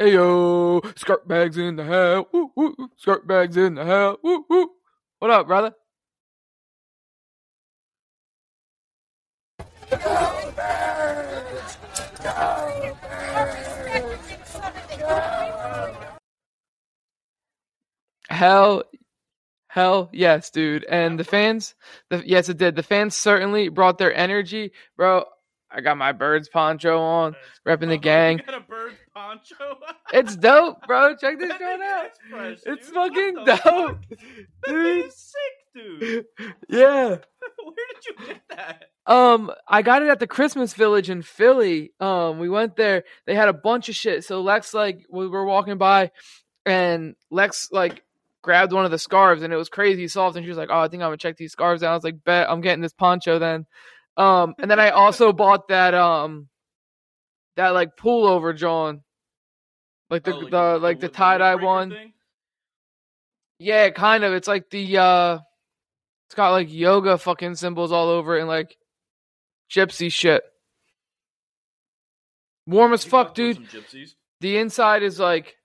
Hey yo, skirt bags in the house. Woo, woo, skirt bags in the house. Woo, woo. What up, brother? Hell, hell yes, dude. And the fans, the, yes, it did. The fans certainly brought their energy, bro. I got my birds poncho on, repping the gang. You got a bird poncho? It's dope, bro. Check this joint out. fresh, It's dude. fucking dope, fuck? Dude. is sick, dude. Yeah. Where did you get that? Um, I got it at the Christmas Village in Philly. Um, we went there. They had a bunch of shit. So Lex, like, we were walking by, and Lex like grabbed one of the scarves, and it was crazy soft. And she was like, "Oh, I think I'm gonna check these scarves out." I was like, "Bet I'm getting this poncho then." Um, and then I also bought that um, that like pullover, John, like the Oh, the like the whip- tie dye one. thing? Yeah, kind of. It's like the uh it's got like yoga fucking symbols all over it and like gypsy shit. Warm as You fuck, dude. The inside is like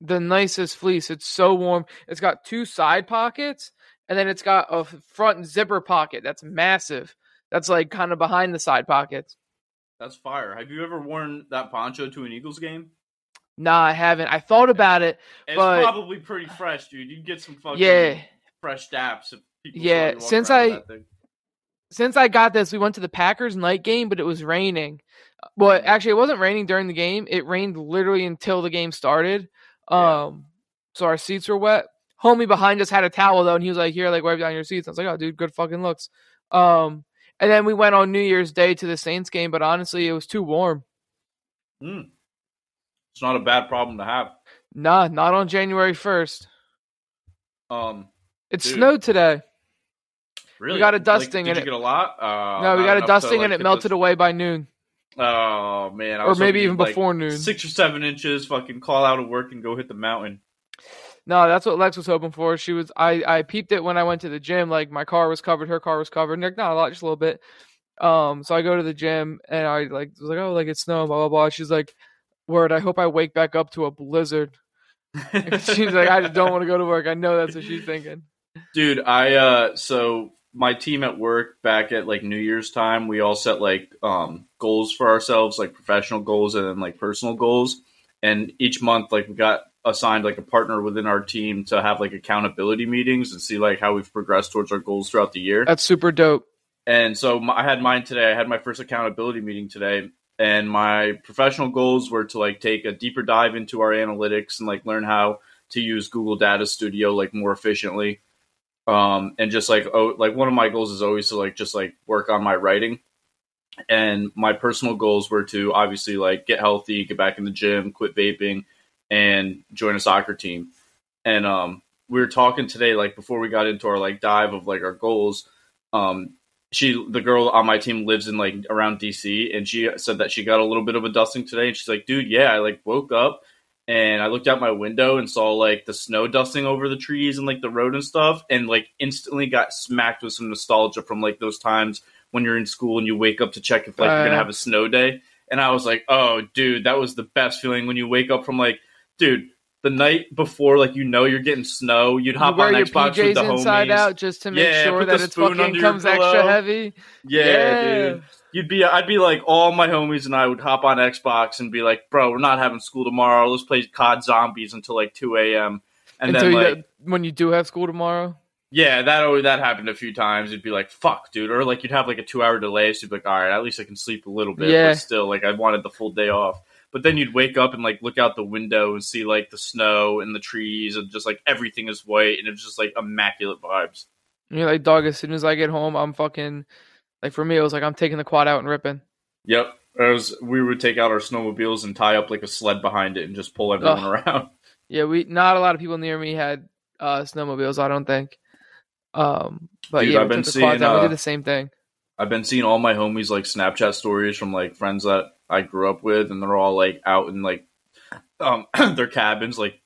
the nicest fleece. It's so warm. It's got two side pockets and then it's got a front zipper pocket that's massive. That's like kind of behind the side pockets. That's fire. Have you ever worn that poncho to an Eagles game? Nah, I haven't. I thought about it. It's But- probably pretty fresh, dude. You'd get some fucking Yeah. fresh daps if people Yeah, you since I- since I got this, we went to the Packers night game, but it was raining. Well, actually, it wasn't raining during the game. It rained literally until the game started. Yeah. Um, so our seats were wet. Homie behind us had a towel though, and he was like, "Here, like wipe down your seats." I was like, "Oh, dude, good fucking looks." Um, and then we went on New Year's Day to the Saints game, but honestly, it was too warm. Mm. It's not a bad problem to have. Nah, not on January first. Um, It Dude. snowed today. really, We got a Like, dusting did and you it- get a lot? Uh, no, we got a enough to, dusting like, and it melted the- away by noon, Oh man, or maybe even like, before noon. Six or seven inches, fucking call out of work and go hit the mountain. No, that's what Lex was hoping for. She was I I peeped it when I went to the gym. Like my car was covered, her car was covered. Like not a lot, just a little bit. Um, so I go to the gym and I like was like, oh, like it's snow, blah blah blah. She's like, word. I hope I wake back up to a blizzard. she's like, I just don't want to go to work. I know that's what she's thinking. Dude, I uh so my team at work back at like New Year's time, we all set like um goals for ourselves, like professional goals and then like personal goals. And each month like we got assigned like a partner within our team to have like accountability meetings and see like how we've progressed towards our goals throughout the year. That's super dope. And so my, I had mine today. I had my first accountability meeting today, and my professional goals were to like take a deeper dive into our analytics and like learn how to use Google Data Studio like more efficiently. Um, and just like oh, like one of my goals is always to like just like work on my writing. And my personal goals were to obviously like get healthy, get back in the gym, quit vaping, and join a soccer team. And um, we were talking today, like before we got into our like dive of like our goals. Um, she the girl on my team lives in like around DC and she said that she got a little bit of a dusting today and she's like, dude, yeah, I like woke up and I looked out my window and saw like the snow dusting over the trees and like the road and stuff and like instantly got smacked with some nostalgia from like those times when you're in school and you wake up to check if like you're Uh. gonna have a snow day. And I was like, oh dude, that was the best feeling when you wake up from like, dude, the night before, like you know you're getting snow, you'd hop you on your Xbox PJs with the inside homies. out just to make Yeah, sure that it's fucking comes extra heavy. Yeah, dude. You'd be, I'd be like, all my homies and I would hop on Xbox and be like, bro, we're not having school tomorrow. Let's play COD Zombies until like 2 a.m. And Until then, like, when you do have school tomorrow. yeah, that always, that happened a few times. You'd be like, fuck, dude. Or like, you'd have like a two hour delay. So you'd be like, all right, at least I can sleep a little bit. Yeah. But still, like, I wanted the full day off. But then you'd wake up and like look out the window and see like the snow and the trees and just like everything is white and it's just like immaculate vibes. And you're like, dog. As soon as I get home, I'm fucking like for me, it was like I'm taking the quad out and ripping. Yep. It was, we would take out our snowmobiles and tie up like a sled behind it and just pull everyone Ugh. around. Yeah, we not a lot of people near me had uh, snowmobiles. I don't think. Um, but Dude, yeah, I've we been took the quads seeing, out. We uh, did the same thing. I've been seeing all my homies like Snapchat stories from like friends that I grew up with, and they're all like out in like um their cabins, like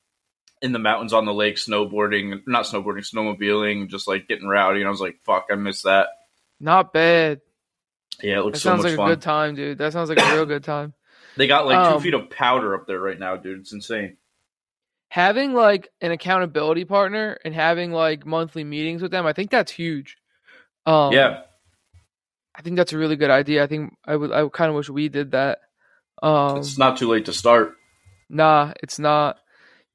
in the mountains on the lake, snowboarding, not snowboarding, snowmobiling, just like getting rowdy. And I was like, "Fuck, I miss that." Not bad. Yeah, it That looks so sounds much like fun. a good time, dude. That sounds like a real good time. They got like two Um, feet of powder up there right now, dude. It's insane. having like an accountability partner and having like monthly meetings with them, I think that's huge. Um, yeah, I think that's a really good idea. I think I would. I kind of wish we did that. Um, it's not too late to start. nah, it's not.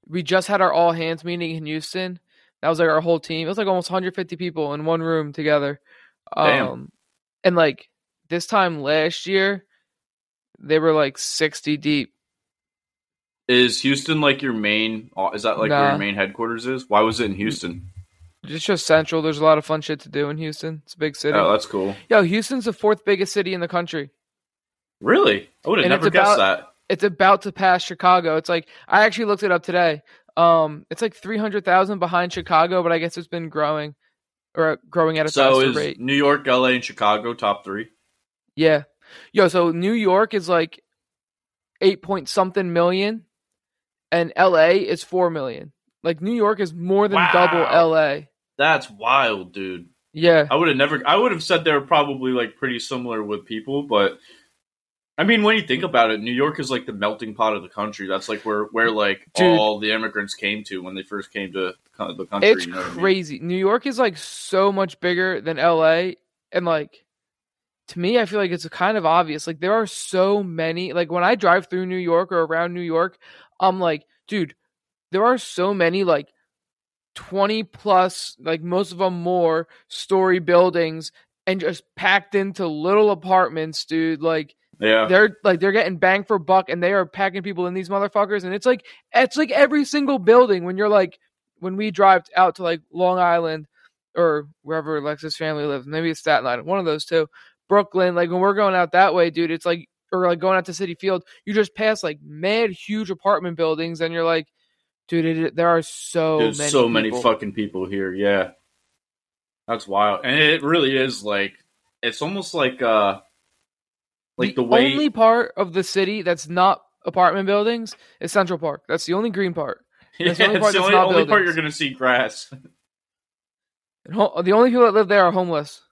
We just had our all hands meeting in Houston. That was like our whole team. It was like almost 150 people in one room together. Damn. Um, and like this time last year, they were like 60 deep. Is Houston like your main? uh, Is that like where your main headquarters is? Why was it in Houston? It's just central. There's a lot of fun shit to do in Houston. It's a big city. Oh, that's cool. Yo, Houston's the fourth biggest city in the country. Really? I would have never it's guessed about- that. It's about to pass Chicago. It's like I actually looked it up today. Um, it's like three hundred thousand behind Chicago, but I guess it's been growing or growing at a So faster is rate. New York, LA, and Chicago top three? Yeah, yo. So New York is like eight point something million, and L.A. is four million. Like New York is more than double L.A. That's wild, dude. Yeah, I would have never. I would have said they're probably like pretty similar with people, but I mean, when you think about it, New York is like the melting pot of the country. That's like where where like Dude. all the immigrants came to when they first came to the country. it's you know what I mean? crazy. New York is like so much bigger than L.A. and like to me, I feel like it's kind of obvious. Like there are so many. Like when I drive through New York or around New York, I'm like, dude, there are so many like 20 plus, like most of them more story buildings and just packed into little apartments, dude. Like Yeah, they're like they're getting bang for buck and they are packing people in these motherfuckers and it's like it's like every single building when you're like when we drive out to like Long Island or wherever Alexa's family lives, maybe it's Staten Island, one of those two. Brooklyn, like when we're going out that way, dude, it's like or like going out to Citi Field, you just pass like mad huge apartment buildings and you're like, dude, it, there are so there's many so many people. fucking people here. Yeah, that's wild, and it really is like it's almost like uh like the, way only part of the city that's not apartment buildings is Central Park. That's the only green part. yeah, that's the only part the only, only part you're gonna see grass. And ho- the only people that live there are homeless.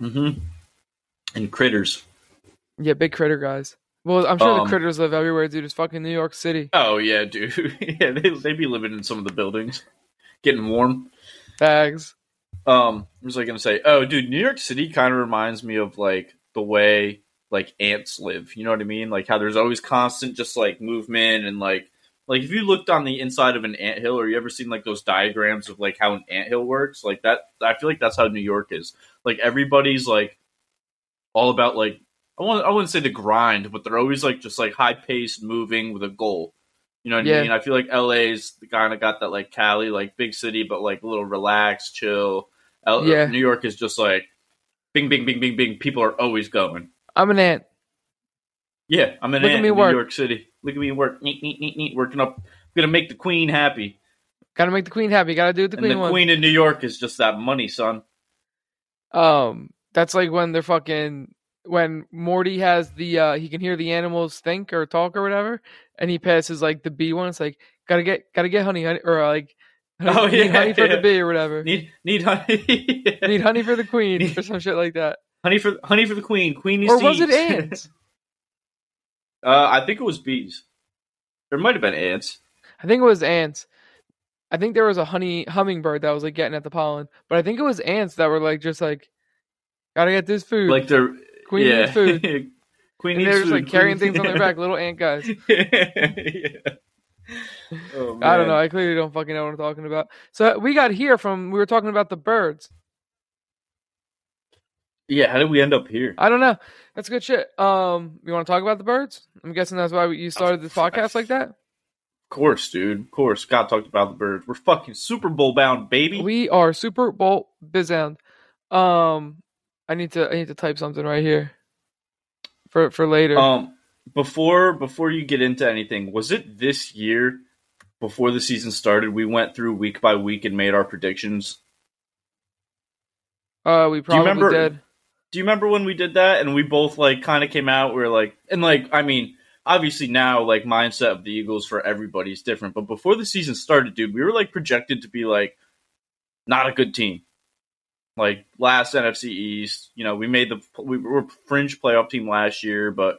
mm-hmm. And critters. Yeah, big critter guys. Well, I'm sure Um, the critters live everywhere, dude. It's fucking New York City. Oh yeah, dude. yeah, they they be living in some of the buildings, getting warm. Bags. Um, what was I gonna say? Oh, dude, New York City kind of reminds me of like the way like ants live. You know what I mean? Like how there's always constant just like movement and like like if you looked on the inside of an anthill or you ever seen like those diagrams of like how an anthill works, like that I feel like that's how New York is. Like everybody's like all about like I want I wouldn't say the grind, but they're always like just like high paced moving with a goal. You know what Yeah. I mean? I feel like LA's kind of got that like Cali, like big city, but like a little relaxed, chill. L- Yeah. New York is just like bing, bing, bing, bing, bing. People are always going. I'm an ant. Yeah, I'm an Look at ant me in work. New York City. Look at me work. Neat, neat, neat, neat. Working up. I'm gonna make the queen happy. Gotta make the queen happy. Gotta do what the and queen the wants. queen in New York is just that money, son. Um, that's like when they're fucking when Morty has the uh he can hear the animals think or talk or whatever, and he passes like the bee one. It's like gotta get gotta get honey, honey or uh, like Oh, need yeah, honey for yeah. the bee or whatever. Need need honey. Need honey for the queen or some shit like that. honey for honey for the queen. Queen needs Or was it ants? uh, I think it was bees. There might have been ants. I think it was ants. I think there was a honey hummingbird that was like getting at the pollen, but I think it was ants that were like just like gotta get this food. Like they're Queen yeah. needs food. queen and needs they're just food. like carrying things on their back, little ant guys. yeah. Oh, I don't know. I clearly don't fucking know what I'm talking about. So we got here from we were talking about the birds. Yeah, how did we end up here? I don't know. That's good shit. Um, you want to talk about the birds? I'm guessing that's why you started this podcast like that. Of course, dude. Of course. Scott talked about the birds. We're fucking Super Bowl bound, baby. We are Super Bowl bizound. Um, I need to I need to type something right here for for later. Um, before before you get into anything, was it this year before the season started? We went through week by week and made our predictions. uh, we probably do remember- did. Do you remember when we did that and we both like kind of came out? We were like, and like, I mean, obviously now like mindset of the Eagles for everybody is different, but before the season started, dude, we were like projected to be like not a good team. Like last NFC East, you know, we made the we were fringe playoff team last year, but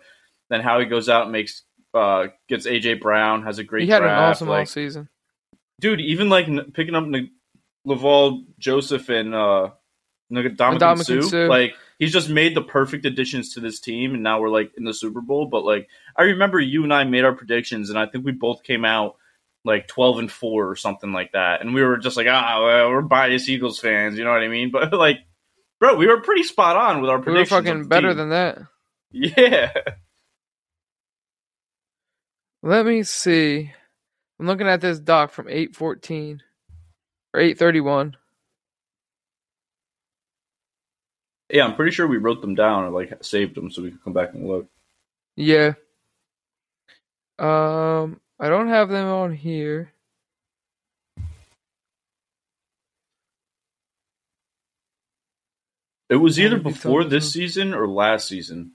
Then Howie goes out and makes uh, gets AJ Brown, has a great. He had draft. an awesome like, all season. dude. Even like n- picking up N- Linval Joseph and uh, Ndamukong Ndamukong Suh, Suh. like he's just made the perfect additions to this team, and now we're like in the Super Bowl. But like I remember you and I made our predictions, and I think we both came out like twelve and four or something like that, and we were just like, ah, well, we're biased Eagles fans, you know what I mean? But like, bro, we were pretty spot on with our We were predictions. fucking better team. than that. yeah. Let me see. I'm looking at this doc from 814 or 831. Yeah, I'm pretty sure we wrote them down or like saved them so we could come back and look. Yeah. Um, I don't have them on here. It was either before this season or last season.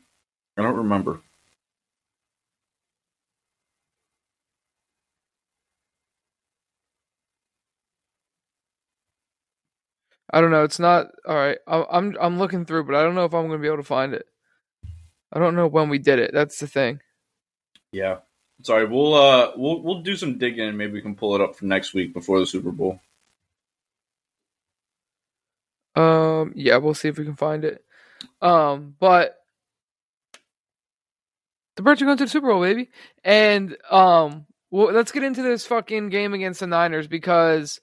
I don't remember. I don't know. It's not all right. I'm I'm looking through, but I don't know if I'm gonna be able to find it. I don't know when we did it. That's the thing. Yeah. Sorry, we'll uh we'll we'll do some digging and maybe we can pull it up for next week before the Super Bowl. Um, yeah, we'll see if we can find it. Um, but the Birds are going to the Super Bowl, baby. And um, well, let's get into this fucking game against the Niners because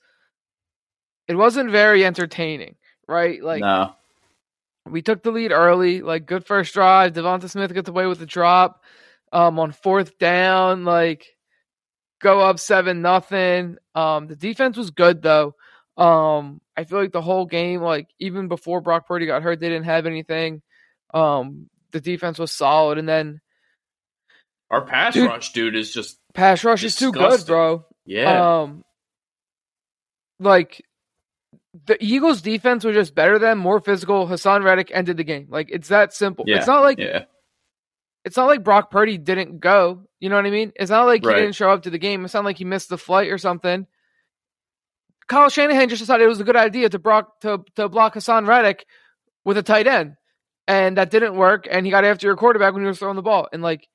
it wasn't very entertaining, right? Like no. we took the lead early, like good first drive. Devonta Smith gets away with the drop. Um, on fourth down, like go up seven nothing. Um, the defense was good though. Um, I feel like the whole game, like even before Brock Purdy got hurt, they didn't have anything. Um, the defense was solid, and then Our pass Dude. rush dude is just pass rush is too good, bro. yeah. Um, like the Eagles' defense was just better than more physical. Haason Reddick ended the game. Like it's that simple. Yeah, It's not like yeah. It's not like Brock Purdy didn't go. You know what I mean? It's not like Right. he didn't show up to the game. It's not like he missed the flight or something. Kyle Shanahan just decided it was a good idea to block to to block Haason Reddick with a tight end, and that didn't work. And he got after your quarterback when he was throwing the ball. And like,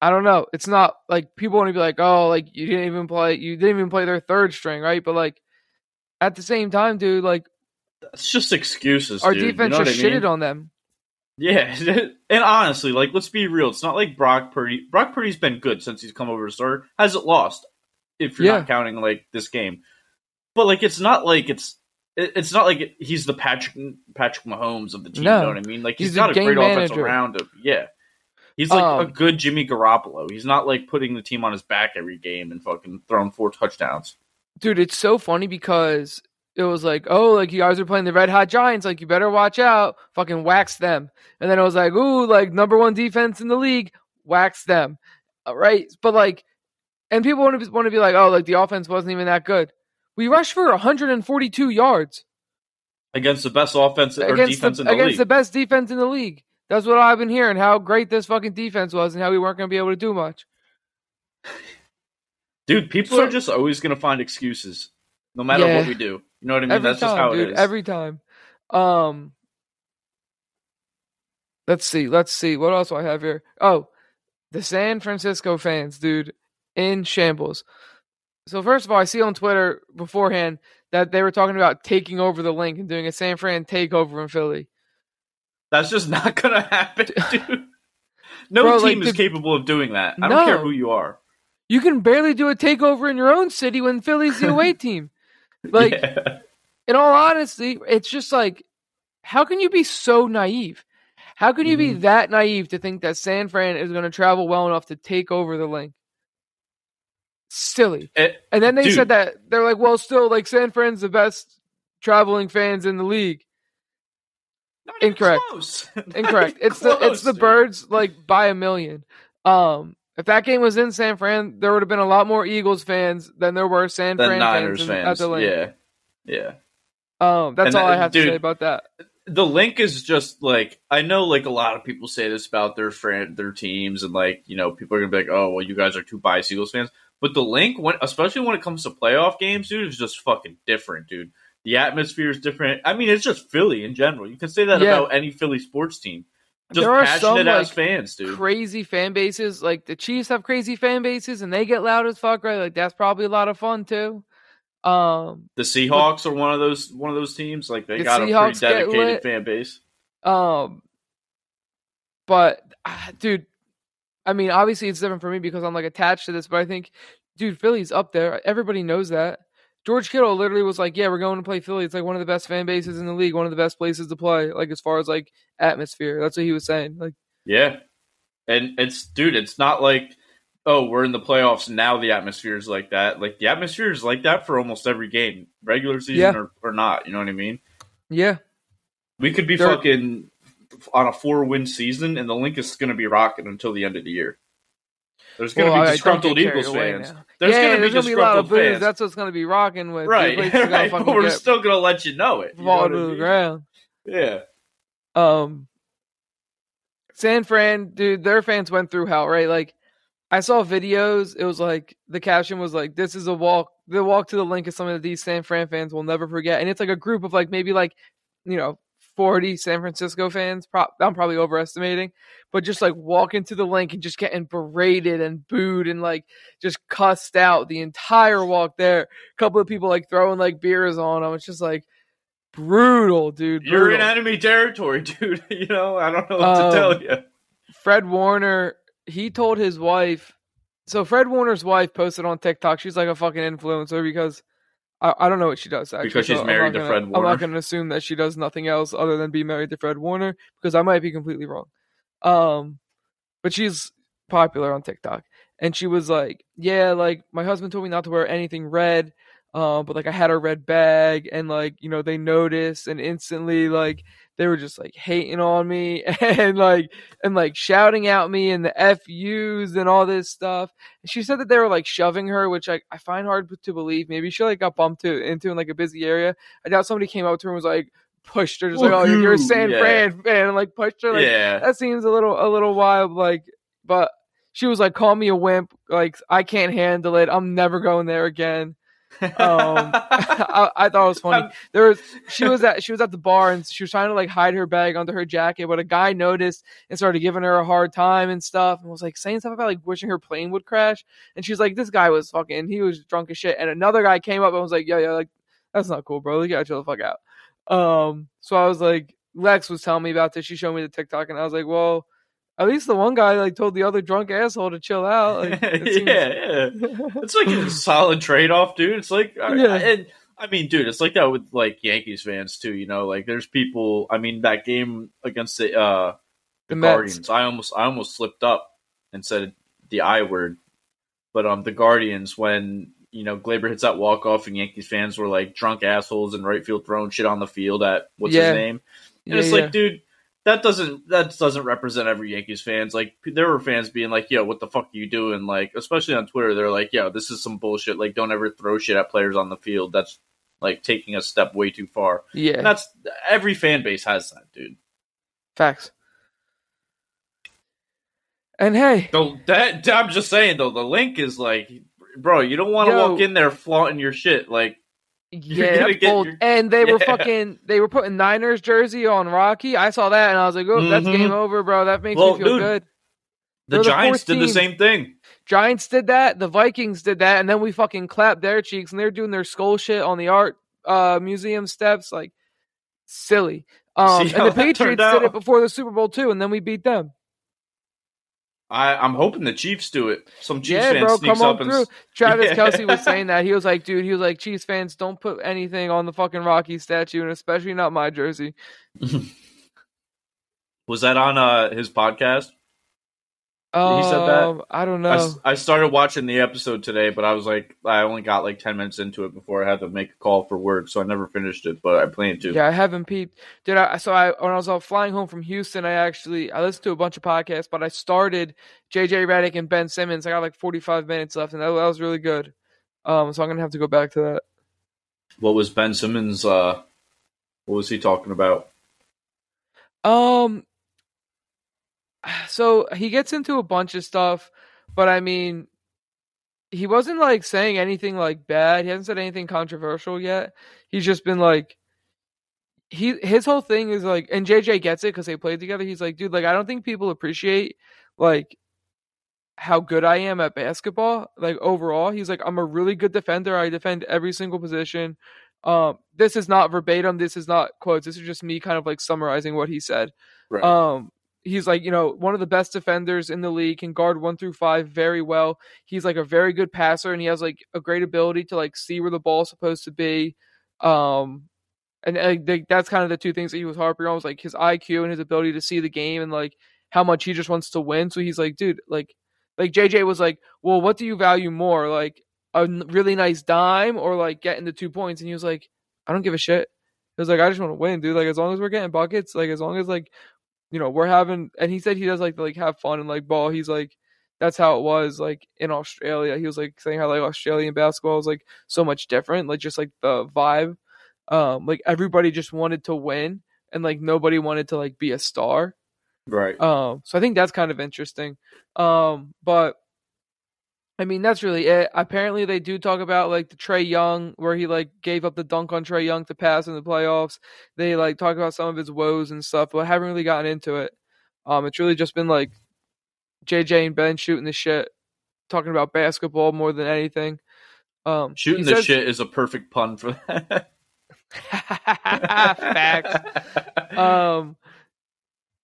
I don't know. It's not like people want to be like, oh, like you didn't even play, you didn't even play their third string, right? But like, at the same time, dude, like It's just excuses. our dude. You defense know just I mean? shitted on them. Yeah, and honestly, like let's be real. It's not like Brock Purdy. Brock Purdy's been good since he's come over to start. Hasn't lost, if you're Yeah. not counting like this game. But like, it's not like it's it's not like he's the Patrick Patrick Mahomes of the team. No. You know what I mean? Like he's He's a got a game great offense manager. around him. Yeah, he's like Um, a good Jimmy Garoppolo. He's not like putting the team on his back every game and fucking throwing four touchdowns. dude, it's so funny because it was like, oh, like you guys are playing the Red Hot Giants, like you better watch out, fucking wax them. And then it was like, ooh, like number one defense in the league, wax them, Uh, right? But like, and people want to want to be like, oh, like the offense wasn't even that good. We rushed for 142 yards Against the best offense or against defense the, in the league. against league. the best defense in the league. That's what I've been hearing. How great this fucking defense was, and how we weren't going to be able to do much. Dude, people So- are just always going to find excuses, no matter Yeah. what we do. You know what I mean? every That's time, just how dude. it is. Every time. Um, let's see. Let's see. What else do I have here? Oh, the San Francisco fans, dude, in shambles. So first of all, I see on Twitter beforehand that they were talking about taking over the link and doing a San Fran takeover in Philly. That's just not going to happen, dude. No Bro, team like, is the- capable of doing that. I don't care who you are. You can barely do a takeover in your own city when Philly's the away team. Like, Yeah. in all honesty, it's just like, how can you be so naive? How can you be Mhm. that naive to think that San Fran is going to travel well enough to take over the link? Silly. It- And then they Dude. said that they're like, well, still, like San Fran's the best traveling fans in the league. Incorrect. Incorrect. It's the it's the dude. birds like by a million. Um, if that game was in San Fran, there would have been a lot more Eagles fans than there were San The Fran Niners fans, in- at fans. the link. Yeah. Yeah. Um, that's And all that- I have to say about that. the link is just like I know like a lot of people say this about their friend their teams and like you know people are gonna be like oh well you guys are too biased Eagles fans but the link when especially when it comes to playoff games dude is just fucking different dude the atmosphere is different I mean it's just Philly in general you can say that Yeah. about any Philly sports team Just there are some like fans, dude. crazy fan bases. Like the Chiefs have crazy fan bases, and they get loud as fuck, right? Like that's probably a lot of fun too. Um, the Seahawks are one of those one of those teams. Like they The got Seahawks a pretty dedicated fan base. Um, but ah, dude, I mean, obviously it's different for me because I'm like attached to this. But I think, dude, Philly's up there. Everybody knows that. George Kittle literally was like, "Yeah, we're going to play Philly. It's like one of the best fan bases in the league, one of the best places to play. Like as far as like atmosphere, that's what he was saying. Like, Yeah, and it's dude, it's not like oh we're in the playoffs now the atmosphere is like that. Like the atmosphere is like that for almost every game, regular season Yeah. or, or not. You know what I mean? yeah, We could be They're- fucking on a four win season, and the link is going to be rocking until the end of the year. There's going to Well, be disgruntled Eagles fans. now. There's yeah, going to be there's gonna be a lot of boos. fans. That's what's gonna be rocking with. right, The place is gonna right. But we're get still to let you know it. You fall what to I the mean? ground. Yeah. Um, San Fran, dude, their fans went through hell, right? Like, I saw videos. It was like the caption was like, "This is a walk. The walk to the link is something that these San Fran fans will never forget." And it's like a group of like maybe like, you know, forty San Francisco fans. Pro- I'm probably overestimating, but just like walking to the link and just getting berated and booed and like just cussed out the entire walk there. A couple of people like throwing like beers on them. It's just like brutal, dude. You're in enemy territory, dude. you know, I don't know what Um, to tell you. Fred Warner, he told his wife. So Fred Warner's wife posted on TikTok. She's like a fucking influencer because I, I don't know what she does actually. Because she's so married to gonna- Fred Warner. I'm not going to assume that she does nothing else other than be married to Fred Warner because I might be completely wrong. Um, but she's popular on TikTok, and she was like, "Yeah, like my husband told me not to wear anything red." Um, but like I had a red bag, and like you know they noticed, and instantly like they were just like hating on me, and like and like shouting at me and the FUs and all this stuff. And she said that they were like shoving her, which I, I find hard to believe. Maybe she like got bumped to, into in like a busy area. I doubt somebody came up to her and was like pushed her, just like, oh, you're, you're a. San Yeah. Fran fan, and like pushed her. Like yeah. that seems a little a little wild. Like, but she was like, call me a wimp. Like I can't handle it. I'm never going there again. Um, I, I thought it was funny. There was she was at she was at the bar and she was trying to like hide her bag under her jacket, but a guy noticed and started giving her a hard time and stuff, and was like saying stuff about like wishing her plane would crash. And she's like, "This guy was fucking, he was drunk as shit." And another guy came up and was like, "Yo, yo, like that's not cool, bro. You gotta chill the fuck out." Um, so I was like, Lex was telling me about this. She showed me the TikTok, and I was like, "Well." At least the one guy like told the other drunk asshole to chill out. Like, it seems- yeah, yeah. It's like a solid trade off, dude. It's like, I- Yeah. and I mean, dude, it's like that with like Yankees fans too. You know, like there's people. I mean, that game against the uh, The the Mets. Guardians, I almost, I almost slipped up and said the I word. But um, the Guardians, when you know Gleyber hits that walk off, and Yankees fans were like drunk assholes in right field throwing shit on the field at what's Yeah. his name, and Yeah, it's like, dude. That doesn't that doesn't represent every Yankees fans. Like there were fans being like, "Yo, what the fuck are you doing?" Like, especially on Twitter, they're like, "Yo, this is some bullshit. Like, don't ever throw shit at players on the field. That's like taking a step way too far." yeah, And that's every fan base has that, dude. facts. And hey, So that I'm just saying though, the link is like, bro, you don't want to walk in there flaunting your shit. Like, Yeah, that's your- and they were fucking. They were putting Niners jersey on Rocky. I saw that and I was like, "Oh, that's Mhm. game over, bro. That makes Well, me feel dude, good." the Giants did the same thing. Giants did that. The Vikings did that, and then we fucking clapped their cheeks, and they're doing their skull shit on the art uh, museum steps, like silly. Um, and the Patriots did it before the Super Bowl too, and then we beat them. I, I'm hoping the Chiefs do it. Some Chiefs yeah, fan bro, sneaks come up on and through. s- Travis Yeah. Kelce was saying that he was like, dude, he was like, Chiefs fans don't put anything on the fucking Rocky statue, and especially not my jersey. was that on uh, his podcast? Um, He said that? I don't I know. s- I, started watching the episode today, but I was like, I only got like ten minutes into it before I had to make a call for work, so I never finished it. But I plan to. Yeah, I haven't peeped. Did I? So I when I was flying home from Houston, I actually I listened to a bunch of podcasts, but I started JJ Redick and Ben Simmons. I got like 45 minutes left, and that, that was really good. Um, so I'm gonna have to go back to that. What was Ben Simmons? Uh, what was he talking about? Um, so he gets into a bunch of stuff, but I mean, he wasn't like saying anything like bad. He hasn't said anything controversial yet. He's just been like, he his whole thing is like, and JJ gets it because they played together. He's like, dude, like I don't think people appreciate like how good I am at basketball. Like overall, he's like, I'm a really good defender. I defend every single position. Um, this is not verbatim. This is not quotes. This is just me kind of like summarizing what he said. Right. Um, he's like, you know, one of the best defenders in the league, can guard one through five very well. He's like a very good passer, and he has like a great ability to like see where the ball's supposed to be. Um, and uh, they, that's kind of the two things that he was harping on was like his IQ and his ability to see the game and like how much he just wants to win. So he's like, dude, like, like JJ was like, well, what do you value more, like a really nice dime or like getting the two points? And he was like, I don't give a shit. He was like, I just want to win, dude. Like as long as we're getting buckets, like as long as like, you know, we're having. And he said he does like to, like have fun and like ball. He's like, that's how it was like in Australia. He was like saying how like Australian basketball is like so much different, like just like the vibe. Um, like everybody just wanted to win and like nobody wanted to like be a star. Right. Um, so I think that's kind of interesting. Um, but I mean that's really it. Apparently they do talk about like the Trae Young where he like gave up the dunk on Trae Young to pass in the playoffs. They like talk about some of his woes and stuff, but I haven't really gotten into it. Um, it's really just been like JJ and Ben shooting the shit, talking about basketball more than anything. Um, Shooting the says, shit is a perfect pun for that. Facts. um,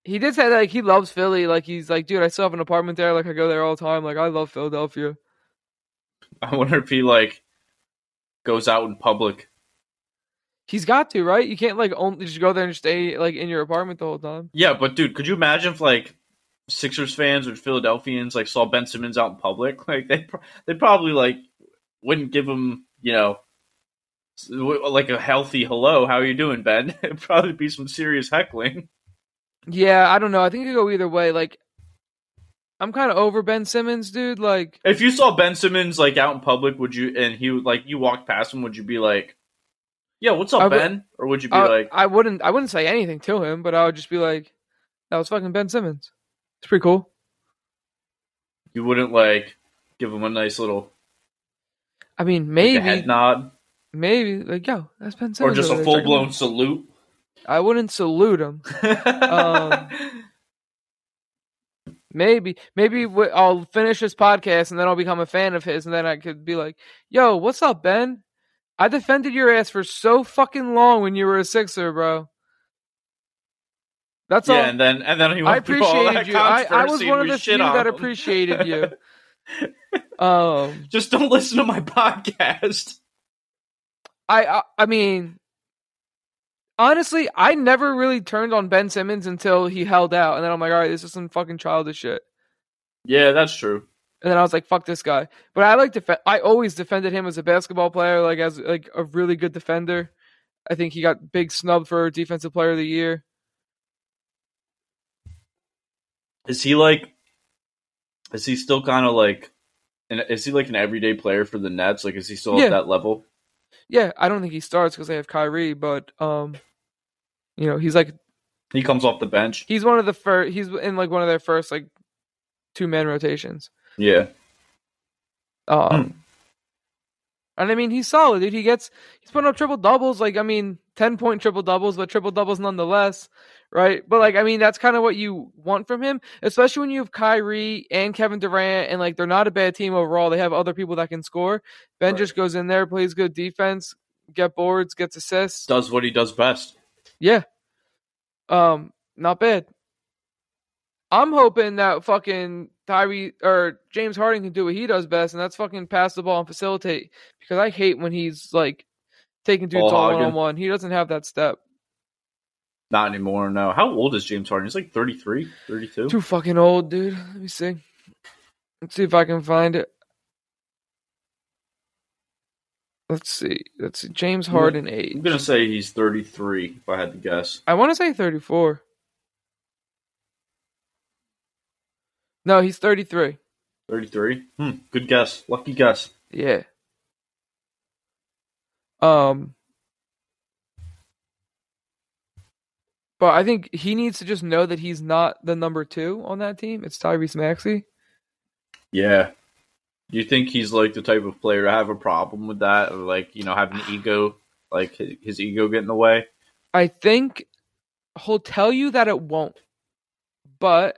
he did say like he loves Philly. Like he's like, dude, I still have an apartment there. Like I go there all the time. Like I love Philadelphia. I wonder if he like goes out in public. He's got to, right? You can't like only just go there and stay like in your apartment the whole time. Yeah, but dude, could you imagine if like Sixers fans or Philadelphians like saw Ben Simmons out in public? Like they they probably like wouldn't give him, you know, like a healthy hello. How are you doing, Ben? It'd probably be some serious heckling. Yeah, I don't know. I think it could go either way. Like, I'm kind of over Ben Simmons, dude. Like, if you saw Ben Simmons like out in public, would you and he like you walked past him, would you be like, "Yeah, what's up, Ben?" Or would you be I, like, "I wouldn't, I wouldn't say anything to him, but I would just be like, that was fucking Ben Simmons. It's pretty cool." You wouldn't like give him a nice little. I mean, maybe like head nod. Maybe like yo, that's Ben Simmons. Or just a full blown salute. I wouldn't salute him. um, maybe, maybe I'll finish this podcast and then I'll become a fan of his, and then I could be like, "Yo, what's up, Ben? I defended your ass for so fucking long when you were a Sixer, bro." That's yeah, all. and then and then he I appreciated you. I, I, was one of the few that him. appreciated you. um, just don't listen to my podcast. I, I I mean, honestly, I never really turned on Ben Simmons until he held out, and then I'm like, all right, this is some fucking childish shit. Yeah, that's true. And then I was like, fuck this guy. But I like def- I always defended him as a basketball player, like as like a really good defender. I think he got big snub for defensive player of the year. Is he like? Is he still kind of like? And is he like an everyday player for the Nets? Like, is he still yeah. at that level? Yeah, I don't think he starts because they have Kyrie, but um, you know, he's like he comes off the bench. He's one of the first. He's in like one of their first like two man rotations. Yeah. Um. And I mean, he's solid, dude. He gets he's putting up triple doubles. Like, I mean, ten point triple doubles, but triple doubles nonetheless, right? But like, I mean, that's kind of what you want from him, especially when you have Kyrie and Kevin Durant, and like they're not a bad team overall. They have other people that can score. Ben right. just goes in there, plays good defense, get boards, gets assists, does what he does best. Yeah. Um, not bad. I'm hoping that fucking Tyree or James Harden can do what he does best, and that's fucking pass the ball and facilitate. Because I hate when he's like taking dudes all one on one. He doesn't have that step. Not anymore, no. How old is James Harden? He's like 33, 32. Too fucking old, dude. Let me see. Let's see if I can find it. Let's see. Let's see. James Harden age. I'm gonna say he's 33 if I had to guess. I want to say 34. No, he's 33. 33. Hmm. Good guess. Lucky guess. Yeah. Um. But I think he needs to just know that he's not the number two on that team. It's Tyrese Maxey. Yeah. Do you think he's like the type of player to have a problem with that, or like you know, have an ego, like his, his ego get in the way? I think he'll tell you that it won't. But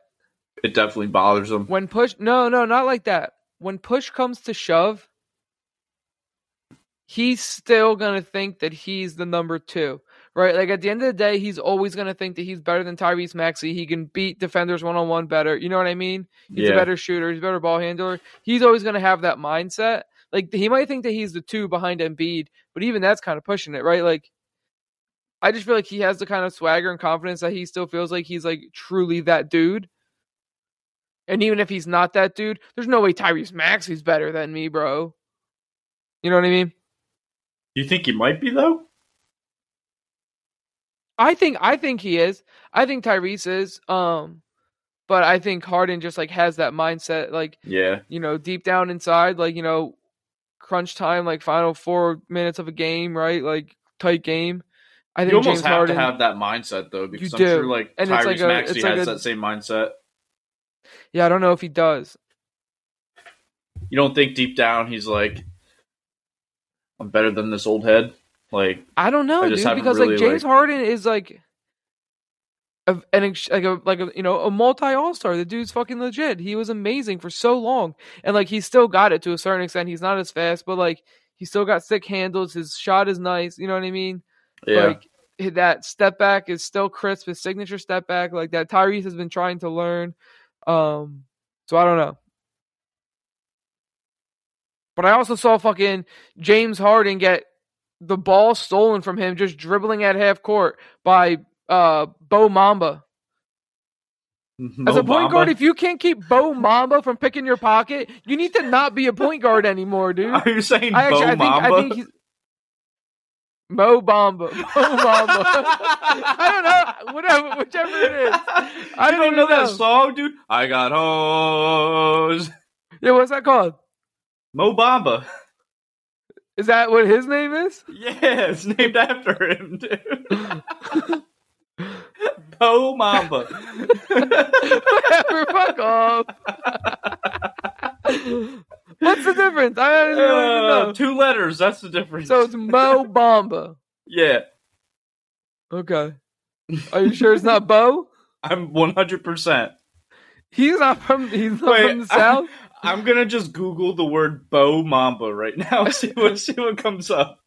It definitely bothers him. when push no, no, not like that. When push comes to shove, he's still gonna think that he's the number two. Right? Like at the end of the day, he's always gonna think that he's better than Tyrese Maxey. He can beat defenders one on one better. You know what I mean? He's a better shooter, he's a better ball handler. He's always gonna have that mindset. Like he might think that he's the two behind Embiid, but even that's kind of pushing it, right? Like I just feel like he has the kind of swagger and confidence that he still feels like he's like truly that dude. And even if he's not that dude, there's no way Tyrese Maxey's better than me, bro. You know what I mean? You think he might be though? I think I think he is. I think Tyrese is. Um, but I think Harden just like has that mindset, like Yeah. you know, deep down inside, like you know, crunch time, like final four minutes of a game, right? Like tight game. I think You almost James have Harden. to have that mindset though, because I'm sure like And Tyrese like a- Maxey it's like has a- that same mindset. Yeah, I don't know if he does. You don't think deep down he's like, I'm better than this old head? Like, I don't know, I dude, because really, like James like- Harden is like a, an ex- like a like a you know a multi all star. The dude's fucking legit. He was amazing for so long, and like he's still got it to a certain extent. He's not as fast, but like he still got sick handles. His shot is nice. You know what I mean? yeah. Like that step back is still crisp. His signature step back, like that, Tyrese has been trying to learn. Um, so I don't know. But I also saw fucking James Harden get the ball stolen from him just dribbling at half court by uh Bo Mamba. As a point Bamba? guard, if you can't keep Bo Mamba from picking your pocket, you need to not be a point guard anymore, dude. Are you saying I actually, Bo I think, Mamba? I think he's Mo Bamba, Mo Bamba. I don't know, whatever, whichever it is. I you don't don't know that know. song, dude? I got hose. Yeah, what's that called? Mo Bamba. Is that what his name is? Yeah, it's named after him, dude. Bo Mamba. Whatever, fuck off. What's the difference? I don't even Uh, know. two letters, that's the difference. So it's Mo Bamba. yeah, Okay. Are you sure it's not Bo? I'm 100%. He's not from. He's not Wait, from the south. I'm gonna just Google the word Bo Mamba right now. See what see what comes up.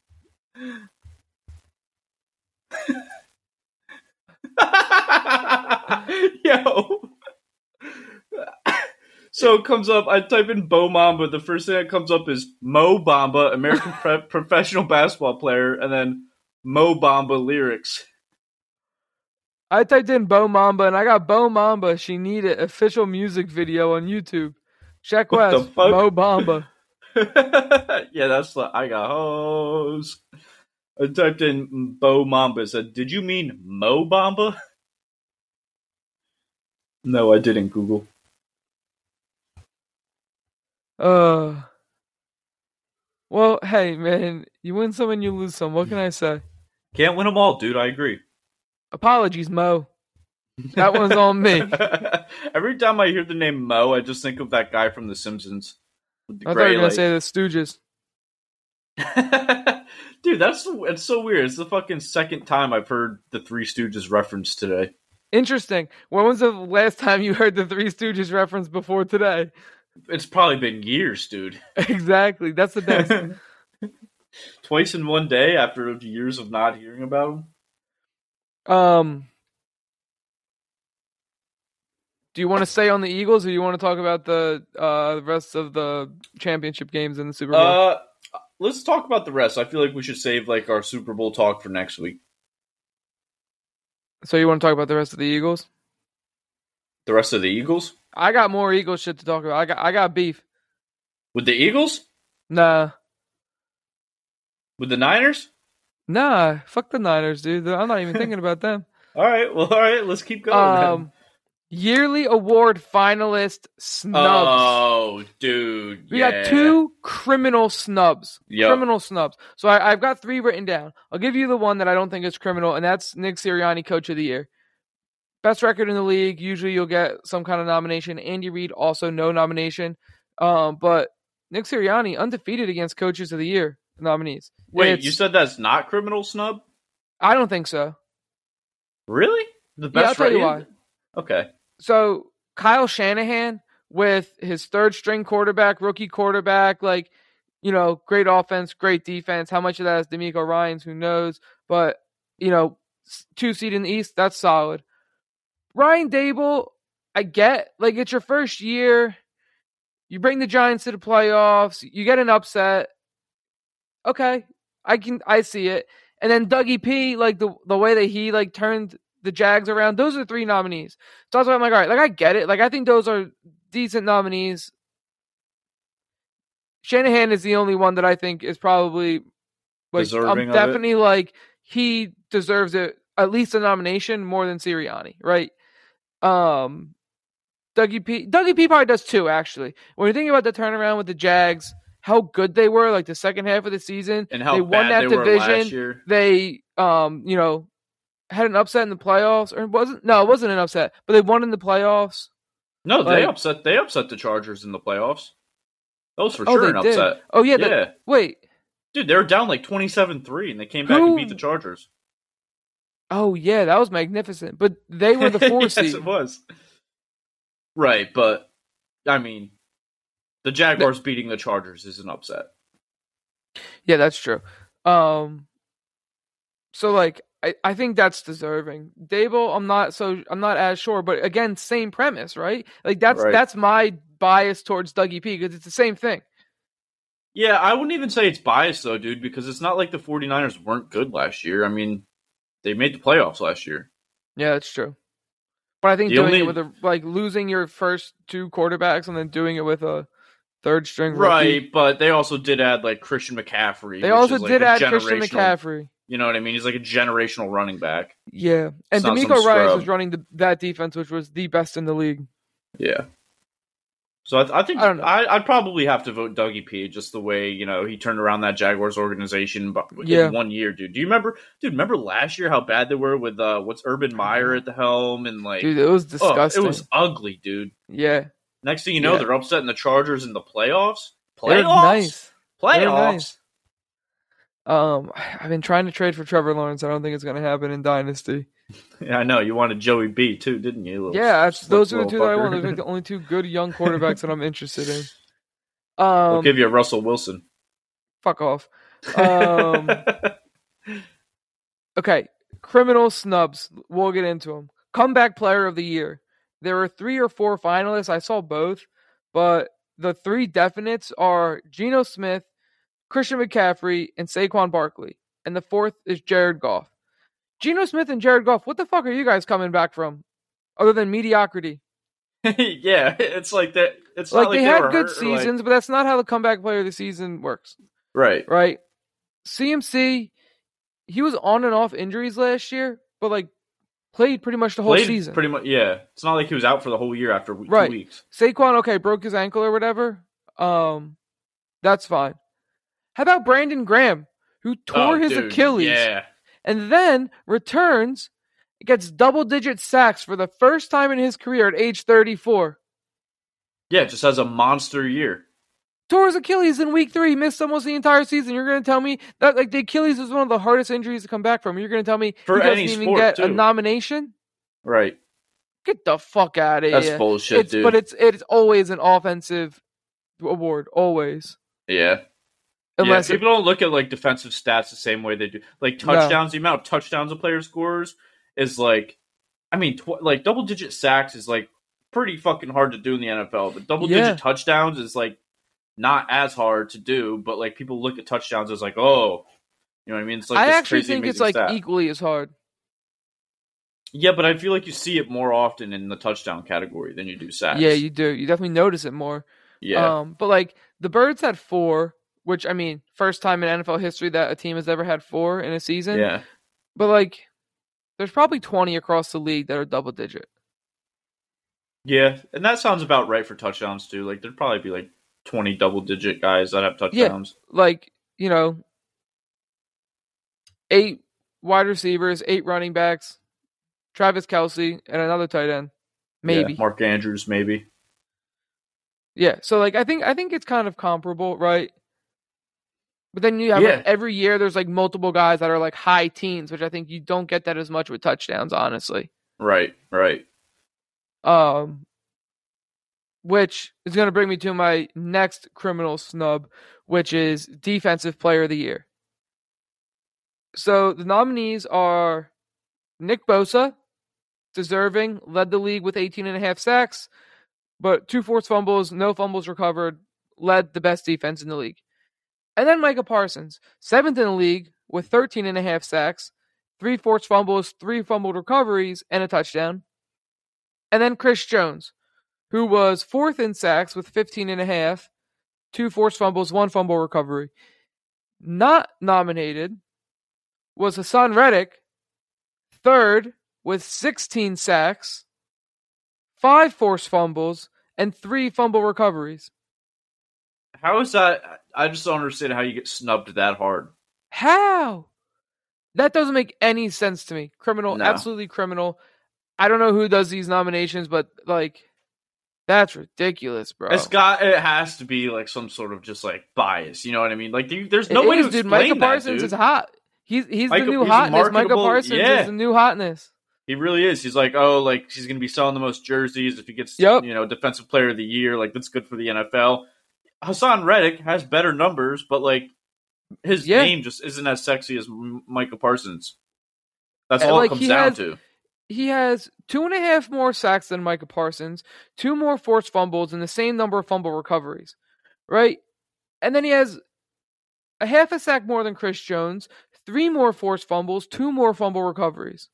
So it comes up. I type in Bo Mamba. The first thing that comes up is Mo Bamba, American pre- professional basketball player, and then Mo Bamba lyrics. I typed in Bo Mamba and I got Bo Mamba. She needed official music video on YouTube. Check What the West. Mo Bamba. yeah, that's the I got hose. I typed in Bo Mamba. Said, "Did you mean Mo Bamba?" No, I didn't. Google. Uh. Well, hey man, you win some and you lose some. What can I say? Can't win them all, dude. I agree. Apologies, Mo. That one's on me. Every time I hear the name Mo, I just think of that guy from The Simpsons. The I thought you were gonna say the Stooges. dude, that's it's so weird. It's the fucking second time I've heard the Three Stooges referenced today. Interesting. When was the last time you heard the Three Stooges reference before today? It's probably been years, dude. exactly. That's the best. Twice in one day after years of not hearing about him. um. Do you want to stay on the Eagles, or do you want to talk about the uh, rest of the championship games in the Super Bowl? Uh, let's talk about the rest. I feel like we should save like our Super Bowl talk for next week. so you want to talk about the rest of the Eagles? The rest of the Eagles I got more Eagles shit to talk about. I got I got beef. with the Eagles Nah, with the Niners. nah. Fuck the Niners, dude. I'm not even thinking about them. All right, well, all right. Let's keep going. then. Um, yearly award finalist snubs. Oh, dude, We yeah. got two criminal snubs. Yep. Criminal snubs. So I, I've got three written down. I'll give you the one that I don't think is criminal, and that's Nick Sirianni, Coach of the Year. Best record in the league. Usually you'll get some kind of nomination. Andy Reid also no nomination. Um, but Nick Sirianni undefeated against Coaches of the Year nominees. Wait, It's- you said that's not criminal snub? I don't think so. Really? The Yeah, I'll best tell you why. Okay. So Kyle Shanahan with his third string quarterback, rookie quarterback, like you know, great offense, great defense. How much of that is DeMeco Ryans? Who knows? But you know, two seed in the East, that's solid. Ryan Daboll, I get like it's your first year. You bring the Giants to the playoffs. You get an upset. Okay, I can I see it. And then Dougie P, like the the way that he like turned the Jags around. Those are three nominees. So that's why I'm like, all right, like I get it. Like I think those are decent nominees. Shanahan is the only one that I think is probably like Deserving I'm of it? definitely like he deserves it at least a nomination more than Sirianni, right? Um Dougie P Dougie P probably does too, actually. When you think about the turnaround with the Jags, how good they were, like the second half of the season, And how they bad won that they were division last year. they um you know had an upset in the playoffs or it wasn't no it wasn't an upset but they won in the playoffs No, they upset. They upset the Chargers in the playoffs. That was for oh sure an did upset. oh yeah, Yeah, the- wait dude, they were down like 27-3 and they came back and beat the Chargers. Oh yeah that was magnificent but they were the four yes, seed it was. Right, but I mean, the Jaguars beating the Chargers is an upset. yeah that's true um so like I, I think that's deserving. Daboll, I'm not so I'm not as sure, but again, same premise, right? Like that's Right. that's my bias towards Dougie P because it's the same thing. Yeah, I wouldn't even say it's biased though, dude, because it's not like the 49ers weren't good last year. I mean, they made the playoffs last year. Yeah, that's true. But I think The doing only- it with a like losing your first two quarterbacks and then doing it with a third string rookie. Right, but they also did add like Christian McCaffrey. They also like, did add Christian McCaffrey. You know what I mean? He's like a generational running back. Yeah, and DeMeco some Ryan was running the, that defense, which was the best in the league. Yeah. So I, I think I don't know. I, I'd probably have to vote Dougie P. Just the way you know he turned around that Jaguars organization, but Yeah. in one year, dude. Do you remember, dude? Remember last year how bad they were with uh, what's Urban Meyer at the helm and like, Dude, it was oh, disgusting. it was ugly, dude. yeah, Next thing you know, Yeah. they're upsetting the Chargers in the playoffs. Playoffs, nice. Playoffs. nice. Um, I've been trying to trade for Trevor Lawrence. I don't think it's going to happen in Dynasty. Yeah, I know you wanted Joey B too, didn't you? Little Yeah, those are the two that I want. Those are the only two good young quarterbacks that I'm interested in. Um, give you a Russell Wilson. fuck off. Um, Okay, criminal snubs. We'll get into them. Comeback player of the year. There are three or four finalists. I saw both, but the three definites are Geno Smith, Christian McCaffrey, and Saquon Barkley. And the fourth is Jared Goff. Geno Smith and Jared Goff, what the fuck are you guys coming back from? Other than mediocrity. yeah, it's like that. It's Like, not like they they had good or, like- seasons, but that's not how the comeback player of the season works. right? right? CMC, he was on and off injuries last year, but like played pretty much the whole Played season. pretty much. Yeah, it's not like he was out for the whole year after Right. two weeks. Saquon, okay, broke his ankle or whatever. Um, that's fine. How about Brandon Graham, who tore Oh, his dude, Achilles Yeah, and then returns, gets double digit sacks for the first time in his career at age 34. yeah, just has a monster year. Tore his Achilles in week three, missed almost the entire season. You're going to tell me that like the Achilles is one of the hardest injuries to come back from. You're going to tell me For he doesn't any even get a nomination? Right. Get the fuck out of here. That's here. bullshit, it's, dude. But it's it's always an offensive award, always. yeah. Unless yeah, it- people don't look at like defensive stats the same way they do. Like No. touchdowns, the amount of touchdowns a player scores is like, I mean, tw- like double digit sacks is like pretty fucking hard to do in the NFL. But double Yeah. digit touchdowns is like not as hard to do. But like people look at touchdowns as like, oh, you know what I mean? It's like I this actually crazy, think it's like stat. equally as hard. Yeah, but I feel like you see it more often in the touchdown category than you do sacks. Yeah, you do. You definitely notice it more. yeah. Um, but like the Birds had four, which I mean, first time in NFL history that a team has ever had four in a season. yeah. But like, there's probably 20 across the league that are double digit. Yeah, and that sounds about right for touchdowns too. Like there'd probably be like twenty double digit guys that have touchdowns. Yeah, Like, you know, eight wide receivers, eight running backs, Travis Kelce, and another tight end. Maybe. Yeah, Mark Andrews, maybe. Yeah, so like I think I think it's kind of comparable, right? But then you have Yeah. like, every year there's like multiple guys that are like high teens, which I think you don't get that as much with touchdowns, honestly. Right, right. Um, which is going to bring me to my next criminal snub, which is Defensive Player of the Year. So the nominees are Nick Bosa, deserving, led the league with 18 and a half sacks, but two forced fumbles, no fumbles recovered, led the best defense in the league. And then Micah Parsons, seventh in the league with 13 and a half sacks, three forced fumbles, three fumbled recoveries, and a touchdown. And then Chris Jones, who was fourth in sacks with 15 and a half, two forced fumbles, one fumble recovery. Not nominated was Haason Reddick, third with 16 sacks, five forced fumbles, and three fumble recoveries. How is that? I just don't understand how you get snubbed that hard. How? That doesn't make any sense to me. Criminal, No. absolutely criminal. I don't know who does these nominations, but like, that's ridiculous, bro. It's got. It has to be like some sort of just like bias. You know what I mean? Like you, there's It no way is, to dude. explain Micah that, Parsons dude. is hot. He's he's Micah- the new he's hotness. Micah marketable- Parsons yeah. is the new hotness. He really is. He's like, oh, like he's gonna be selling the most jerseys if he gets, Yep. you know, defensive player of the year. Like that's good for the NFL. Haason Reddick has better numbers, but like his Yeah. name just isn't as sexy as Micah Parsons. That's And, all like, it comes down has- to. He has two and a half more sacks than Micah Parsons, two more forced fumbles, and the same number of fumble recoveries, right? And then he has a half a sack more than Chris Jones, three more forced fumbles, two more fumble recoveries.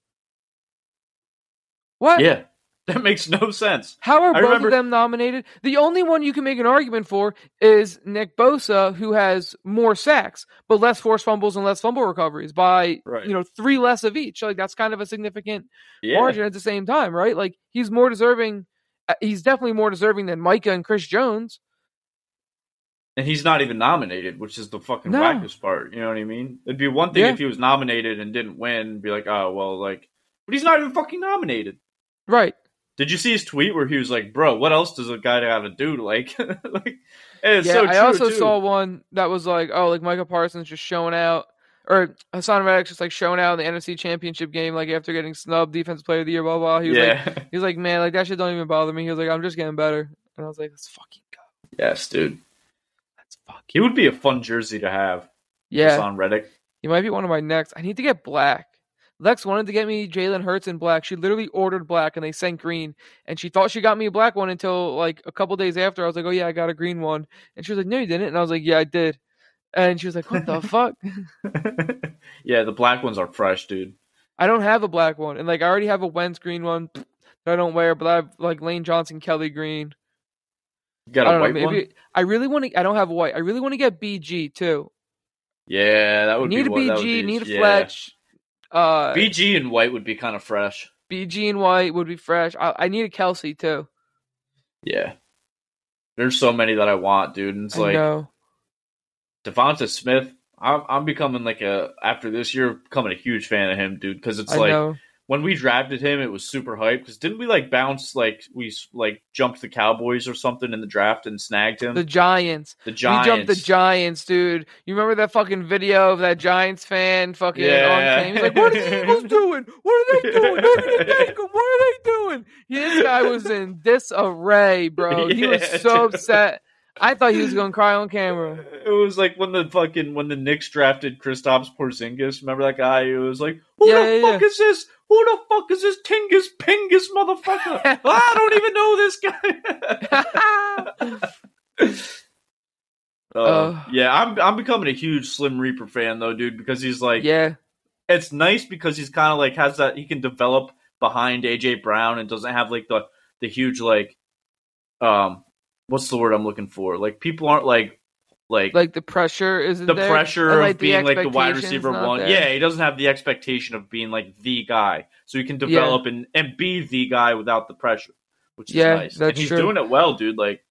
What? Yeah, that makes no sense. How are I both remember- of them nominated? The only one you can make an argument for is Nick Bosa, who has more sacks, but less forced fumbles and less fumble recoveries by Right. you know three less of each. Like that's kind of a significant Yeah, margin at the same time, right? Like he's more deserving. uh, He's definitely more deserving than Micah and Chris Jones. and he's not even nominated, which is the fucking No. wackest part. You know what I mean? It'd be one thing Yeah. if he was nominated and didn't win, be like, oh well, like, but he's not even fucking nominated. Right. Did you see his tweet where he was like, "Bro, what else does a guy have to do?" Like, like, it's yeah, so I also too. saw one that was like, oh, like Micah Parsons just showing out, or Haason Reddick's just like showing out in the NFC Championship game, like after getting snubbed, Defensive Player of the Year, blah blah. He was like, yeah, he was like, man, like that shit don't even bother me. He was like, I'm just getting better, and I was like, let's fucking go, yes, dude. let's fucking. He would be a fun jersey to have. Yeah, Haason Reddick. he might be one of my next. I need to get black. Lex wanted to get me Jalen Hurts in black. She literally ordered black and they sent green. And she thought she got me a black one until like a couple days after. I was like, oh, yeah, I got a green one. And she was like, no, you didn't. And I was like, yeah, I did. And she was like, what the fuck? yeah, the black ones are fresh, dude. I don't have a black one. And like, I already have a Wentz green one that I don't wear, but I have like Lane Johnson, Kelly green. You got I a know. white Maybe one? I really want to. I don't have a white. I really want to get BG too. Yeah, that would need be a one- that would BG, need a. Fletch. Uh, BG and white would be kind of fresh. BG and white would be fresh. I, I need a Kelce too. Yeah, there's so many that I want, dude. And it's I like know. Devonta Smith. I'm, I'm becoming like a after this year, becoming a huge fan of him, dude. Because it's I like know. When we drafted him, it was super hype. Because didn't we like bounce like we like jumped the Cowboys or something in the draft and snagged him? The Giants. The Giants. We jumped the Giants, dude. You remember that fucking video of that Giants fan fucking Yeah. on cam? He's like, "What are the Eagles doing? What are they doing? They're gonna take. What are they doing?" This guy was in disarray, bro. he was so upset. I thought he was gonna cry on camera. It was like when the fucking when the Knicks drafted Kristaps Porzingis. Remember that guy? Who was like, "Who Yeah, the yeah, fuck is this? Who the fuck is this Tingus Pingus motherfucker? I don't even know this guy." Uh, Uh. yeah, I'm I'm becoming a huge Slim Reaper fan though, dude, because he's like, yeah, it's nice because he's kind of like has that he can develop behind AJ Brown and doesn't have like the the huge like, um, what's the word I'm looking for? Like people aren't like like like the pressure isn't the there, pressure and, of like, the being like the wide receiver one. there. Yeah, he doesn't have the expectation of being like the guy, so he can develop and and be the guy without the pressure, which is Yeah, nice. and he's true. doing it well, dude. Like,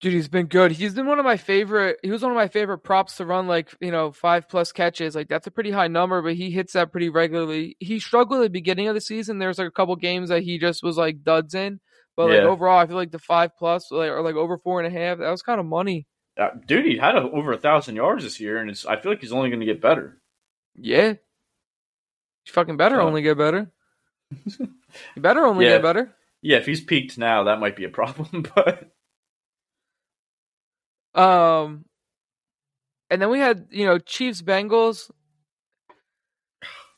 Dude, he's been good. He's been one of my favorite. He was one of my favorite props to run like you know five plus catches. Like that's a pretty high number, but he hits that pretty regularly. He struggled at the beginning of the season. There's like a couple games that he just was like duds in, but like overall, I feel like the five plus like, or like over four and a half. That was kind of money. Uh, dude, he had a, over a thousand yards this year, and it's. I feel like he's only going to get better. Yeah. You fucking better Oh. only get better. you better only Yeah. get better. Yeah, if he's peaked now, that might be a problem. But Um, and then we had you know Chiefs Bengals.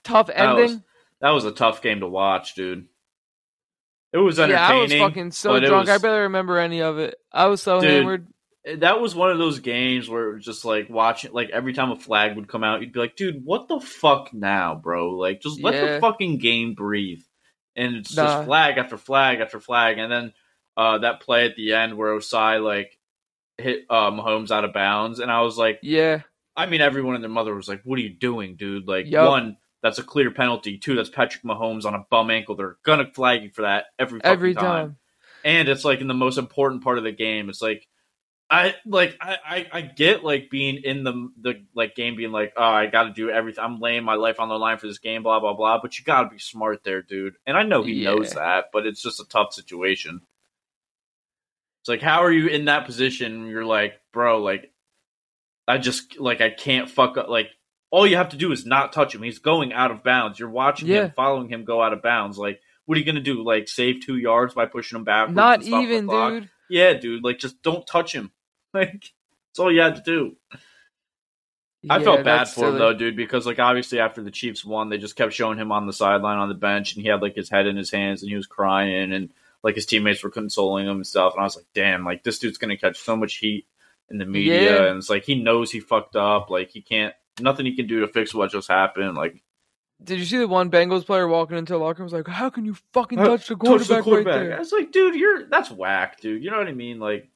Tough That was ending. that was a tough game to watch, dude. It was entertaining. yeah. I was fucking so drunk. I barely remember any of it. I was so Dude. hammered. that was one of those games where it was just like watching like every time a flag would come out you'd be like dude what the fuck now bro like just let Yeah. the fucking game breathe and it's Nah. just flag after flag after flag and then uh that play at the end where Ossai like hit Mahomes out of bounds and I was like Yeah, I mean everyone and their mother was like what are you doing dude like Yup. one that's a clear penalty two that's Patrick Mahomes on a bum ankle they're gonna flag you for that every fucking every time time. and it's like in the most important part of the game. It's like I like I, I, I get like being in the the like game being like oh I got to do everything I'm laying my life on the line for this game blah blah blah but you got to be smart there dude and I know he knows that but it's just a tough situation. It's like how are you in that position? You're like bro like I just like I can't fuck up like all you have to do is not touch him. He's going out of bounds. You're watching Yeah. him, following him go out of bounds. Like, what are you gonna do? Like, save two yards by pushing him back? Not and stop the even, dude. Yeah, dude. Like, just don't touch him. Like, that's all you had to do. I felt bad for him though, dude, because like obviously after the Chiefs won, they just kept showing him on the sideline on the bench, and he had like his head in his hands, and he was crying, and like his teammates were consoling him and stuff. And I was like, damn, like this dude's gonna catch so much heat in the media, Yeah. and it's like he knows he fucked up, like he can't, nothing he can do to fix what just happened. Like Did you see the one Bengals player walking into the locker room was like, "How can you fucking touch the touch quarterback, the quarterback. right I there?" was like, dude, you're that's whack, dude. You know what I mean? Like,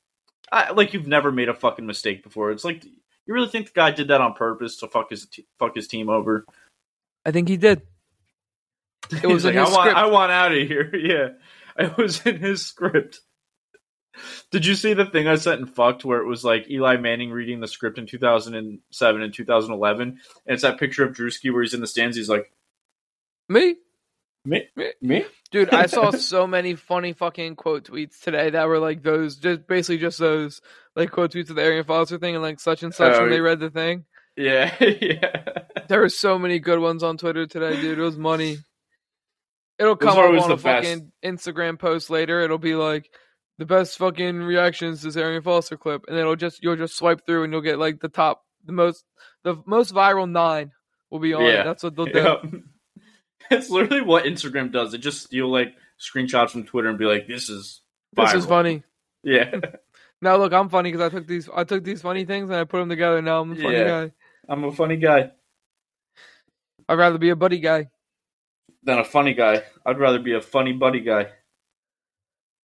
I, like you've never made a fucking mistake before. It's like you really think the guy did that on purpose to fuck his t- fuck his team over? I think he did. It was like, I want. I want out of here. Yeah, it was in his script. Did you see the thing I sent and fucked where it was like Eli Manning reading the script in 2007 and 2011, and it's that picture of Drewski where he's in the stands. He's like, Me, me, me. Me? dude. I saw so many funny fucking quote tweets today that were like those, just basically just those like quote tweets of the Arian Foster thing and like such and such Oh, when they read the thing. Yeah, yeah. There were so many good ones on Twitter today, dude. It was money. It'll come up on a best. fucking Instagram post later. It'll be like the best fucking reactions to this Arian Foster clip, and it'll just you'll just swipe through and you'll get like the top, the most, the most viral nine will be on. it. Yeah. That's what they'll do. Yep. It's literally what Instagram does. It just steal like screenshots from Twitter and be like, "This is This is funny. Yeah, Now look, I'm funny because I took these, I took these funny things and I put them together. Now I'm a funny Yeah. guy. I'm a funny guy I'd rather be a buddy guy. than a funny guy. I'd rather be a funny buddy guy.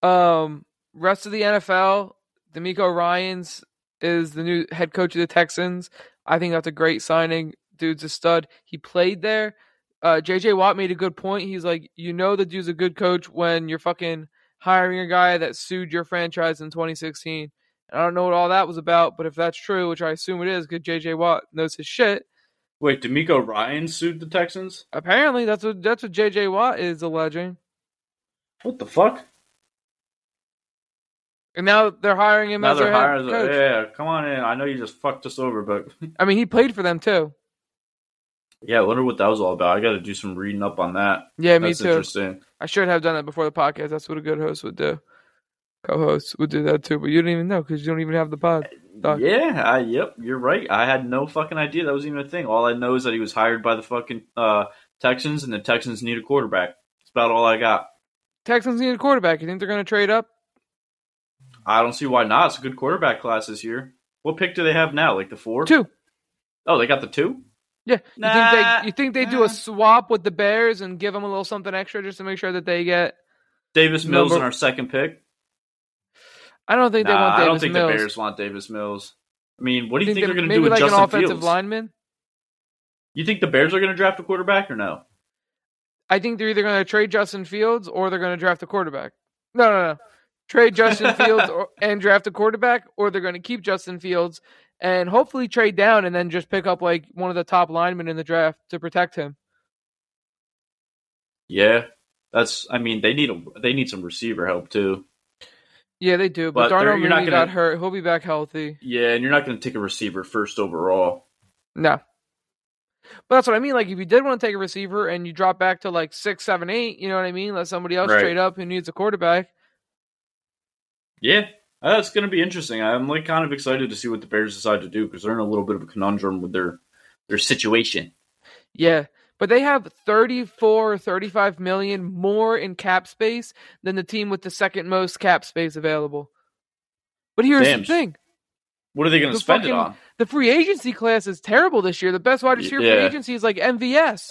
Um, rest of the NFL, DeMeco Ryans is the new head coach of the Texans. I think that's a great signing. Dude's a stud. He played there. Uh, JJ Watt made a good point. He's like, you know, the dude's a good coach when you're fucking hiring a guy that sued your franchise in 2016. And I don't know what all that was about, but if that's true, which I assume it is, because JJ Watt knows his shit. Wait, D'Amico Ryan sued the Texans? Apparently, that's what that's what JJ Watt is alleging. What the fuck? And now they're hiring him Now as their they're head hiring. coach. Yeah, come on in. I know you just fucked us over, but I mean, he played for them too. yeah, I wonder what that was all about. I got to do some reading up on that. Yeah, me That's too. interesting. I should have done that before the podcast. That's what a good host would do. Co-host would do that too, but you don't even know because you don't even have the pod. Doc. Yeah, I, yep, you're right. I had no fucking idea that was even a thing. All I know is that he was hired by the fucking uh, Texans, and the Texans need a quarterback. That's about all I got. Texans need a quarterback. You think they're going to trade up? I don't see why not. It's a good quarterback class this year. What pick do they have now? Like the four? Two. Oh, they got the two. Yeah. You think they you think they do a swap with the Bears and give them a little something extra just to make sure that they get? Davis Mills Number- in our second pick. I don't think they want Davis Mills. I don't think Mills. the Bears want Davis Mills. I mean, what do you Think think, they- they're going to do with like Justin an offensive Fields? lineman. You think the Bears are going to draft a quarterback or no? I think they're either going to trade Justin Fields or they're going to draft a quarterback. No, no, no. Trade Justin Fields or, and draft a quarterback, or they're going to keep Justin Fields and hopefully trade down and then just pick up like one of the top linemen in the draft to protect him. Yeah, that's. I mean, they need a they need some receiver help too. Yeah, they do. But, But Darnell you're not Mooney gonna- got hurt. He'll be back healthy. Yeah, and you're not going to take a receiver first overall. No. But that's what I mean. Like, if you did want to take a receiver and you drop back to like six, seven, eight, you know what I mean? Let somebody else Right. trade up who needs a quarterback. Yeah, uh, it's going to be interesting. I'm like kind of excited to see what the Bears decide to do because they're in a little bit of a conundrum with their their situation. Yeah. But they have 34 or 35 million more in cap space than the team with the second most cap space available. But here's Damn. the thing What are they going to The spend it on? the free agency class is terrible this year. The best wide receiver free agency is like MVS.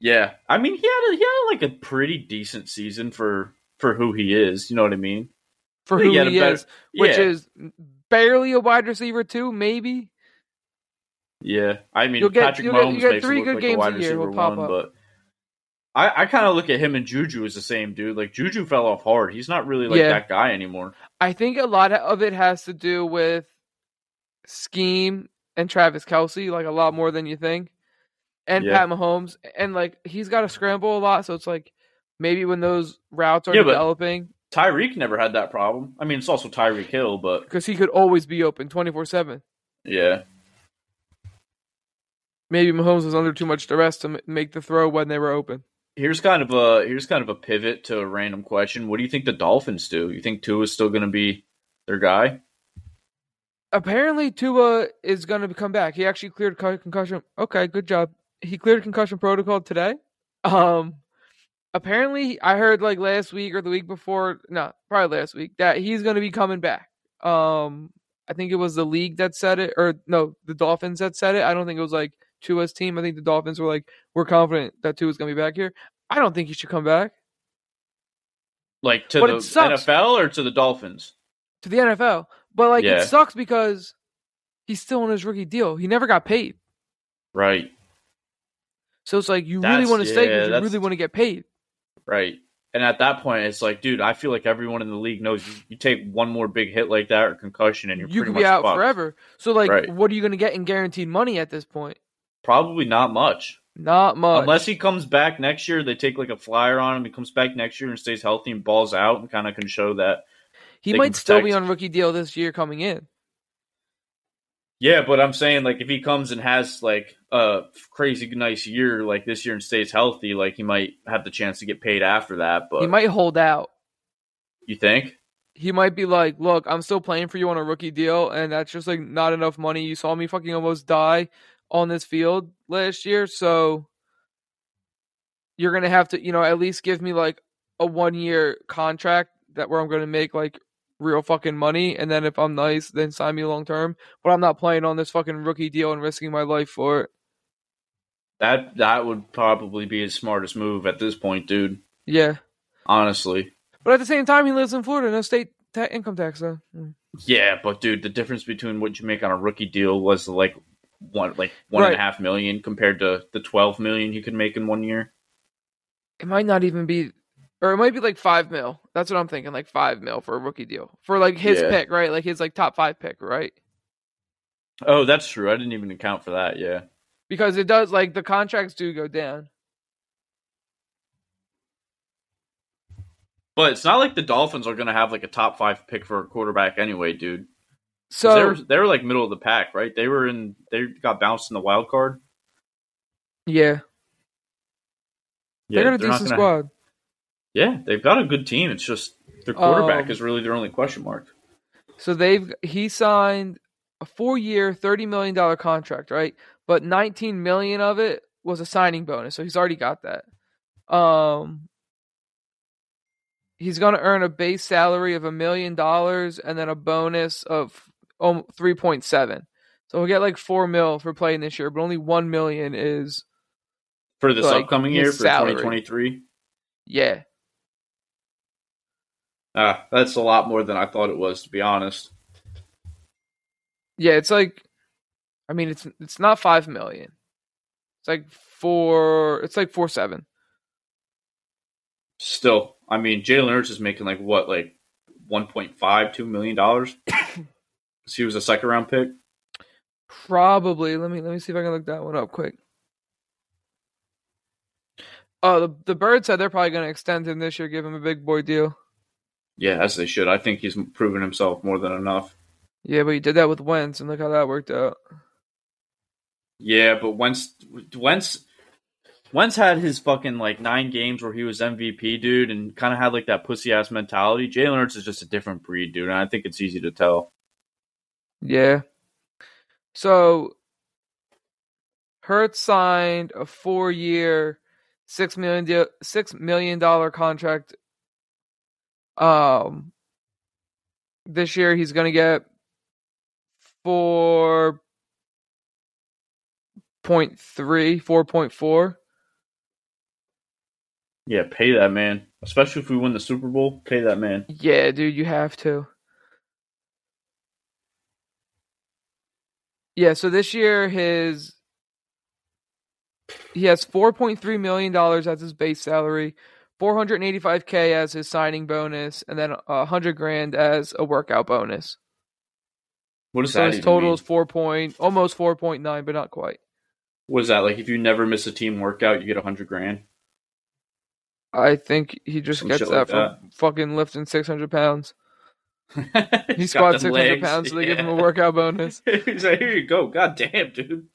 Yeah, I mean he had a, he had like a pretty decent season for for who he is. You know what I mean? for who he he better- is, which yeah. is barely a wide receiver too, maybe. Yeah, I mean You'll get- Patrick you'll get- Mahomes you get three good like games a wide a year, receiver he'll pop one, up. but I I kind of look at him and Juju as the same dude. Like Juju fell off hard. He's not really like Yeah. that guy anymore. I think a lot of it has to do with scheme and Travis Kelce, like a lot more than you think, and Yeah. Pat Mahomes, and like he's got to scramble a lot. So it's like maybe when those routes are Yeah, developing, Tyreek never had that problem. I mean, it's also Tyreek Hill, but because he could always be open twenty four seven. yeah, Maybe Mahomes was under too much duress to make the throw when they were open. here's kind of a here's kind of a pivot to a random question. What do you think the Dolphins do? You think Tua is still going to be their guy? Apparently, Tua is going to come back. He actually cleared concussion. Okay, good job. He cleared concussion protocol today. Um, apparently, I heard like last week or the week before, no, probably last week, that he's going to be coming back. Um, I think it was the league that said it, or no, the Dolphins that said it. I don't think it was like Tua's team. I think the Dolphins were like, "We're confident that Tua's going to be back here." I don't think he should come back Like to But the. NFL or to the Dolphins? to the NFL, but like Yeah. it sucks because he's still on his rookie deal. He never got paid. Right, So it's like you really want to stay yeah, because you really want to get paid. Right. And at that point, it's like, dude, I feel like everyone in the league knows you, you take one more big hit like that or concussion, and you're You pretty could be much out fucked. forever. So like, Right. what are you going to get in guaranteed money at this point? Probably not much. Not much. Unless he comes back next year, they take like a flyer on him. He comes back next year and stays healthy and balls out and kind of can show that. he might still be on rookie deal this year coming in. Yeah, but I'm saying like if he comes and has like a crazy nice year like this year and stays healthy, like he might have the chance to get paid after that. But he might hold out. you think? He might be like, "Look, I'm still playing for you on a rookie deal, and that's just like not enough money. You saw me fucking almost die on this field last year, so you're gonna have to, you know, at least give me like a one year contract that where I'm gonna make like real fucking money, and then if I'm nice, then sign me long term. But I'm not playing on this fucking rookie deal and risking my life for it. That that would probably be his smartest move at this point, dude. Yeah, Honestly. but at the same time, he lives in Florida, no state ta- income tax. Mm. Yeah, but dude, the difference between what you make on a rookie deal was like one like one and a half million compared to the twelve million you could make in one year. it might not even be or it might be like five mil. That's what I'm thinking, like five mil for a rookie deal. For like his Yeah. pick, right? Like his like top five pick, right? Oh, that's true. I didn't even account for that. Yeah. Because it does like the contracts do go down. But it's not like the Dolphins are going to have like a top five pick for a quarterback anyway, dude. So they were they were like middle of the pack, right? They were in they got bounced in the wild card. yeah, Yeah, they got a they're decent gonna- squad. Yeah, they've got a good team. It's just their quarterback Um, is really their only question mark. So they've he signed a four year, thirty million dollar contract, right? But nineteen million of it was a signing bonus, so he's already got that. Um he's gonna earn a base salary of a million dollars and then a bonus of three point seven. So he'll get like four mil for playing this year, but only one million is For this like, upcoming year for 2023. yeah. Ah, that's a lot more than I thought it was to be honest. Yeah, it's like I mean it's it's not five million. It's like four it's like four seven. Still, I mean, Jalen Hurts is making like what, like one point five two million dollars. he was a second round pick. Probably. Let me let me see if I can look that one up quick. Oh, the the bird said they're probably going to extend him this year, give him a big boy deal. Yeah, as they should. I think he's proven himself more than enough. Yeah, but he did that with Wentz, and look how that worked out. Yeah, but Wentz, Wentz, Wentz had his fucking like nine games where he was MVP, dude, and kind of had like that pussy ass mentality. Jalen Hurts is just a different breed, dude, and I think it's easy to tell. Yeah. So Hurts signed a four-year, six million six million dollar contract. Um, this year he's gonna get four point three, four point four. Yeah, pay that man, especially if we win the Super Bowl. Pay that man. Yeah, dude, you have to. Yeah, so this year his he has four point three million dollars as his base salary, four hundred and eighty five k as his signing bonus, and then a hundred grand as a workout bonus. What does So that his total mean? is four point almost four point nine, but not quite. What is that like? If you never miss a team workout, you get a hundred grand. I think he just Some gets that like from fucking lifting six hundred pounds. He squats six hundred pounds, so they give him a workout bonus. He's like, here you go. God damn, dude.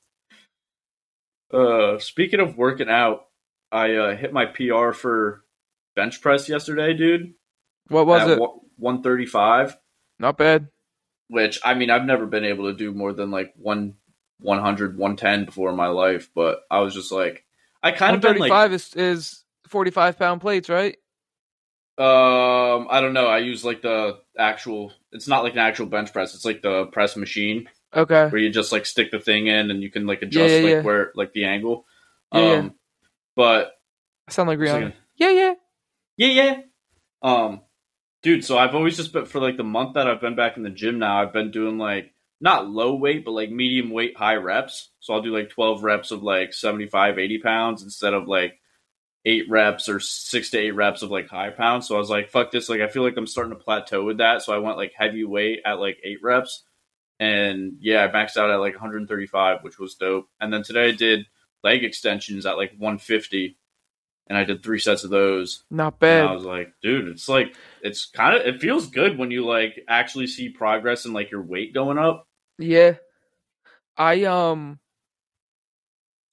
Uh, speaking of working out, I uh, hit my PR for bench press yesterday, dude. What was it? One thirty five. Not bad. Which I mean, I've never been able to do more than like one 100, 110 before in my life, but I was just like, I kind of been like, five is is forty five pound plates, right? um, I don't know. I use like the actual. It's not like an actual bench press. It's like the press machine. Okay. where you just like stick the thing in and you can like adjust Yeah, yeah, like yeah. where like the angle. Yeah, yeah. um but I sound like Rihanna. Yeah, yeah. Yeah, yeah. Um dude, so I've always just been for like the month that I've been back in the gym now, I've been doing like not low weight, but like medium weight, high reps. So I'll do like 12 reps of like 75, 80 pounds instead of like eight reps or six to eight reps of like high pounds. So I was like, fuck this. Like, I feel like I'm starting to plateau with that. So I went like heavy weight at like eight reps. And yeah, I maxed out at like 135, which was dope. And then today I did leg extensions at like 150. And I did three sets of those. Not And I was like, dude, it's like, it's kind of, it feels good when you like actually see progress and like your weight going up. Yeah. I um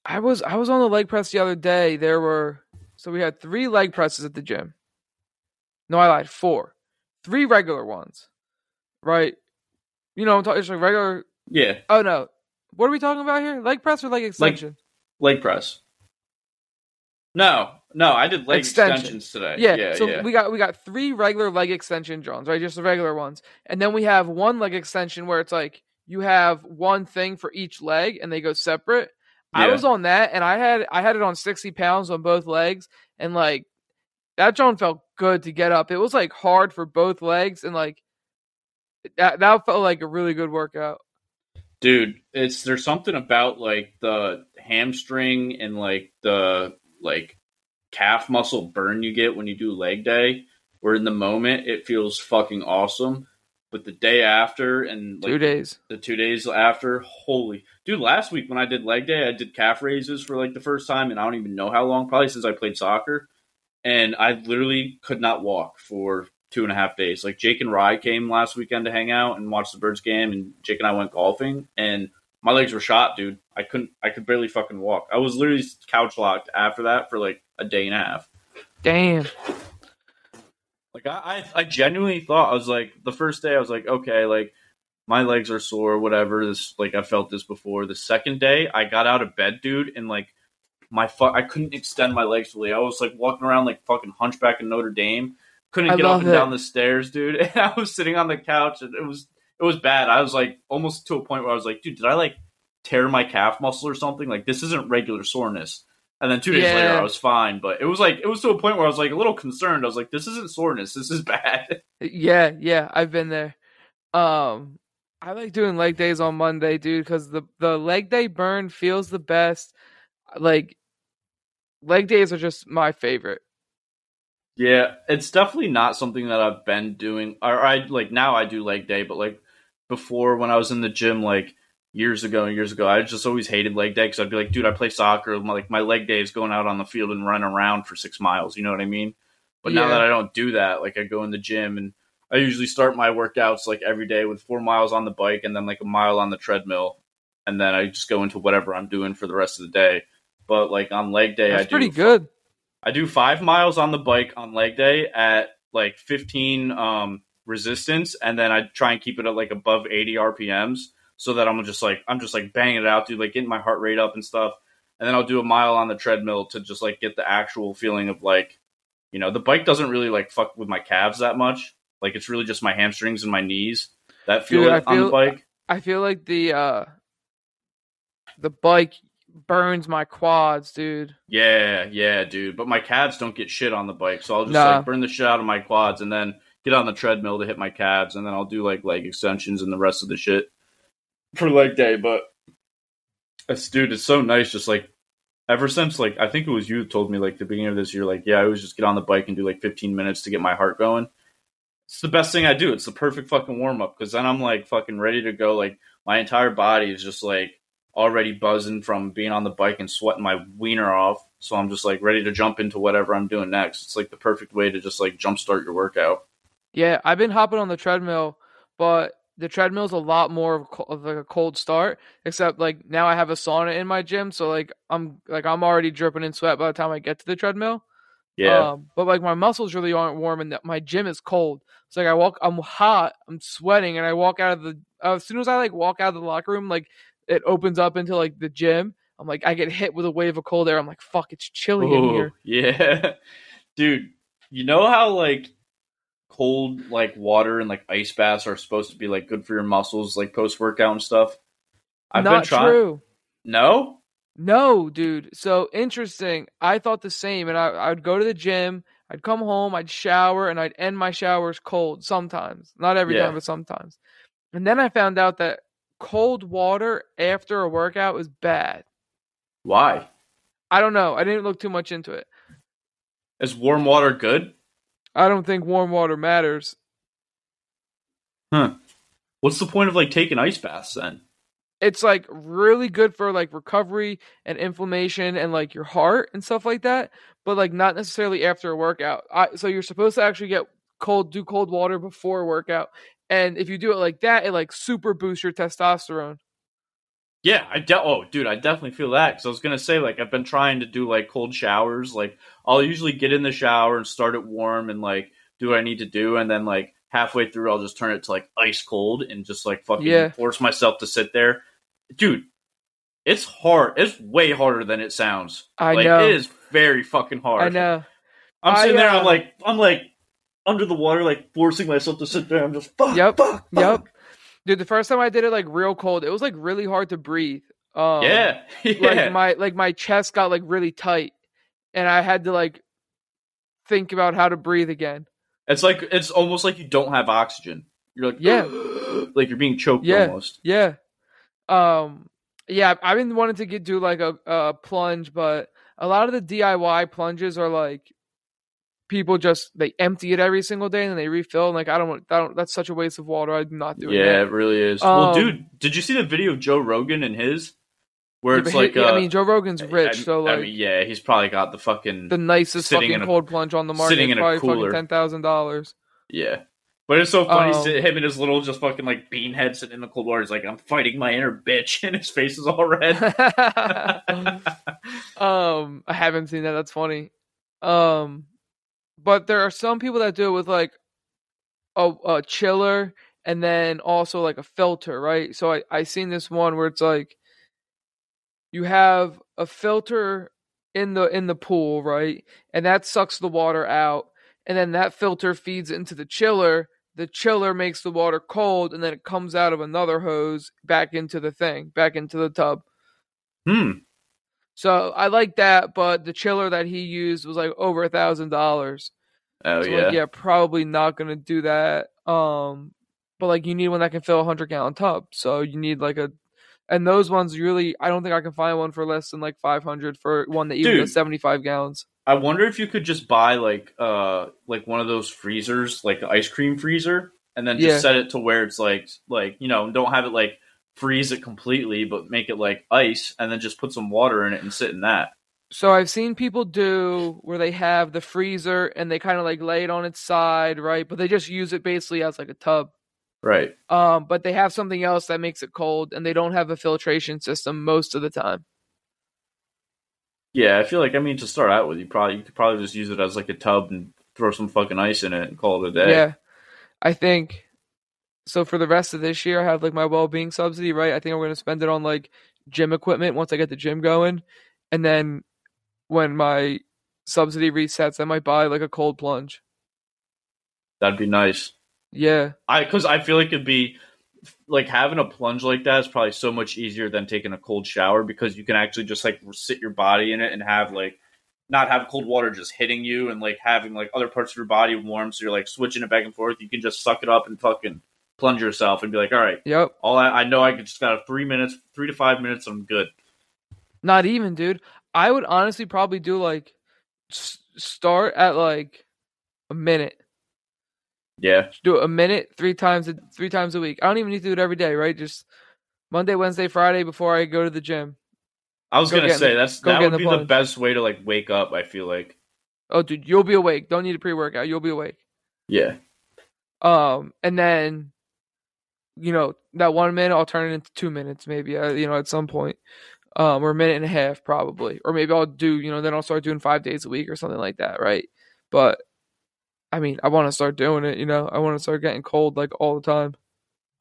I was I was on the leg press the other day. There were so we had three leg presses at the gym. No, I lied. Four. Three regular ones. Right? You know, I'm talking just like regular Yeah. Oh no. What are we talking about here? Leg press or leg extension? Leg press. No, no, I did leg Extension. extensions today. Yeah, yeah, so yeah. we got we got three regular leg extension Johns, right? Just the regular ones. And then we have one leg extension where it's like you have one thing for each leg and they go separate. I was on that and I had I had it on 60 pounds on both legs and like that John felt good to get up. It was like hard for both legs and like that that felt like a really good workout. dude it's there's something about like the hamstring and like the like calf muscle burn you get when you do leg day where in the moment it feels fucking awesome but the day after and like Two days. the two days after holy dude last week when i did leg day i did calf raises for like the first time and i don't even know how long probably since i played soccer and i literally could not walk for two and a half days. Like jake and rye came last weekend to hang out and watch the birds game and jake and i went golfing and my legs were shot dude. I couldn't i could barely fucking walk. I was literally couch locked after that for like a day and a half Damn. like I, I, I genuinely thought I was like the first day I was like okay like my legs are sore whatever this like I felt this before. The second day I got out of bed, dude, and like my fu- I couldn't extend my legs fully. I was like walking around like fucking Hunchback in Notre Dame. Couldn't I get up and it. down the stairs, dude. And I was sitting on the couch and it was it was bad. I was like almost to a point where I was like, dude, did I like tear my calf muscle or something? Like this isn't regular soreness. And then two days later, I was fine. But it was like it was to a point where I was like a little concerned. I was like, "This isn't soreness. This is bad." Yeah, yeah, I've been there. Um, I like doing leg days on Monday, dude, because the the leg day burn feels the best. Like, leg days are just my favorite. yeah, it's definitely not something that I've been doing. Or I like now I do leg day, but like before when I was in the gym, like years ago and years ago, I just always hated leg day because I'd be like, "Dude, I play soccer. My, like my leg day is going out on the field and running around for six miles." You know what I mean? But now that I don't do that, like I go in the gym and I usually start my workouts like every day with four miles on the bike and then like a mile on the treadmill, and then I just go into whatever I'm doing for the rest of the day. But like on leg day, That's I do pretty good. I do five miles on the bike on leg day at like 15 um, resistance, and then I try and keep it at like above 80 RPMs, so that I'm just like I'm just like banging it out, dude, like getting my heart rate up and stuff. And then I'll do a mile on the treadmill to just like get the actual feeling of like, you know, the bike doesn't really like fuck with my calves that much. Like it's really just my hamstrings and my knees that feel Dude, it I on the feel- bike. I feel like the uh the bike burns my quads, dude. Yeah, yeah, dude. But my calves don't get shit on the bike, so I'll just Nah. like burn the shit out of my quads and then get on the treadmill to hit my calves, and then I'll do like leg extensions and the rest of the shit for leg day. But dude, it's so nice. Just like ever since like I think it was you told me like the beginning of this year, like yeah, I always just get on the bike and do like 15 minutes to get my heart going. It's the best thing I do. It's the perfect fucking warm up because then I'm like fucking ready to go. Like my entire body is just like already buzzing from being on the bike and sweating my wiener off. So I'm just like ready to jump into whatever I'm doing next. It's like the perfect way to just like jumpstart your workout. Yeah, I've been hopping on the treadmill, but the treadmill's a lot more of, like a cold start. Except like now I have a sauna in my gym, so like I'm like I'm already dripping in sweat by the time I get to the treadmill. Yeah. Um, but like my muscles really aren't warm, and that my gym is cold. So like I walk, I'm hot, I'm sweating, and I walk out of the. Uh, as soon as I like walk out of the locker room, like it opens up into like the gym. I'm like I get hit with a wave of cold air. I'm like fuck, it's chilly in here. yeah. Dude, you know how like cold like water and like ice baths are supposed to be like good for your muscles like post workout and stuff? I've Not been trying true. No? No, dude. So interesting. I thought the same, and I, I'd go to the gym. I'd come home. I'd shower, and I'd end my showers cold. Sometimes, not every Yeah. time, but sometimes. And then I found out that cold water after a workout is bad. Why? I don't know. I didn't look too much into it. Is warm water good? I don't think warm water matters. Huh. What's the point of like taking ice baths then? It's like really good for like recovery and inflammation and like your heart and stuff like that, but like not necessarily after a workout. I, so you're supposed to actually get cold, do cold water before a workout. And if you do it like that, it like super boosts your testosterone. Yeah, I de- oh, dude, I definitely feel that because I was gonna say like I've been trying to do like cold showers. Like I'll usually get in the shower and start it warm and like do what I need to do, and then like halfway through I'll just turn it to like ice cold and just like fucking Yeah. force myself to sit there. Dude, it's hard. It's way harder than it sounds. I like know. it is very fucking hard. I know. I'm I, sitting there. uh, I'm like I'm like under the water, like forcing myself to sit there. I'm just fuck, Yep, fuck, Yep. Dude, the first time I did it like real cold, it was like really hard to breathe. Um, yeah, yeah. Like my like my chest got like really tight, and I had to like think about how to breathe again. It's like it's almost like you don't have oxygen. You're like Yeah. like you're being choked Yeah. almost. Yeah. Um yeah, I've been wanting to get do like a, a plunge, but a lot of the DIY plunges are like people just they empty it every single day and then they refill and like I don't want I don't that's such a waste of water. I'm not doing Yeah, that. it really is. well, Um, dude, did you see the video of Joe Rogan and his where Yeah, it's but he- like uh, I mean Joe Rogan's rich, I- so I like mean, yeah, he's probably got the fucking the nicest fucking in a- cold plunge on the market. sitting in a cooler. fucking ten thousand dollars. yeah. But it's so funny, Um, him and his little just fucking like bean head sitting in the cold water. He's like, I'm fighting my inner bitch, and his face is all red. um, I haven't seen that. That's funny. Um, but there are some people that do it with like a, a chiller and then also like a filter, right? So I I seen this one where it's like you have a filter in the in the pool, right? And that sucks the water out, and then that filter feeds into the chiller. The chiller makes the water cold, and then it comes out of another hose back into the thing, back into the tub. hmm. So I like that, but the chiller that he used was like over a thousand dollars. Oh So yeah. like, yeah, probably not gonna do that. Um, but like you need one that can fill a hundred gallon tub. So you need like a, and those ones really, I don't think I can find one for less than like five hundred for one that even seventy five gallons. I wonder if you could just buy like uh like one of those freezers, like an ice cream freezer, and then just Yeah. set it to where it's like like you know don't have it like freeze it completely, but make it like ice, and then just put some water in it and sit in that. So I've seen people do where they have the freezer and they kind of like lay it on its side, right? But they just use it basically as like a tub. Right. Um, but they have something else that makes it cold, and they don't have a filtration system most of the time. Yeah, I feel like I mean to start out with, you probably you could probably just use it as like a tub and throw some fucking ice in it and call it a day. Yeah, I think. So for the rest of this year, I have like my well-being subsidy, right? I think I'm going to spend it on like gym equipment once I get the gym going, and then when my subsidy resets, I might buy like a cold plunge. That'd be nice. Yeah, I because I feel like it'd be like having a plunge like that is probably so much easier than taking a cold shower because you can actually just like sit your body in it and have like not have cold water just hitting you and like having like other parts of your body warm so you're like switching it back and forth. You can just suck it up and fucking plunge yourself and be like, all right, yep. all I, I know I just got a three minutes, three to five minutes, I'm good. Not even, dude. I would honestly probably do like s- start at like a minute. Yeah, Just do it a minute three times a, three times a week. I don't even need to do it every day, right? Just Monday, Wednesday, Friday before I go to the gym. I was Go gonna say the- that's go that would the be the best way to like wake up. I feel like Oh, dude, you'll be awake. Don't need a pre-workout. You'll be awake. yeah, Um, and then, you know, that one minute I'll turn it into two minutes, maybe. Uh, you know, at some point, um, or a minute and a half, probably, or maybe I'll do, you know, then I'll start doing five days a week or something like that, right? But, I mean, I want to start doing it. You know, I want to start getting cold like all the time.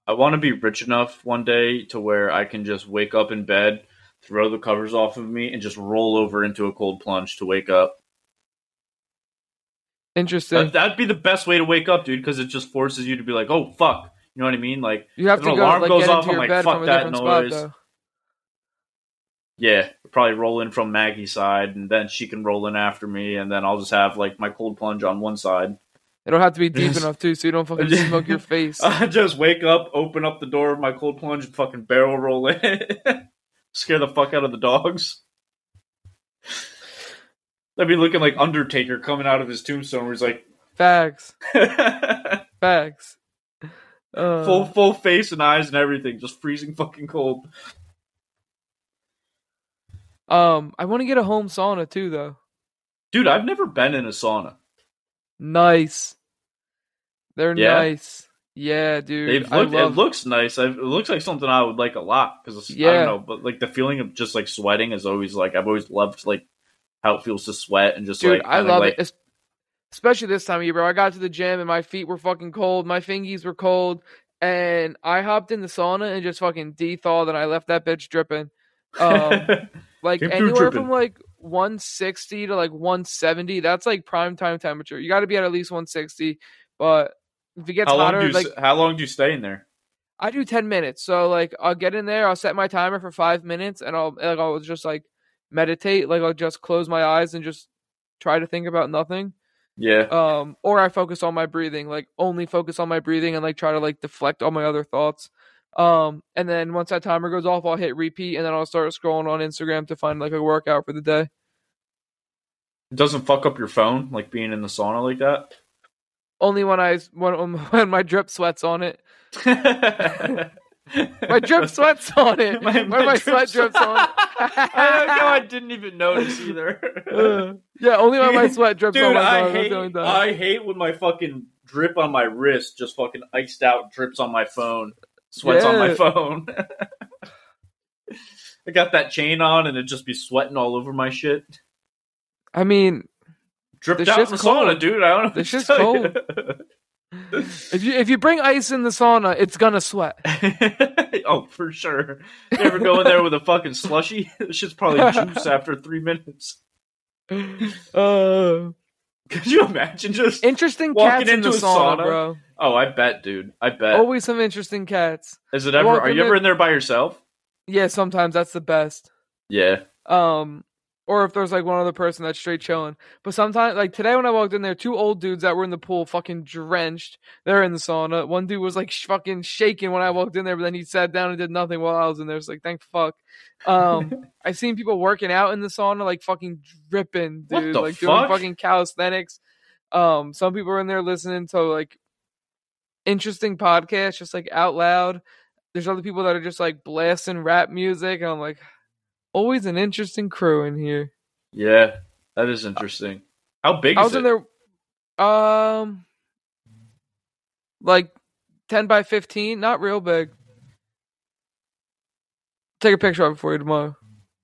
I want to be rich enough one day to where I can just wake up in bed, throw the covers off of me, and just roll over into a cold plunge to wake up. Interesting. That, that'd be the best way to wake up, dude, because it just forces you to be like, "Oh fuck," you know what I mean? Like, you have if to an go alarm like goes off, I'm like, "Fuck that different spot, noise." yeah, probably roll in from Maggie's side, and then she can roll in after me, and then I'll just have like my cold plunge on one side. It don't have to be deep enough too, so you don't fucking smoke your face. I just wake up, open up the door of my cold plunge, and fucking barrel roll in, scare the fuck out of the dogs. I'd be looking like Undertaker coming out of his tombstone, where he's like Facts. Facts. Uh, full full face and eyes and everything, just freezing fucking cold. Um, I want to get a home sauna too, though. Dude, I've never been in a sauna. Nice. They're Yeah? nice. Yeah, dude. Looked, love. it looks nice. I've, it looks like something I would like a lot because I don't know, but like the feeling of just like sweating is always like I've always loved like how it feels to sweat and just dude, like I love like, it. Es- Especially this time of year, bro. I got to the gym and my feet were fucking cold. My fingies were cold, and I hopped in the sauna and just fucking de-thawed, and I left that bitch dripping. Um, like Came anywhere from like 160 to like 170. That's like prime time temperature. You got to be at at least 160. But if it gets how hotter, you like how long do you stay in there? I do 10 minutes. So like I'll get in there, I'll set my timer for 5 minutes and I'll like I'll just like meditate, like I'll just close my eyes and just try to think about nothing. Yeah, Um or I focus on my breathing, like only focus on my breathing and like try to like deflect all my other thoughts. Um and then once that timer goes off, I'll hit repeat and then I'll start scrolling on Instagram to find like a workout for the day. it doesn't fuck up your phone like being in the sauna like that. Only when I when when my drip sweats on it. My drip sweats on it. My- my my, drip sweat drips on. I don't know. I didn't even notice either. Uh, yeah, only when my sweat drips on Dude, my I hate the only time. I hate when my fucking drip on my wrist just fucking iced out drips on my phone, sweats on my phone. I got that chain on and it just be sweating all over my shit. I mean, Dripped out in the sauna, dude. I don't know. The what to shit's tell you. If you if you bring ice in the sauna, it's gonna sweat. oh, for sure. You ever go in there with a fucking slushy? This shit's probably juice after three minutes. Uh, Could you imagine just? interesting Walking cats in the a sauna, sauna? bro. Oh, I bet, dude. I bet. Always some interesting cats. Is it ever? Are you ever in there by yourself? Yeah, sometimes that's the best. Yeah. Um, or if there's like one other person that's straight chilling. But sometimes, like today when I walked in there, two old dudes that were in the pool, fucking drenched. They're in the sauna. One dude was like sh- fucking shaking when I walked in there, but then he sat down and did nothing while I was in there. It's like, thank fuck. Um, I've seen people working out in the sauna, like fucking dripping, dude, like doing fucking calisthenics. Um, some people are in there listening to like interesting podcasts, just like out loud. There's other people that are just like blasting rap music, and I'm like, always an interesting crew in here. Yeah, that is interesting. How big I is was it? in there, um, like ten by fifteen, not real big. Take a picture of it for you tomorrow.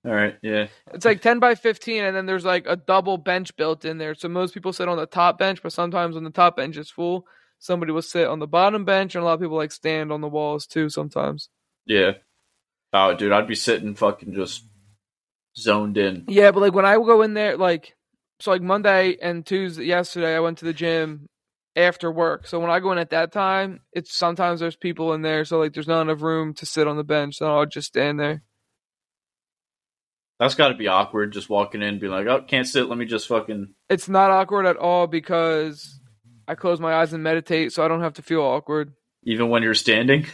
All right, yeah. It's like ten by fifteen, and then there's like a double bench built in there. So most people sit on the top bench, but sometimes when the top bench is full, somebody will sit on the bottom bench, and a lot of people like stand on the walls too. Sometimes. Yeah. Oh, dude, I'd be sitting fucking just zoned in. Yeah, but like when I go in there, like so, like Monday and Tuesday, yesterday, I went to the gym after work. So when I go in at that time, it's sometimes there's people in there, so like there's not enough room to sit on the bench, so I'll just stand there. That's got to be awkward, just walking in, and being like, "Oh, can't sit. Let me just fucking." It's not awkward at all because I close my eyes and meditate, so I don't have to feel awkward. Even when you're standing.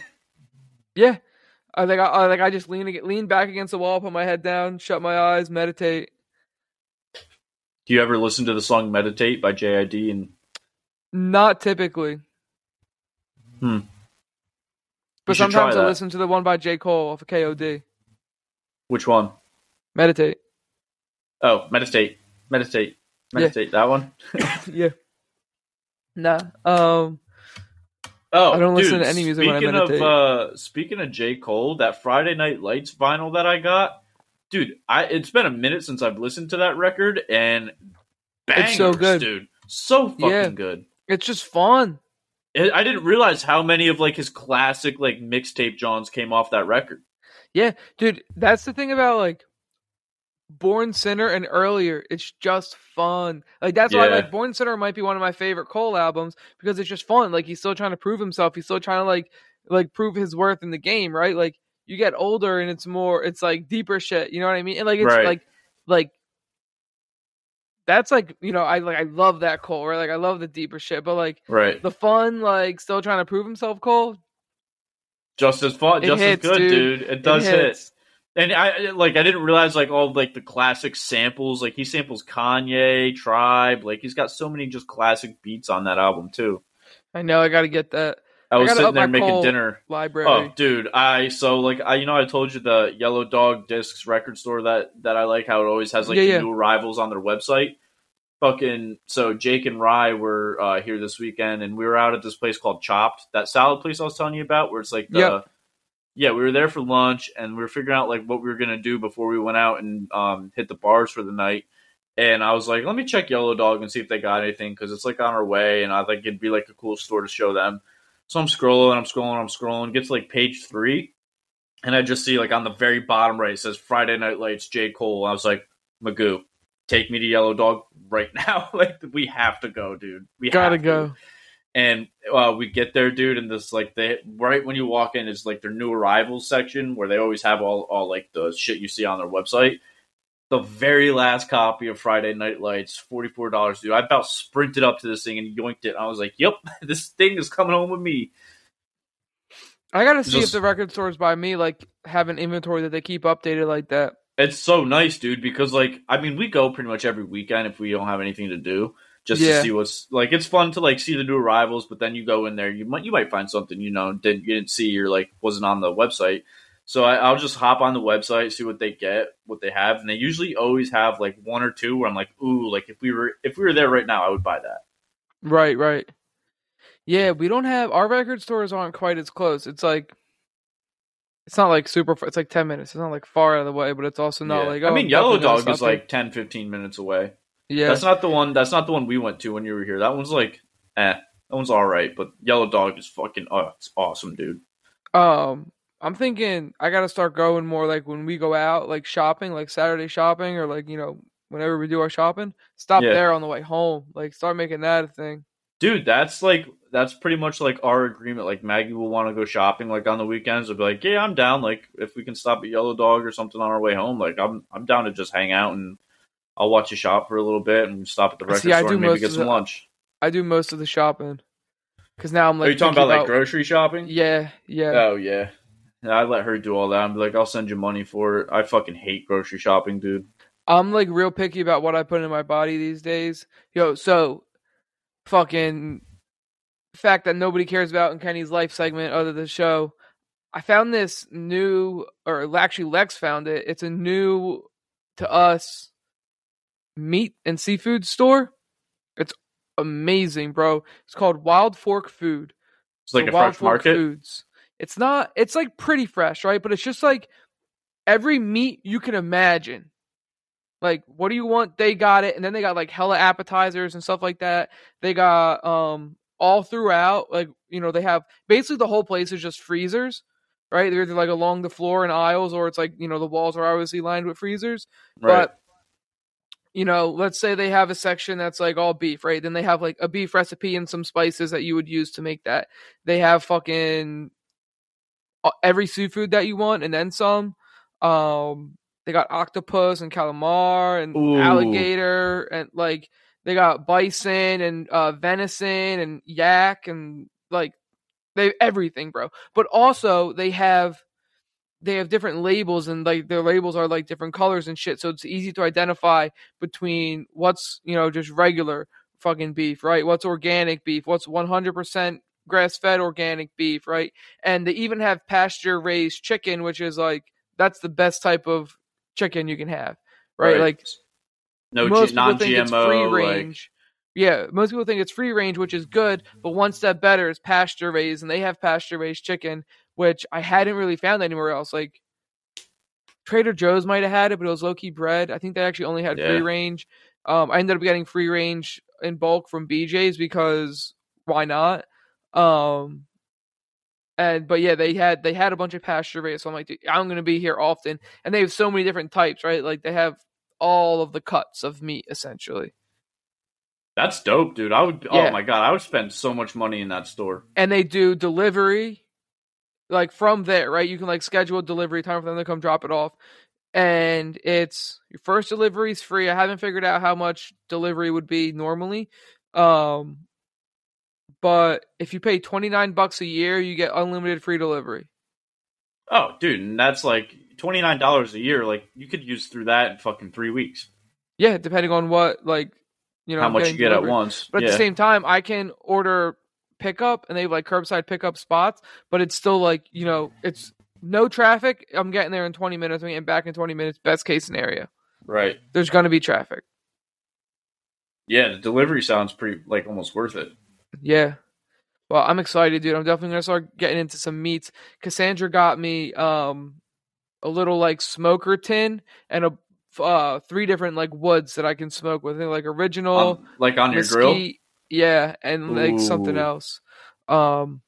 Yeah, I think I, I like I just lean lean back against the wall, put my head down, shut my eyes, meditate. Do you ever listen to the song "Meditate" by JID? And Not typically, hmm, but You should try sometimes I listen to the one by J Cole off of KOD. which one? Meditate. Oh, meditate, meditate, Yeah. meditate. That one. yeah. Nah. Um. Oh, I don't listen to any music when I speaking of meditate. uh, speaking of J Cole, that Friday Night Lights vinyl that I got, dude. I it's been a minute since I've listened to that record, and bangers, It's so good. dude. So fucking Yeah. good. It's just fun. I I didn't realize how many of like his classic like mixtape Johns came off that record. Yeah, dude. That's the thing about like Born Sinner and earlier. It's just fun. Like that's why like Born Sinner might be one of my favorite Cole albums because it's just fun. Like he's still trying to prove himself. He's still trying to like like prove his worth in the game, right? Like you get older and it's more it's like deeper shit. You know what I mean? And like it's Right. like like that's like you know I like I love that Cole, right? Like I love the deeper shit, but like Right. the fun, like still trying to prove himself, Cole. Just as fun, It just hits, as good, dude. dude. It does it hit. And I like I didn't realize like all like the classic samples. Like he samples Kanye, Tribe. Like he's got so many just classic beats on that album too. I know I got to get that I was gotta sitting there making dinner. library. Oh, dude, I so like I you know I told you the Yellow Dog Discs record store that that I like how it always has like Yeah, yeah. new arrivals on their website. Fucking so Jake and Rye were uh, here this weekend and we were out at this place called Chopped, that salad place I was telling you about, where it's like the Yep. Yeah we were there for lunch and we were figuring out like what we were gonna do before we went out and um, hit the bars for the night. And I was like, let me check Yellow Dog and see if they got anything because it's like on our way, and I think it'd be like a cool store to show them. So I'm scrolling, I'm scrolling, I'm scrolling. Get to like page three, and I just see like on the very bottom right it says Friday Night Lights, J Cole. I was like, Magoo, take me to Yellow Dog right now. like we have to go, dude. We Gotta have to. And uh, we get there, dude, and this like they right when you walk in is like their new arrivals section where they always have all all like the shit you see on their website. The very last copy of Friday Night Lights, forty four dollars, dude. I about sprinted up to this thing and yoinked it. I was like, "Yep, this thing is coming home with me." I gotta see Just- if the record stores by me like have an inventory that they keep updated like that. It's so nice, dude, because like I mean, we go pretty much every weekend if we don't have anything to do, just Yeah. to see what's like. It's fun to like see the new arrivals, but then you go in there, you might you might find something you know didn't you didn't see or like wasn't on the website. So I, I'll just hop on the website, see what they get, what they have, and they usually always have like one or two where I'm like, ooh, like if we were if we were there right now, I would buy that. Right, right. Yeah, we don't have our record stores aren't quite as close. It's like it's not like super. far. It's like ten minutes. It's not like far out of the way, but it's also not Yeah. like. I oh, mean, I'm Yellow Dog is like 10, 15 minutes away. Yeah, That's not the one. That's not the one we went to when you were here. That one's like, eh, that one's all right. But Yellow Dog is fucking, oh, it's awesome, dude. Um, I'm thinking I gotta start going more like when we go out, like shopping, like Saturday shopping, or like you know whenever we do our shopping. Stop Yeah. there on the way home. Like start making that a thing. Dude, that's like that's pretty much like our agreement. Like Maggie will want to go shopping like on the weekends. I'll be like, yeah, I'm down. Like if we can stop at Yellow Dog or something on our way home, like I'm I'm down to just hang out and I'll watch you shop for a little bit and stop at the record See, I store do and maybe get some the- lunch. I do most of the shopping because now I'm like. Are you talking thinking about like grocery shopping? Yeah, yeah. Oh yeah. Yeah, I let her do all that. I'm like, I'll send you money for it. I fucking hate grocery shopping, dude. I'm like real picky about what I put in my body these days. Yo, so fucking fact that nobody cares about in Kenny's life segment other than the show. I found this new, or actually Lex found it. It's a new to us meat and seafood store. It's amazing, bro. It's called Wild Fork Food. It's like So a Wild fresh Fork market. Foods. It's not. It's like pretty fresh, right? But it's just like every meat you can imagine. Like, what do you want? They got it, and then they got like hella appetizers and stuff like that. They got um all throughout. Like, you know, they have basically the whole place is just freezers, right? They're either like along the floor in aisles, or it's like you know the walls are obviously lined with freezers. Right. But you know, let's say they have a section that's like all beef, right? Then they have like a beef recipe and some spices that you would use to make that. They have fucking every seafood that you want and then some. Um, they got octopus and calamar and Ooh. alligator and like they got bison and uh, venison and yak and like they everything, bro. But also they have they have different labels and like their labels are like different colors and shit so it's easy to identify between what's you know just regular fucking beef right what's organic beef what's 100% grass fed organic beef right and they even have pasture raised chicken which is like that's the best type of chicken you can have right, like no most G- people think it's free non-GMO. Like, range. yeah, most people think it's free range, which is good. But one step better is pasture raised, and they have pasture raised chicken, which I hadn't really found anywhere else. Like Trader Joe's might have had it, but it was low key bread. I think they actually only had Yeah. free range. Um, I ended up getting free range in bulk from BJ's because why not? Um, and but yeah, they had they had a bunch of pasture raised. So I'm like, dude, I'm gonna be here often, and they have so many different types, right? Like they have all of the cuts of meat essentially. that's dope, dude. I would. Yeah. Oh my god, I would spend so much money in that store. and they do delivery like from there right you can like schedule a delivery time for them to come drop it off and it's your first delivery is free i haven't figured out how much delivery would be normally um but if you pay 29 bucks a year you get unlimited free delivery Oh, dude, and that's like twenty nine dollars a year. Like you could use through that in fucking three weeks. yeah depending on what like you know How much you get delivered. at once? But at the same time, I can order pickup and they have like curbside pickup spots, but it's still like, you know, it's no traffic. I'm getting there in 20 minutes. I'm getting back in 20 minutes. Best case scenario. right. There's going to be traffic. Yeah, the delivery sounds pretty like almost worth it. Yeah. Well, I'm excited, dude. I'm definitely going to start getting into some meats. Cassandra got me um a little like smoker tin and a uh three different like woods that I can smoke with. I think, like original On- like on your grill. Yeah, and like something else. Um,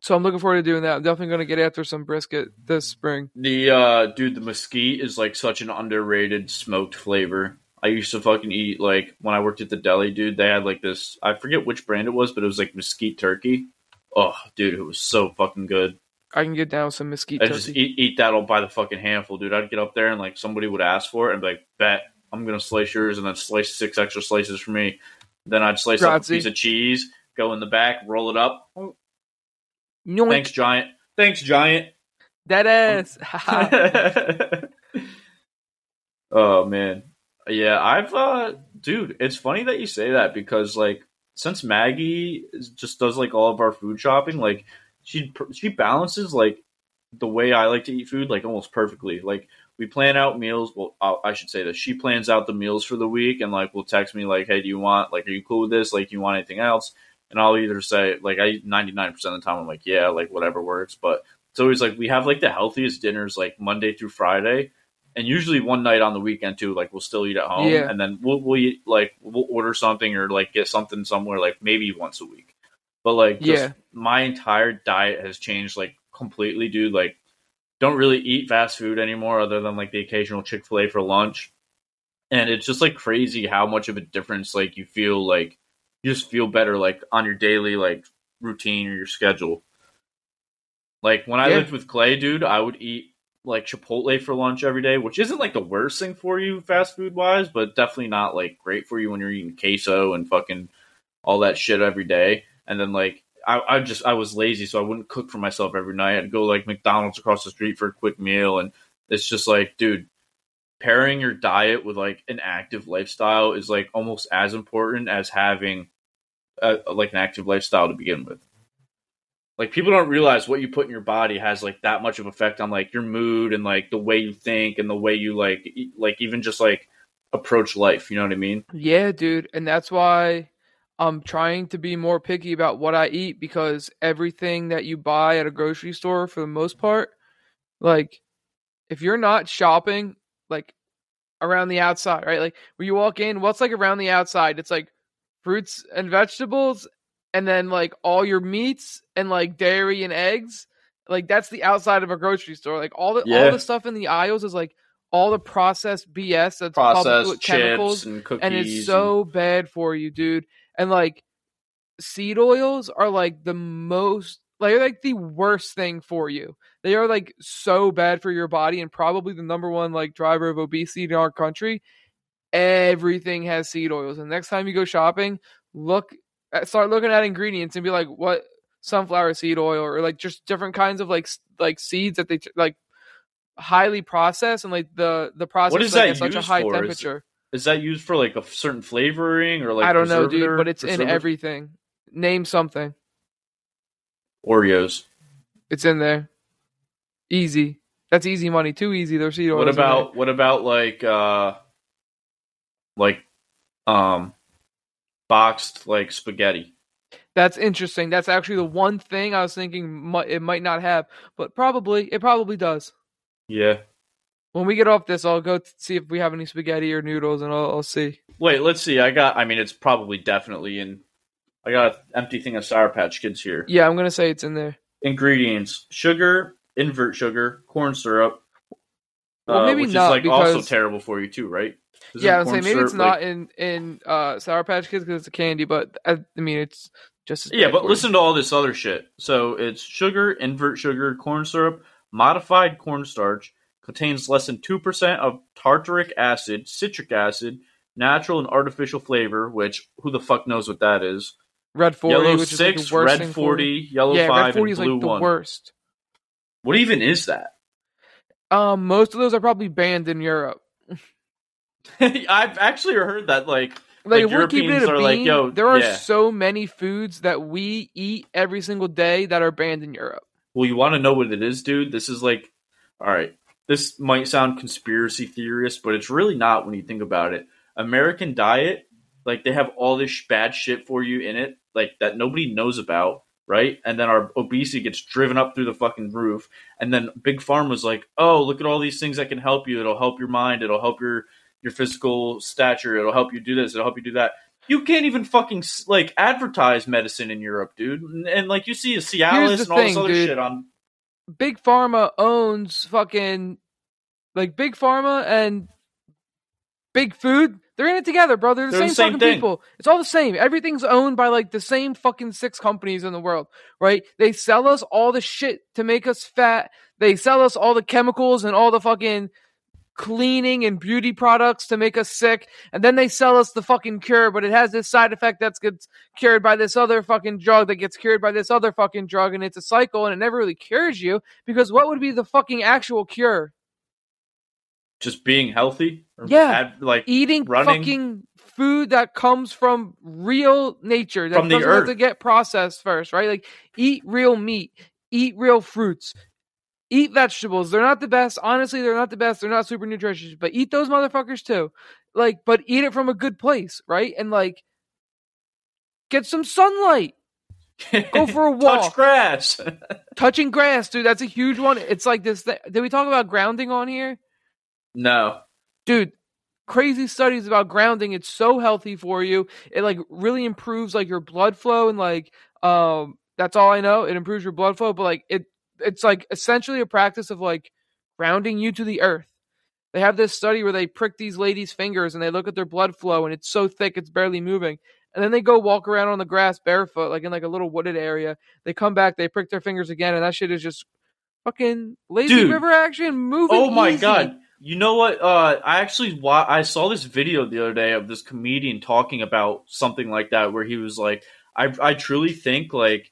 so I'm looking forward to doing that. I'm definitely going to get after some brisket this spring. The uh dude, the mesquite is like such an underrated smoked flavor. I used to fucking eat like when I worked at the deli, dude. They had like this. I forget which brand it was, but it was like mesquite turkey. Oh, dude, it was so fucking good. I can get down with some mesquite I just eat eat that all by the fucking handful, dude. I'd get up there and like somebody would ask for it and be like, "Bet I'm gonna slice yours," and then slice six extra slices for me. Then I'd slice up a piece of cheese, go in the back, roll it up. Yoink. Thanks, giant. Thanks, giant. Dead ass. oh man, yeah. I've uh, dude. It's funny that you say that because like since Maggie just does like all of our food shopping, like she she balances like the way I like to eat food like almost perfectly. Like we plan out meals. Well, I I should say that she plans out the meals for the week and like will text me like, "Hey, do you want like are you cool with this? Like, you want anything else?" And I'll either say like I ninety nine percent of the time I'm like, "Yeah, like whatever works." But it's always like we have like the healthiest dinners like Monday through Friday. And usually one night on the weekend too, like we'll still eat at home, Yeah. and then we'll we'll eat like we'll order something or like get something somewhere like maybe once a week. But like, just Yeah. my entire diet has changed like completely, dude. Like, don't really eat fast food anymore, other than like the occasional Chick Fil A for lunch. And it's just like crazy how much of a difference like you feel like you just feel better like on your daily like routine or your schedule. Like when I Yeah. lived with Clay, dude, I would eat like Chipotle for lunch every day, which isn't like the worst thing for you fast food wise, but definitely not like great for you when you're eating queso and fucking all that shit every day. And then like I, I just I was lazy, so I wouldn't cook for myself every night. I'd go like McDonald's across the street for a quick meal, and it's just like, dude, pairing your diet with like an active lifestyle is like almost as important as having a, like an active lifestyle to begin with. Like people don't realize what you put in your body has like that much of effect on like your mood and like the way you think and the way you like e- like even just like approach life. You know what I mean? Yeah, dude, and that's why I'm trying to be more picky about what I eat because everything that you buy at a grocery store, for the most part, like if you're not shopping like around the outside, right? Like when you walk in, what's like around the outside? It's like fruits and vegetables, and then like all your meats and like dairy and eggs. Like that's the outside of a grocery store. Like all the Yeah. all the stuff in the aisles is like all the processed BS that's Processed chemicals and cookies. and it's so bad for you, dude. And like seed oils are like the most like like the worst thing for you. They are like so bad for your body and probably the number one like driver of obesity in our country. Everything has seed oils. And next time you go shopping, look at, start looking at ingredients and be like what sunflower seed oil or like just different kinds of like like seeds that they like highly process and like the the process is like, that at such a high for? Temperature. Is that used for like a certain flavoring or like I don't know, dude, but it's in everything. Name something. Oreos. It's in there. Easy. That's easy money. Too easy. There's seed. What about what about like uh like um boxed like spaghetti? That's interesting. That's actually the one thing I was thinking it might not have, but probably it probably does. Yeah. When we get off this, I'll go t- see if we have any spaghetti or noodles, and I'll, I'll see. Wait, let's see. I got I mean it's probably definitely in I got an empty thing of Sour Patch Kids here. Yeah, I'm gonna say it's in there. Ingredients: sugar, invert sugar, corn syrup. Well, uh, maybe which not, is like also terrible for you too, right? Isn't yeah, I'm saying maybe it's not like- in in uh, Sour Patch Kids because it's a candy, but I, I mean it's just Yeah, but listen to all this other shit. So it's sugar, invert sugar, corn syrup, modified cornstarch, contains less than 2% of tartaric acid, citric acid, natural and artificial flavor, which who the fuck knows what that is? Red forty, yellow which 6, is like the worst red thing 40, yellow yeah, 5, red forty and is blue like the 1. worst. What even is that? Um, most of those are probably banned in Europe. I've actually heard that like Like, Like, we're keeping it a Europeans are like, bean, yo, there are yeah. so many foods that we eat every single day that are banned in Europe. Well, you want to know what it is, dude? This is like, all right, this might sound conspiracy theorist, but it's really not when you think about it. American diet, like they have all this bad shit for you in it, like that nobody knows about, right? And then our obesity gets driven up through the fucking roof. And then Big Pharma's like, oh, look at all these things that can help you. It'll help your mind. It'll help your your physical stature. It'll help you do this. It'll help you do that. You can't even fucking like advertise medicine in Europe, dude. And, and like you see a Cialis and all this other dude. shit on Big Pharma owns fucking like Big Pharma and Big Food. They're in it together, bro. They're the They're same, the same fucking thing. people. It's all the same. Everything's owned by like the same fucking six companies in the world, right? They sell us all the shit to make us fat. They sell us all the chemicals and all the fucking cleaning and beauty products to make us sick. And then they sell us the fucking cure, but it has this side effect that gets cured by this other fucking drug that gets cured by this other fucking drug. And it's a cycle and it never really cures you because what would be the fucking actual cure? just being healthy. Or Yeah. ad- like Eating Running. fucking food that comes from real nature that From the doesn't have earth. to get processed first, right? Like eat real meat, eat real fruits, eat vegetables. They're not the best. Honestly, they're not the best. They're not super nutritious, but eat those motherfuckers too. Like, but eat it from a good place, right? And like get some sunlight. Go for a walk. touch grass. Touching grass, dude, that's a huge one. It's like this. Th- Did we talk about grounding on here? no, dude crazy studies about grounding it's so healthy for you it like really improves like your blood flow and like um that's all i know it improves your blood flow but like it it's like essentially a practice of like grounding you to the earth they have this study where they prick these ladies fingers and they look at their blood flow and it's so thick it's barely moving and then they go walk around on the grass barefoot like in like a little wooded area they come back they prick their fingers again and that shit is just fucking lazy Dude. river action moving oh my easy. god. You know what? Uh, I actually wa- I saw this video the other day of this comedian talking about something like that, where he was like, "I I truly think like."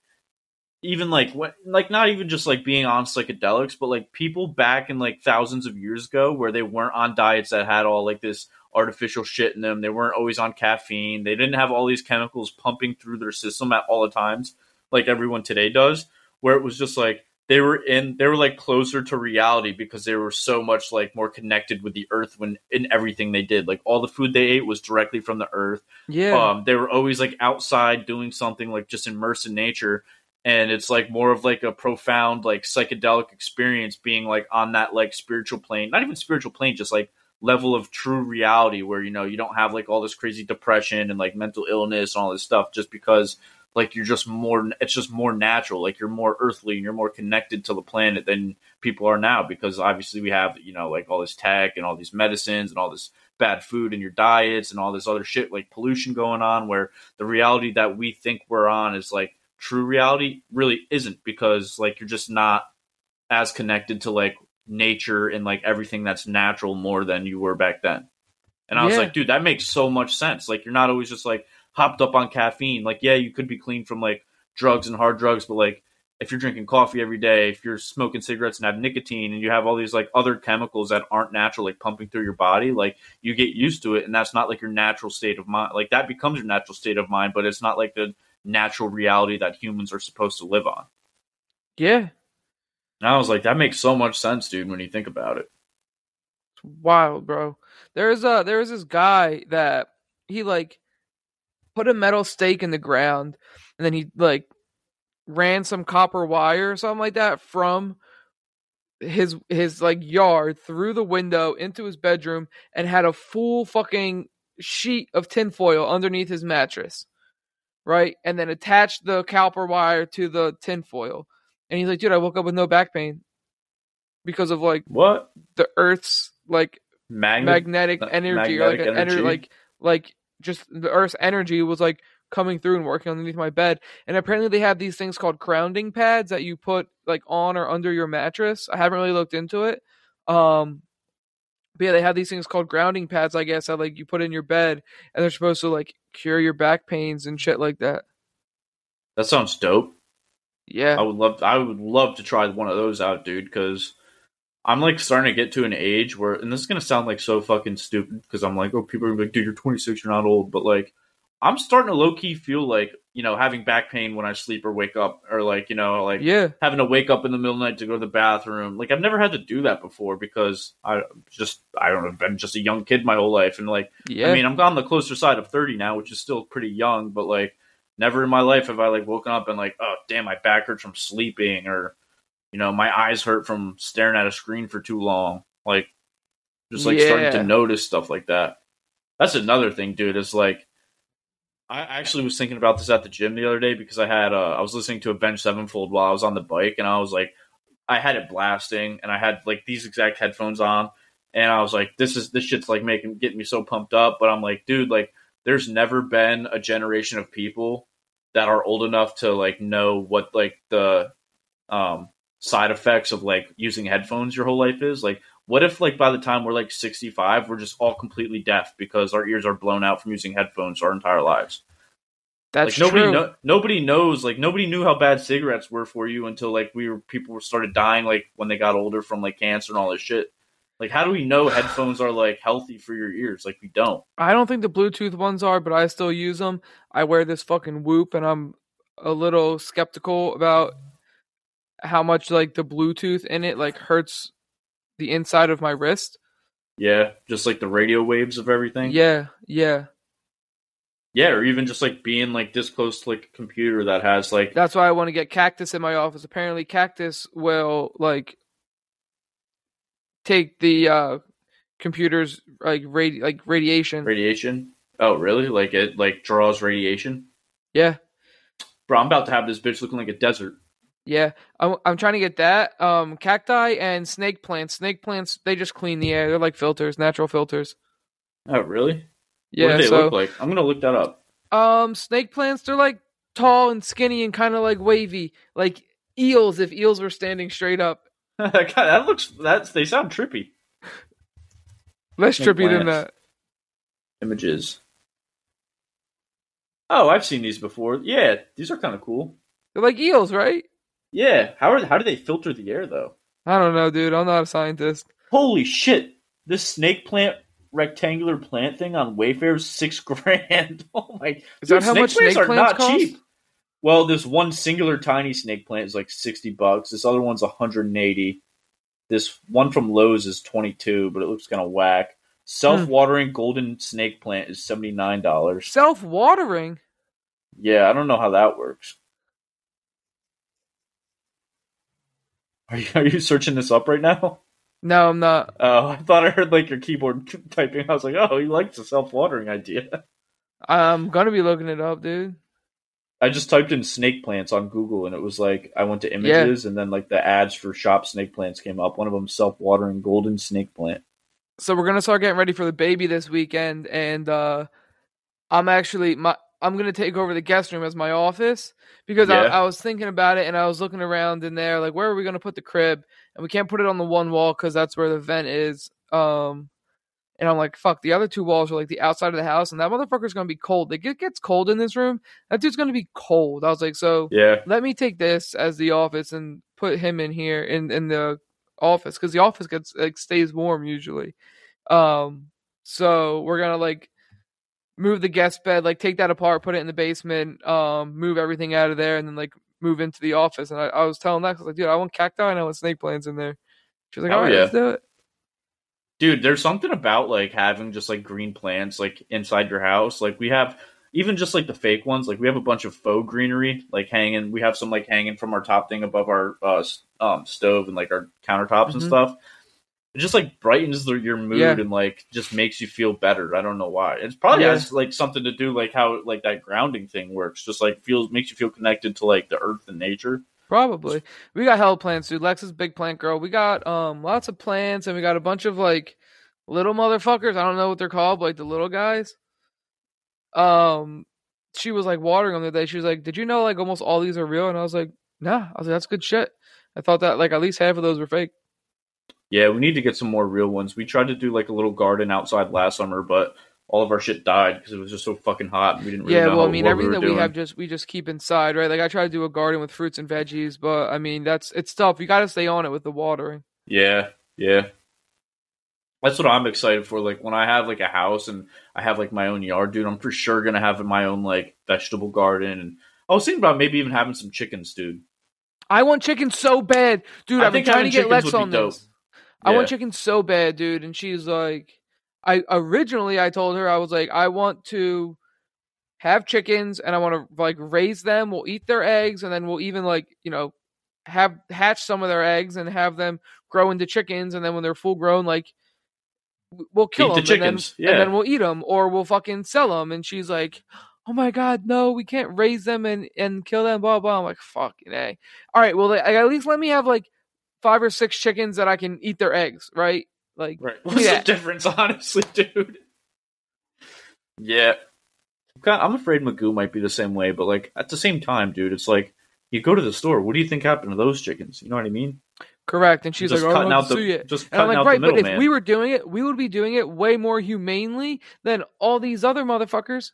Even like what, like not even just like being on psychedelics, but like people back in like thousands of years ago, where they weren't on diets that had all like this artificial shit in them. They weren't always on caffeine. They didn't have all these chemicals pumping through their system at all the times, like everyone today does. Where it was just like they were in they were like closer to reality because they were so much like more connected with the earth when in everything they did. Like all the food they ate was directly from the earth. Yeah. Um, they were always like outside doing something like just immersed in nature. And it's like more of like a profound like psychedelic experience being like on that like spiritual plane, not even spiritual plane, just like level of true reality where you know you don't have like all this crazy depression and like mental illness and all this stuff just because like you're just more it's just more natural like you're more earthly and you're more connected to the planet than people are now because obviously we have you know like all this tech and all these medicines and all this bad food in your diets and all this other shit like pollution going on where the reality that we think we're on is like true reality really isn't because like you're just not as connected to like nature and like everything that's natural more than you were back then. And I was like, dude, that makes so much sense. Like you're not always just like hopped up on caffeine. Like, yeah, you could be clean from like drugs and hard drugs, but like if you're drinking coffee every day, if you're smoking cigarettes and have nicotine and you have all these like other chemicals that aren't natural, like pumping through your body, like you get used to it and that's not like your natural state of mind. Like that becomes your natural state of mind, but it's not like the natural reality that humans are supposed to live on. yeah. And I was like, that makes so much sense, dude, when you think about it. It's wild, bro. There's a there was this guy that he like put a metal stake in the ground and then he like ran some copper wire or something like that from his his like yard through the window into his bedroom and had a full fucking sheet of tinfoil underneath his mattress. Right? And then attach the copper wire to the tinfoil. And he's like, dude, I woke up with no back pain because of like What? the Earth's like Magnet? magnetic ma- energy, or like an energy, energy? like like just the Earth's energy was like coming through and working underneath my bed. And apparently they have these things called grounding pads that you put like on or under your mattress. I haven't really looked into it. Um but yeah, they have these things called grounding pads, I guess, that like you put in your bed and they're supposed to like cure your back pains and shit like that. that sounds dope. Yeah. I would love I would love to try one of those out, dude, because I'm like starting to get to an age where and this is gonna sound like so fucking stupid because I'm like, oh people are gonna be like, dude, you're twenty six, you're not old, but like I'm starting to low key feel like, you know, having back pain when I sleep or wake up or like, you know, like yeah. having to wake up in the middle of the night to go to the bathroom. Like I've never had to do that before because I just I don't know, I've been just a young kid my whole life and like Yeah. I mean, I'm on the closer side of 30 now, which is still pretty young, but like never in my life have I like woken up and like, oh damn, my back hurts from sleeping or you know, my eyes hurt from staring at a screen for too long. Like just like starting to notice stuff like that. That's another thing, dude, is like I actually was thinking about this at the gym the other day because I had uh I was listening to Avenged Sevenfold while I was on the bike and I was like I had it blasting and I had like these exact headphones on and I was like, this is this shit's like making getting me so pumped up. But I'm like, dude, like there's never been a generation of people that are old enough to like know what like the um side effects of like using headphones your whole life is. Like, what if like by the time we're like 65, we're just all completely deaf because our ears are blown out from using headphones our entire lives? That's like nobody true. kno- nobody knows like nobody knew how bad cigarettes were for you until like we were people started dying like when they got older from like cancer and all this shit. Like how do we know headphones are like healthy for your ears? Like we don't. I don't think the Bluetooth ones are, but I still use them. I wear this fucking Whoop, and I'm a little skeptical about how much like the Bluetooth in it like hurts the inside of my wrist. Yeah, just like the radio waves of everything. Yeah, yeah. Yeah, or even just like being like this close to like a computer that has like That's why I want to get Cactus in my office. Apparently, Cactus will like take the uh computer's like radi- like radiation. radiation. Oh, really? Like it like draws radiation? Yeah, Bro, I'm about to have this bitch looking like a desert. Yeah. I'm I'm trying to get that. Um, cacti and snake plants. Snake plants they just clean the air. They're like filters, natural filters. Oh, really? Yeah. what do they so look like? I'm gonna look that up. um, snake plants they're like tall and skinny and kind of like wavy, like eels. If eels were standing straight up, God, that looks that's they sound trippy. less Snake trippy than that. Images. Oh, I've seen these before. Yeah, these are kind of cool. They're like eels, right? Yeah, how are how do they filter the air though? I don't know, dude. I'm not a scientist. Holy shit! This snake plant rectangular plant thing on Wayfair's six grand. Oh my! Is that how much snake plants are plants not cost? cheap. Well, this one singular tiny snake plant is like sixty bucks. This other one's one hundred and eighty. This one from Lowe's is twenty two, but it looks kind of whack. Hmm. Self watering golden snake plant is seventy nine dollars. Self watering. Yeah, I don't know how that works. Are you are you searching this up right now? No, I'm not. Oh, I thought I heard like your keyboard typing. I was like, oh, he likes the self watering idea. I'm gonna be looking it up, dude. I just typed in snake plants on Google, and it was like I went to images, and then like the ads for shop snake plants came up. One of them self watering golden snake plant. So we're gonna start getting ready for the baby this weekend, and uh I'm actually my I'm gonna take over the guest room as my office because I, Yeah. I was thinking about it and I was looking around in there like where are we gonna put the crib? And we can't put it on the one wall because that's where the vent is um and I'm like fuck the other two walls are like the outside of the house and that motherfucker's gonna be cold. It gets cold in this room that dude's gonna be cold. I was like so Yeah, let me take this as the office and put him in here in in the office because the office gets like stays warm usually. Um so we're gonna like move the guest bed like take that apart put it in the basement um move everything out of there and then like move into the office and i, I was telling that I was like dude i want cacti and i want snake plants in there she was like Oh, all right yeah. let's do it dude, there's something about like having just like green plants like inside your house. Like we have even just like the fake ones. Like we have a bunch of faux greenery like hanging. We have some like hanging from our top thing above our uh, um, stove and like our countertops and Mhm. stuff. It just like brightens the, your mood Yeah. and like just makes you feel better. I don't know why. It's probably Yeah. has like something to do like how like that grounding thing works. Just like feels makes you feel connected to like the earth and nature. Probably. We got hella plants, dude. Lex is big plant girl. We got um lots of plants and we got a bunch of like little motherfuckers. I don't know what they're called, but like the little guys. Um she was like watering them the other day. She was like, Did you know like almost all these are real? And I was like, Nah. I was like, That's good shit. I thought that like at least half of those were fake. Yeah, we need to get some more real ones. We tried to do like a little garden outside last summer, but all of our shit died because it was just so fucking hot. And we didn't really yeah, well, I mean, everything we that were we have just we just keep inside, right? Like I try to do a garden with fruits and veggies, but I mean that's it's tough. You got to stay on it with the watering. Yeah, yeah. That's what I'm excited for. Like when I have like a house and I have like my own yard, dude, I'm for sure gonna have my own like vegetable garden. And I was thinking about maybe even having some chickens, dude. I want chickens so bad, dude. I I've been trying to get Lex would be dope. I want chicken so bad, dude. And she's like, I originally I told her I was like, I want to have chickens and I want to like raise them. We'll eat their eggs and then we'll even like you know have hatch some of their eggs and have them grow into chickens. And then when they're full grown, like we'll kill Eat the them chickens, and then, yeah. and then we'll eat them or we'll fucking sell them. And she's like. Oh my god, no, we can't raise them and, and kill them, blah blah. I'm like, fucking A. All right, well, like, at least let me have like five or six chickens that I can eat their eggs, right? Like, Right. What's at the that. difference, honestly, dude? Yeah. I'm kinda- I'm afraid Magoo might be the same way, but like at the same time, dude, it's like you go to the store. What do you think happened to those chickens? You know what I mean? correct. And she's just like, oh, I cutting don't out have to the sue you. just And I'm cutting like, out right, the but if middleman. we were doing it, we would be doing it way more humanely than all these other motherfuckers.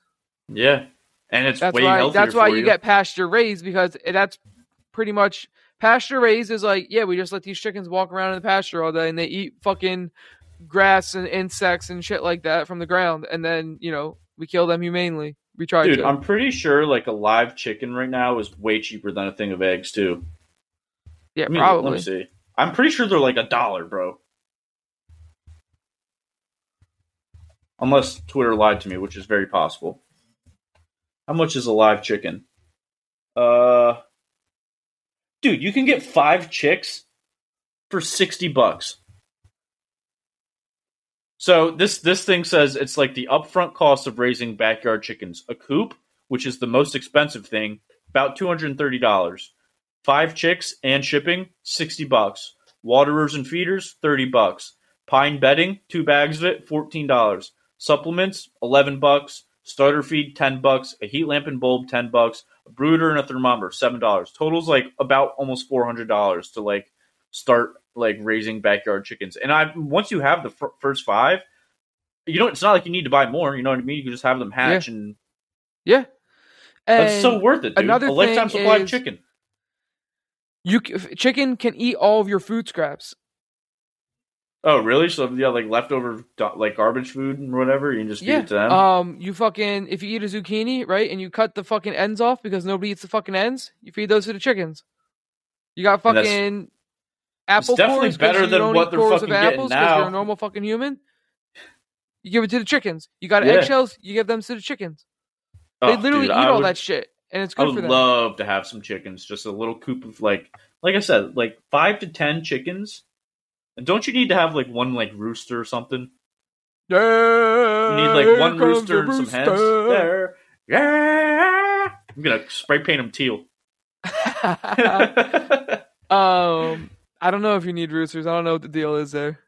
yeah, and it's That's way why. healthier That's why for you get pasture raised because that's pretty much pasture raised is like, yeah, we just let these chickens walk around in the pasture all day and they eat fucking grass and insects and shit like that from the ground, and then you know we kill them humanely. We try Dude, to. I'm pretty sure like a live chicken right now is way cheaper than a thing of eggs too. yeah, Let me, probably. Let me see. I'm pretty sure they're like a dollar, bro. Unless Twitter lied to me, which is very possible. How much is a live chicken? Uh, dude, you can get five chicks for sixty bucks. So this this thing says it's like the upfront cost of raising backyard chickens. A coop, which is the most expensive thing, about two hundred and thirty dollars. Five chicks and shipping, sixty bucks. Waterers and feeders, thirty bucks. Pine bedding, two bags of it, fourteen dollars. Supplements, eleven bucks. Starter feed, ten bucks. A heat lamp and bulb, ten bucks. A brooder and a thermometer, seven dollars. Totals like about almost four hundred dollars to like start like raising backyard chickens. And I once you have the fir- first five, you know it's not like you need to buy more. You know what I mean? You can just have them hatch, and yeah. that's so worth it. Dude. another a lifetime supply of chicken. You chicken can eat all of your food scraps. Oh, really? So yeah, like leftover like garbage food and whatever, you can just feed Yeah. it to them. Um, you fucking if you eat a zucchini, right, and you cut the fucking ends off because nobody eats the fucking ends, you feed those to the chickens. You got fucking apple definitely cores 'cause better you than what they're fucking of getting apples now. you're a normal fucking human. You give it to the chickens. You got Yeah. eggshells, you give them to the chickens. They Oh, literally dude, eat I all would- that shit, and it's I good for would them. love to have some chickens, just a little coop of like, like I said, like five to ten chickens. And don't you need to have like one like rooster or something? yeah, You need like one rooster and some hens. There, yeah. I'm gonna spray paint them teal. um, I don't know if you need roosters. I don't know what the deal is there.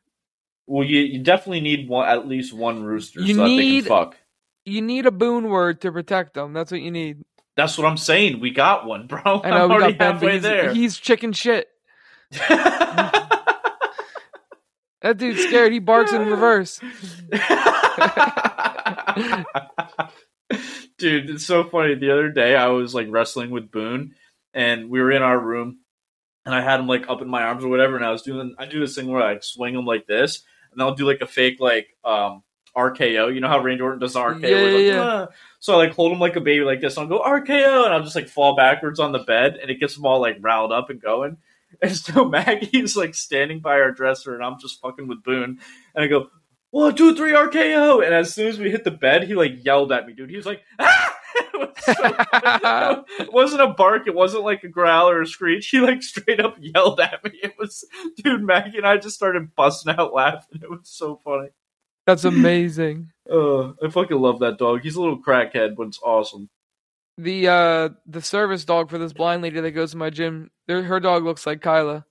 well, you, you definitely need one, at least one rooster, You so that they need- can fuck. You need a boon word to protect them. That's what you need. That's what I'm saying. We got one, bro. I know I'm we already got Ben, halfway he's, there. he's chicken shit. That dude's scared. He barks in reverse. Dude, it's so funny. The other day, I was like wrestling with Boone, and we were in our room, and I had him like up in my arms or whatever, and I was doing I do this thing where I like, swing him like this, and I'll do like a fake like um RKO. You know how Randy Orton does the RKO? Yeah, it's yeah, "Ah." So I like hold him like a baby like this, and I'll go RKO, and I'll just like fall backwards on the bed, and it gets them all like riled up and going. And so Maggie's like standing by our dresser, and I'm just fucking with Boone, and I go, one, two, three, RKO. And as soon as we hit the bed, he like yelled at me, dude. He was like, ah! it, was so it wasn't a bark. It wasn't like a growl or a screech. He like straight up yelled at me. It was, dude, Maggie and I just started busting out laughing. It was so funny. That's amazing. Uh, I fucking love that dog. He's a little crackhead, but it's awesome. The uh the service dog for this blind lady that goes to my gym, their- her dog looks like Kyla.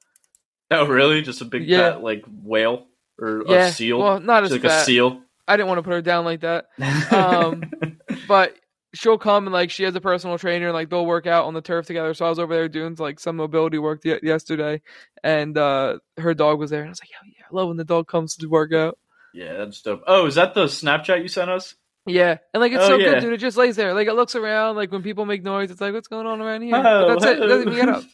Oh, really? Just a big Yeah. fat like whale or Yeah, a seal? Well, not as like fat. a seal. I didn't want to put her down like that. Um, but she'll come and like she has a personal trainer and like they'll work out on the turf together. So I was over there doing like some mobility work yesterday, and uh her dog was there, and I was like, "Yo, yeah, I love when the dog comes to work out." yeah, that's dope. Oh, is that the Snapchat you sent us? Yeah, and like it's Oh, so yeah. good, dude. It just lays there, like it looks around, like when people make noise, it's like, "What's going on around here?" Oh, but that's it. It get up.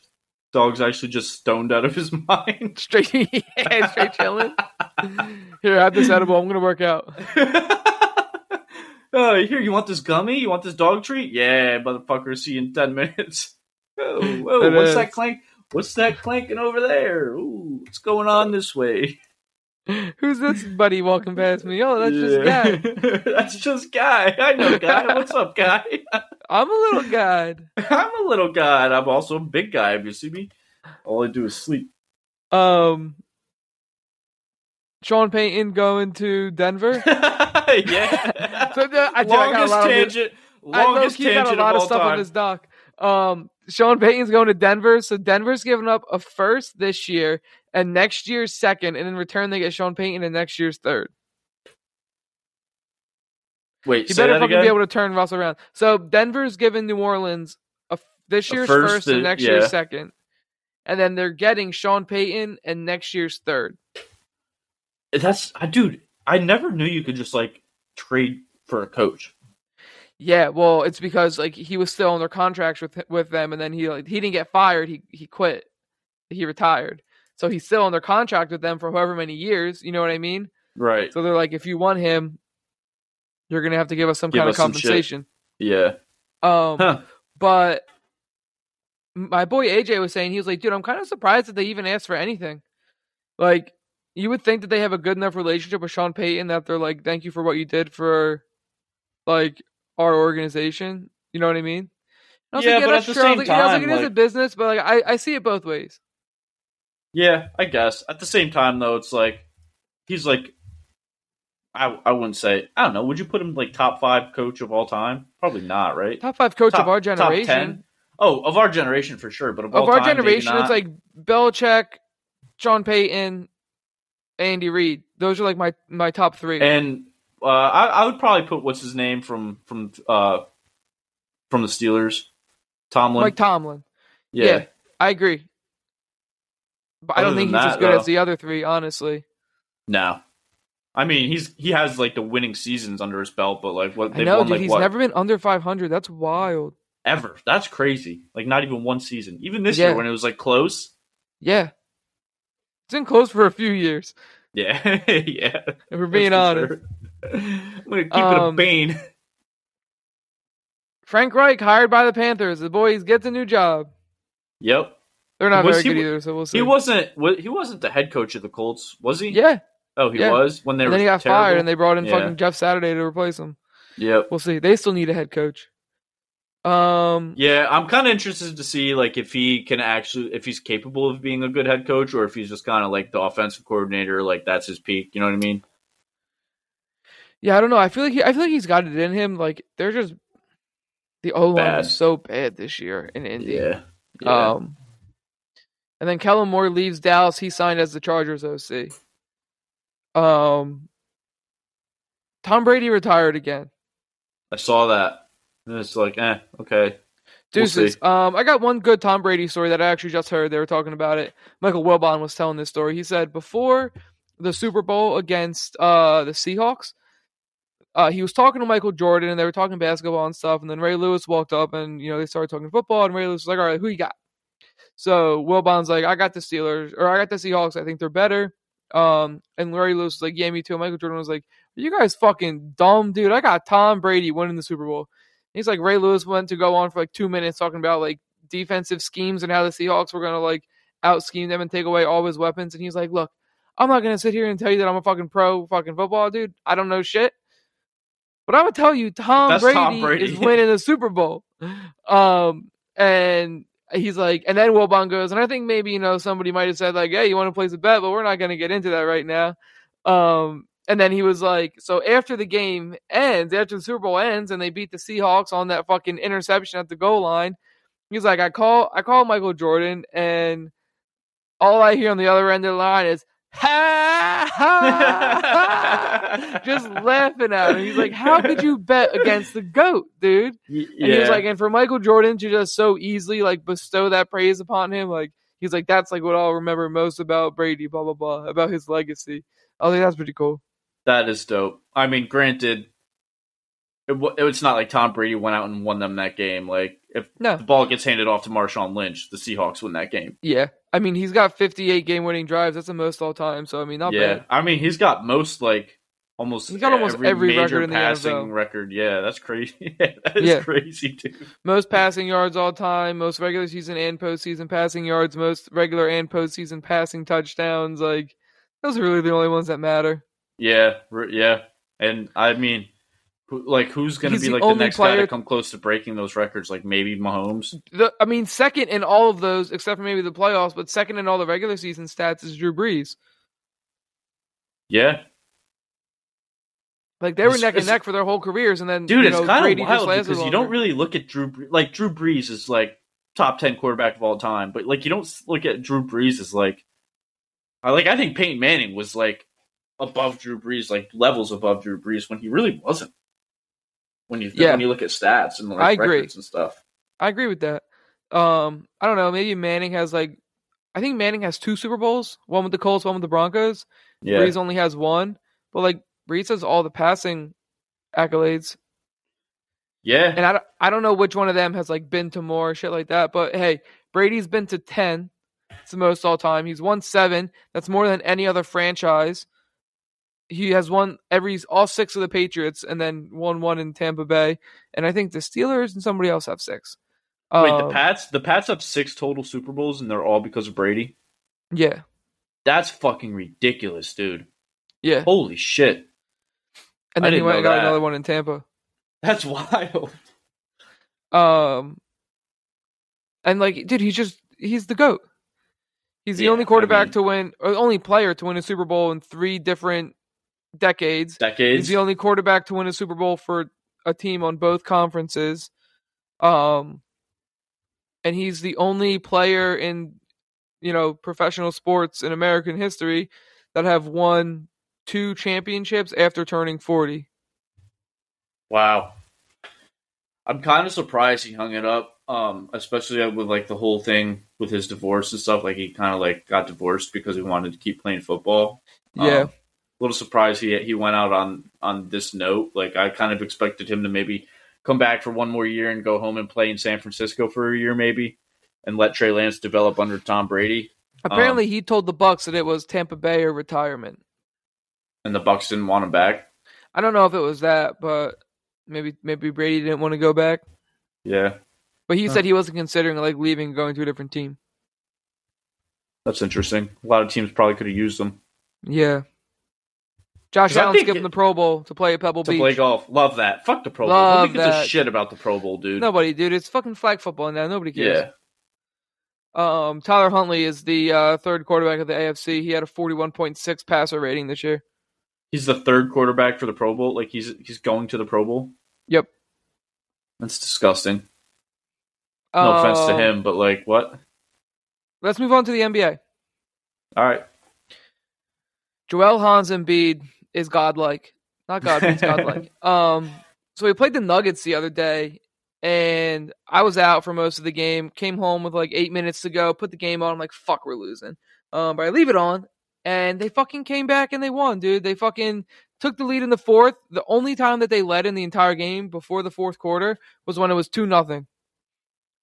Dog's actually just stoned out of his mind. Straight, yeah, straight chilling. Here, have this edible. I'm gonna work out. oh, here, you want this gummy? You want this dog treat? Yeah, motherfucker, see you in 10 minutes. Oh, whoa, what's is. that clank? What's that clanking over there? Ooh, what's going on this way? Who's this buddy walking past me? Oh, that's just guy. that's just Guy. I know Guy. What's up, Guy? I'm a little guy. I'm a little guy, I'm also a big guy. If you see me, all I do is sleep. Um, Sean Payton going to Denver. yeah. So the, I, dude, I got a longest of- tangent. Longest got tangent a lot of of stuff time. on this doc. Um, Sean Payton's going to Denver, so Denver's giving up a first this year and next year's second, and in return they get Sean Payton and next year's third. Wait, you better fucking again? be able to turn Russell around. So Denver's giving New Orleans a, this A year's first first, and next yeah. year's second, and then they're getting Sean Payton and next year's third. That's, I dude. I never knew you could just like trade for a coach. Yeah, well, it's because like he was still under contracts with with them, and then he like he didn't get fired. He he quit. He retired. So he's still under contract with them for however many years. You know what I mean? Right. So they're like, if you want him, you're gonna have to give us some Give kind us of compensation. Yeah. Um, Huh. but my boy AJ was saying he was like, dude, I'm kind of surprised that they even asked for anything. Like, you would think that they have a good enough relationship with Sean Payton that they're like, thank you for what you did for, like, our organization. You know what I mean? I was Yeah, like, but that's at the true. I was same like, yeah, I was like, time, it is a business, but like, I, I see it both ways. Yeah, I guess. At the same time, though, it's like he's like I I wouldn't say I don't know. Would you put him like top five coach of all time? Probably not, right? Top five coach Top- of our generation. 10? Oh, of our generation for sure, but of, Of all our time, generation, it's like Belichick, Sean Payton, Andy Reid. Those are like my my top three. and uh, I I would probably put what's his name from from uh from the Steelers, Tomlin. Mike Tomlin. yeah. yeah. I agree. But I don't think he's as good though- as the other three, honestly. no. I mean, he's he has like the winning seasons under his belt, but like what they've know, won dude. like he's what never been under 500. That's wild. ever. That's crazy. Like not even one season. Even this Yeah. year when it was like close. Yeah. It's been close for a few years. Yeah, yeah. If we're being honest. sure. I'm gonna keep it a Um, bane. Frank Reich hired by the Panthers. The boys gets a new job. Yep. They're not Was very he good either, so we'll see. He wasn't. He wasn't the head coach of the Colts, was he? yeah, Oh, he Yeah. was when they and were then he got terrible? fired, and they brought in Yeah. fucking Jeff Saturday to replace him. Yep. We'll see. They still need a head coach. Um, Yeah, I'm kind of interested to see like if he can actually if he's capable of being a good head coach or if he's just kind of like the offensive coordinator, like that's his peak. You know what I mean? yeah, I don't know. I feel like he, I feel like he's got it in him. Like they're just the O line was so bad this year in Indy. Yeah. Um, and then Kellen Moore leaves Dallas. He signed as the Chargers OC. Um, Tom Brady retired again. I saw that. And it's like, eh, okay. We'll Deuces. see. um, I got one good Tom Brady story that I actually just heard. They were talking about it. Michael Wilbon was telling this story. He said before the Super Bowl against uh the Seahawks, uh, he was talking to Michael Jordan and they were talking basketball and stuff. And then Ray Lewis walked up and you know they started talking football. And Ray Lewis was like, "All right, who you got?" So Wilbon's like, "I got the Steelers or I got the Seahawks. I think they're better." Um, and Larry Lewis was like, "Yeah, me too." Michael Jordan was like, "Are "You guys fucking dumb, dude. I got Tom Brady winning the Super Bowl." He's like Ray Lewis went to go on for like two minutes talking about like defensive schemes and how the Seahawks were gonna like out scheme them and take away all his weapons. And he's like, Look, I'm not gonna sit here and tell you that I'm a fucking pro fucking football dude. I don't know shit. But I'm gonna tell you Tom Brady, Tom Brady. is winning the Super Bowl. Um and he's like and then Wilbon goes, and I think maybe, you know, somebody might have said like, Hey, you wanna place a bet, but we're not gonna get into that right now. Um and then he was like, so after the game ends, after the Super Bowl ends, and they beat the Seahawks on that fucking interception at the goal line, he's like, I call, I call Michael Jordan, and all I hear on the other end of the line is ha ha, ha just laughing at him. He's like, how could you bet against the goat, dude? Y- And he was like, and for Michael Jordan to just so easily like bestow that praise upon him, like he's like, that's like what I'll remember most about Brady, blah blah blah, about his legacy. I think that's pretty cool. That is dope. I mean, granted, it, it's not like Tom Brady went out and won them that game. Like, if No, the ball gets handed off to Marshawn Lynch, the Seahawks win that game. Yeah, I mean he's got 58 game winning drives. That's the most all time. So I mean, not yeah, bad. I mean, he's got most like almost He's got almost every major record in the passing NFL. record. Yeah, that's crazy. that is Yeah. crazy, dude. Most passing yards all time. Most regular season and postseason passing yards. Most regular and postseason passing touchdowns. Like those are really the only ones that matter. Yeah, yeah, and I mean, who, like, who's going to be the like the next guy to come close to breaking those records? Like maybe Mahomes. The, I mean, second in all of those, except for maybe the playoffs, but second in all the regular season stats is Drew Brees. Yeah, Like they were It's- neck and neck for their whole careers, and then dude, you it's know, kind Brady of wild because you don't really look at Drew Bre- like Drew Brees is like top ten quarterback of all time, but like you don't look at Drew Brees as like, I like I think Peyton Manning was like above Drew Brees, like levels above Drew Brees when he really wasn't. When you Yeah. when you look at stats and like I agree. records and stuff. I agree with that. Um, I don't know. Maybe Manning has like, I think Manning has two Super Bowls. One with the Colts, one with the Broncos. Yeah, Brees only has one, but like Brees has all the passing accolades, yeah, and I don't, I don't know which one of them has like been to more shit like that. But hey, Brady's been to ten. It's the most all time. He's won seven. That's more than any other franchise. He has won every all six of the Patriots, and then won one in Tampa Bay. And I think the Steelers and somebody else have six. Wait, the Um, Pats the Pats have six total Super Bowls and they're all because of Brady. Yeah, That's fucking ridiculous, dude. yeah. Holy shit. And then he went and got that. another one in Tampa. That's wild. Um, and like, dude, he's just he's the goat. He's the Yeah, only I quarterback mean- to win, or the only player to win a Super Bowl in three different decades. Decades. He's the only quarterback to win a Super Bowl for a team on both conferences. Um, and he's the only player in, you know, professional sports in American history that have won two championships after turning forty. Wow. I'm kind of surprised he hung it up, um, especially with like the whole thing with his divorce and stuff. Like he kind of like got divorced because he wanted to keep playing football. Yeah. Um, a little surprised he he went out on on this note. Like I kind of expected him to maybe come back for one more year and go home and play in San Francisco for a year, maybe, and let Trey Lance develop under Tom Brady. Apparently, um, he told the Bucs that it was Tampa Bay or retirement. and the Bucs didn't want him back. I don't know if it was that, but maybe maybe Brady didn't want to go back. Yeah, But he Huh. said he wasn't considering like leaving and going to a different team. that's interesting. A lot of teams probably could have used him Yeah. Josh 'Cause I Allen think skipping it- the Pro Bowl to play at Pebble to Beach. play golf. Love that. Fuck the Pro Bowl. Love Nobody gives a shit about the Pro Bowl, dude. Nobody, dude. It's fucking flag football now. Nobody cares. yeah, Um, Tyler Huntley is the uh, third quarterback of the AFC. He had a 41.6 passer rating this year. he's the third quarterback for the Pro Bowl. Like he's he's going to the Pro Bowl. Yep. That's disgusting. No offense to Um, him, but like what? Let's move on to the NBA. All right. Joel Hans Embiid is godlike. Not God, he's godlike. Um, so we played the Nuggets the other day, and I was out for most of the game. Came home with like eight minutes to go. Put the game on. I'm like, fuck, we're losing. Um, but I leave it on, and they fucking came back and they won, dude. They fucking took the lead in the fourth. The only time that they led in the entire game before the fourth quarter was when it was two nothing.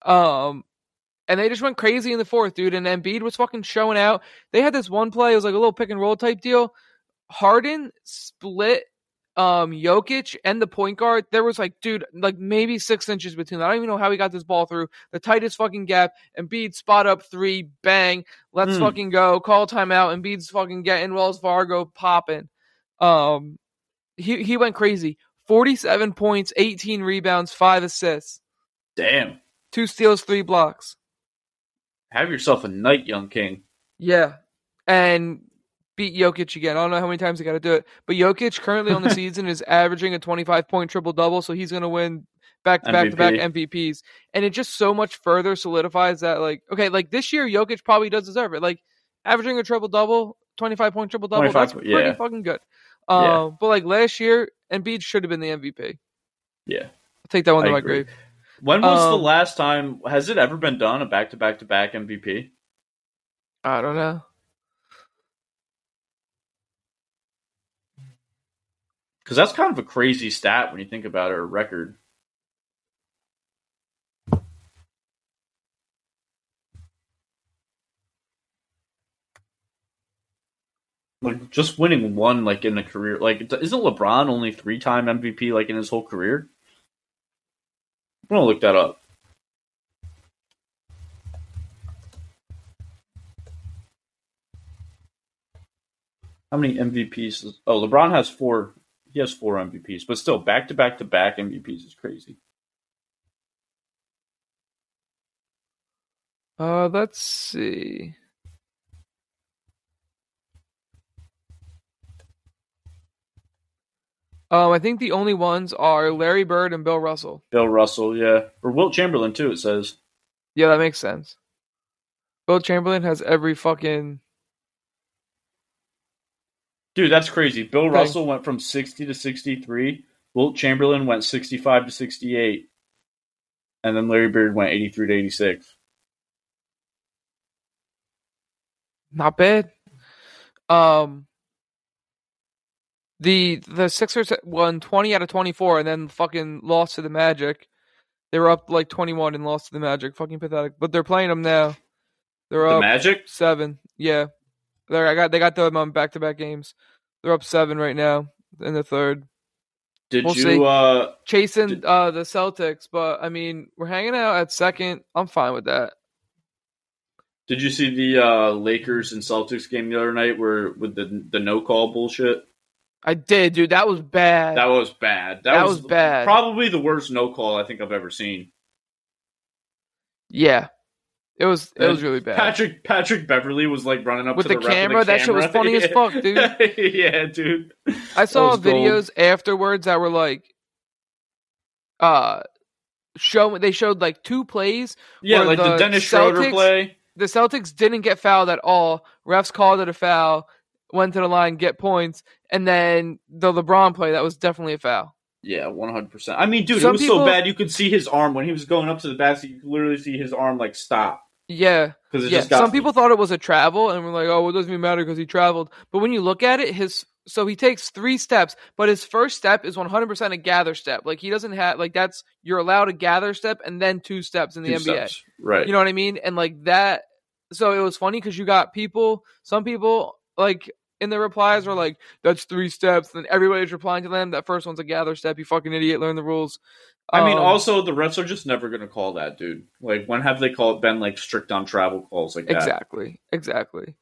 Um, and they just went crazy in the fourth, dude. And Embiid was fucking showing out. They had this one play. It was like a little pick and roll type deal. Harden split um Jokic and the point guard. There was like, dude, like maybe six inches between. them. I don't even know how he got this ball through the tightest fucking gap. Embiid spot up three, bang. Let's Hmm. fucking go. Call timeout. Embiid's fucking getting Wells Fargo popping. Um, he he went crazy. Forty-seven points, eighteen rebounds, five assists, Damn. two steals, three blocks. Have yourself a night, young king. Yeah. And beat Jokic again. I don't know how many times they got to do it. But Jokic currently on the season is averaging a 25 point triple double. So he's going to win back to back to back MVPs. And it just so much further solidifies that, like, okay, like this year, Jokic probably does deserve it. Like, averaging a triple double, 25 point triple double, that's pretty yeah. fucking good. Yeah. Um, But like last year, Embiid should have been the MVP. Yeah. I'll take that one I to my agree. grave. When was the Um, last time? Has it ever been done? A back to back to back MVP? I don't know. Because that's kind of a crazy stat when you think about it, or record. Like just winning one, like in a career, like isn't LeBron only three time MVP, like in his whole career? I'm gonna look that up. How many MVPs? Is, oh, LeBron has four. He has four MVPs, but still, back to back to back MVPs is crazy. Uh, let's see. Um, I think the only ones are Larry Bird and Bill Russell. Bill Russell, yeah, or Wilt Chamberlain too. It says. Yeah, that makes sense. Bill Chamberlain has every fucking Dude, that's crazy. Bill. Russell went from 60 to 63. Wilt Chamberlain went 65 to 68. And then Larry Bird went 83 to 86. not bad. Um, the the Sixers won twenty out of twenty four, and then fucking lost to the Magic. They were up like twenty one and lost to the Magic. Fucking pathetic. But they're playing them now. They're The up Magic? seven. Yeah, they I got they got them on back to back games. They're up seven right now in the third, Did We'll you uh chasing Did- uh the Celtics. But I mean, we're hanging out at second. I'm fine with that. did you see the uh Lakers and Celtics game the other night where with the the no call bullshit? I did, dude. That was bad. That was bad. That, That was, was bad. Probably the worst no call I think I've ever seen. yeah, it was. It was really bad. Patrick Patrick Beverley was like running up With to the the, camera? with the That shit was camera. funny as fuck, dude. yeah, dude. I saw was gold. videos afterwards that were like, uh, show. They showed like two plays. Yeah, like the, the Dennis Schroeder play. The Celtics didn't get fouled at all. Refs called it a foul. Went to the line, get points, and then the LeBron play that was definitely a foul. Yeah, one hundred percent. I mean, dude, Some it was people- so bad you could see his arm when he was going up to the basket. You could literally see his arm like stop Yeah, because yeah. just got Some people thought it was a travel, and were like, "Oh, well, it doesn't even matter because he traveled." But when you look at it, his so he takes three steps, but his first step is 100% a gather step. Like he doesn't have like that's you're allowed a gather step and then two steps in the two NBA. steps. right? You know what I mean? And like that, so it was funny because you got people, some people like in the replies are like, "That's three steps." Then everybody's replying to them. That first one's a gather step. You fucking idiot. Learn the rules. I mean, Um, also the refs are just never going to call that, dude. Like, when have they called been like strict on travel calls like that? exactly, exactly.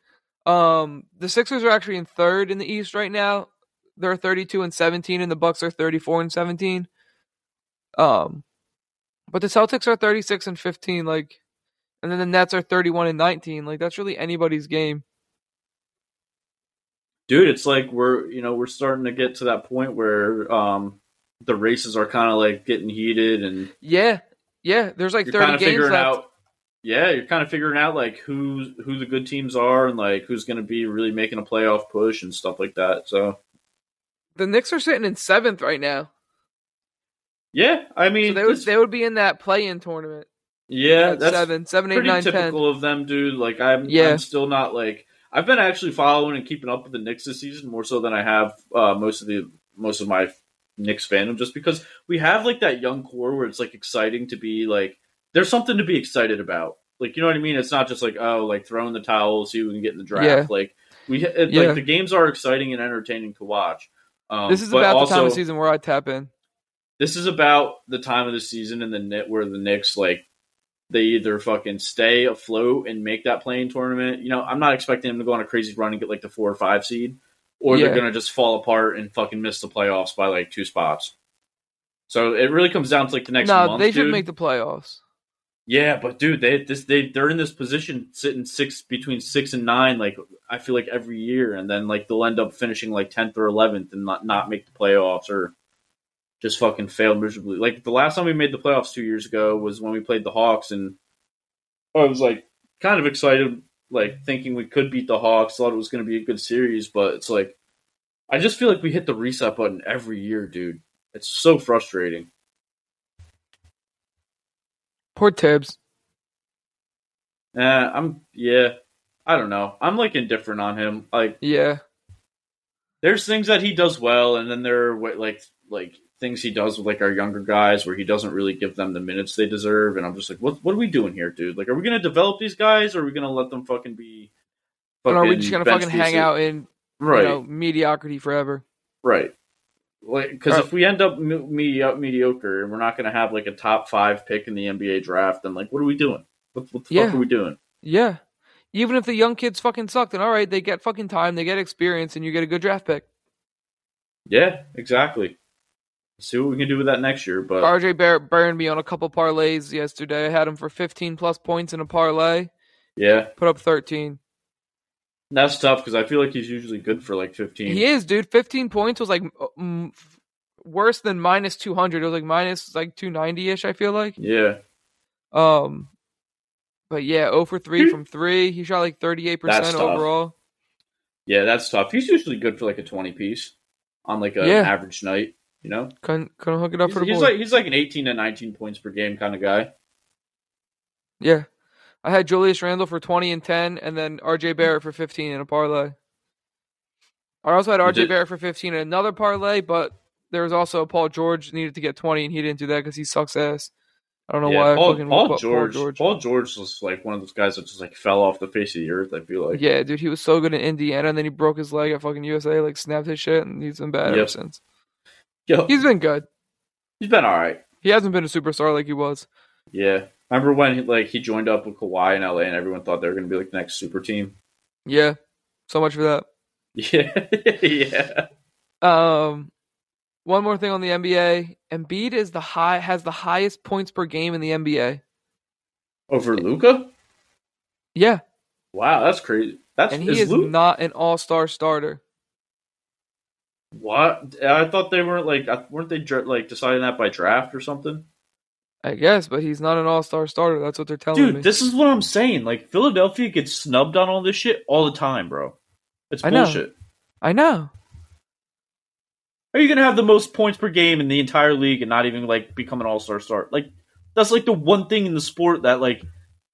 Um, the Sixers are actually in third in the East right now. They're 32 and 17, and the Bucks are 34 and 17. Um, but the Celtics are 36 and 15. Like, and then the Nets are 31 and 19. Like, that's really anybody's game. Dude it's like we're you know we're starting to get to that point where um the races are kind of like getting heated and Yeah, yeah. There's like you're 30 kind of games figuring left. out yeah you're kind of figuring out like who's who the good teams are and like who's going to be really making a playoff push and stuff like that so The Knicks are sitting in seventh right now, yeah i so mean they would they would be in that play-in tournament. yeah at that's seven, seven, eight, pretty nine, ten. typical of them dude like i'm Yeah. i'm still not like i've been actually following and keeping up with the Knicks this season more so than i have uh most of the most of my Knicks fandom just because we have like that young core where it's like exciting to be like there's something to be excited about. Like you know what I mean? It's not just like oh like throwing the towel, see who we can get in the draft. Yeah. Like we it, Yeah. like the games are exciting and entertaining to watch. Um, This is but about also, the time of season where I tap in. This is about the time of the season and the net where the Knicks like they either fucking stay afloat and make that playing tournament. You know, I'm not expecting them to go on a crazy run and get like the four or five seed, or Yeah. they're gonna just fall apart and fucking miss the playoffs by like two spots. So it really comes down to like the next No, month. they should dude. make the playoffs. Yeah, but dude, they this they they're in this position sitting six between six and nine. Like I feel like every year, and then like they'll end up finishing like tenth or eleventh and not not make the playoffs or just fucking failed miserably. Like the last time we made the playoffs two years ago was when we played the Hawks, and I was like kind of excited, like thinking we could beat the Hawks. Thought it was going to be a good series, but it's like I just feel like we hit the reset button every year, dude. It's so frustrating. Poor Thibs. Uh, I'm yeah. I don't know. I'm like indifferent on him. Like Yeah. there's things that he does well, and then there are like like things he does with like our younger guys where he doesn't really give them the minutes they deserve. And I'm just like, what what are we doing here, dude? Like, are we gonna develop these guys, or are we gonna let them fucking be? Or are we just gonna fucking hang out in Right, you know mediocrity forever? right. Like, because Right. if we end up me- medi- mediocre and we're not gonna have like a top five pick in the NBA draft, then like, what are we doing? What, what the Yeah. fuck are we doing? Yeah. Even if the young kids fucking suck, then all right, they get fucking time, they get experience, and you get a good draft pick. Yeah, exactly. See what we can do with that next year, but RJ Barrett burned me on a couple parlays yesterday. I had him for 15 plus points in a parlay. yeah, Put up 13. that's tough because I feel like he's usually good for like 15. He is, dude. 15 points was like mm, worse than minus 200. It was like minus like 290 ish. I feel like. Yeah, Um, but yeah, 0 for 3 from three. He shot like 38 That's percent tough. overall. yeah, that's tough. He's usually good for like a 20 piece on like a, Yeah. an average night. You know, Couldn't couldn't hook it up he's, for the he's like he's like an 18 to 19 points per game kind of guy. yeah, I had Julius Randle for 20 and 10, and then RJ Barrett for 15 in a parlay. I also had RJ did- Barrett for 15 in another parlay, but there was also Paul George needed to get 20, and he didn't do that because he sucks ass. I don't know yeah, why. I Paul, fucking Paul, George, Paul George. Paul George was like one of those guys that just like fell off the face of the earth. I feel like. yeah, dude, he was so good in Indiana, and then he broke his leg at fucking USA, like snapped his shit, and he's been bad ever since. Yo, He's been good. he's been all right. He hasn't been a superstar like he was. Yeah, remember when like he joined up with Kawhi in LA and everyone thought they were going to be like the next super team. Yeah, so much for that. Yeah, yeah. Um, one more thing on the NBA: Embiid is the high has the highest points per game in the NBA. Over Luka. Yeah, Wow, that's crazy. That's and he is is not an All Star starter. What? I thought they weren't like weren't they like deciding that by draft or something? I guess, but he's not an All Star starter. That's what they're telling me. Dude, this is what I'm saying. Like Philadelphia gets snubbed on all this shit all the time, bro. It's I know. bullshit. I know. Are you gonna have the most points per game in the entire league and not even like become an all star start? Like that's like the one thing in the sport that like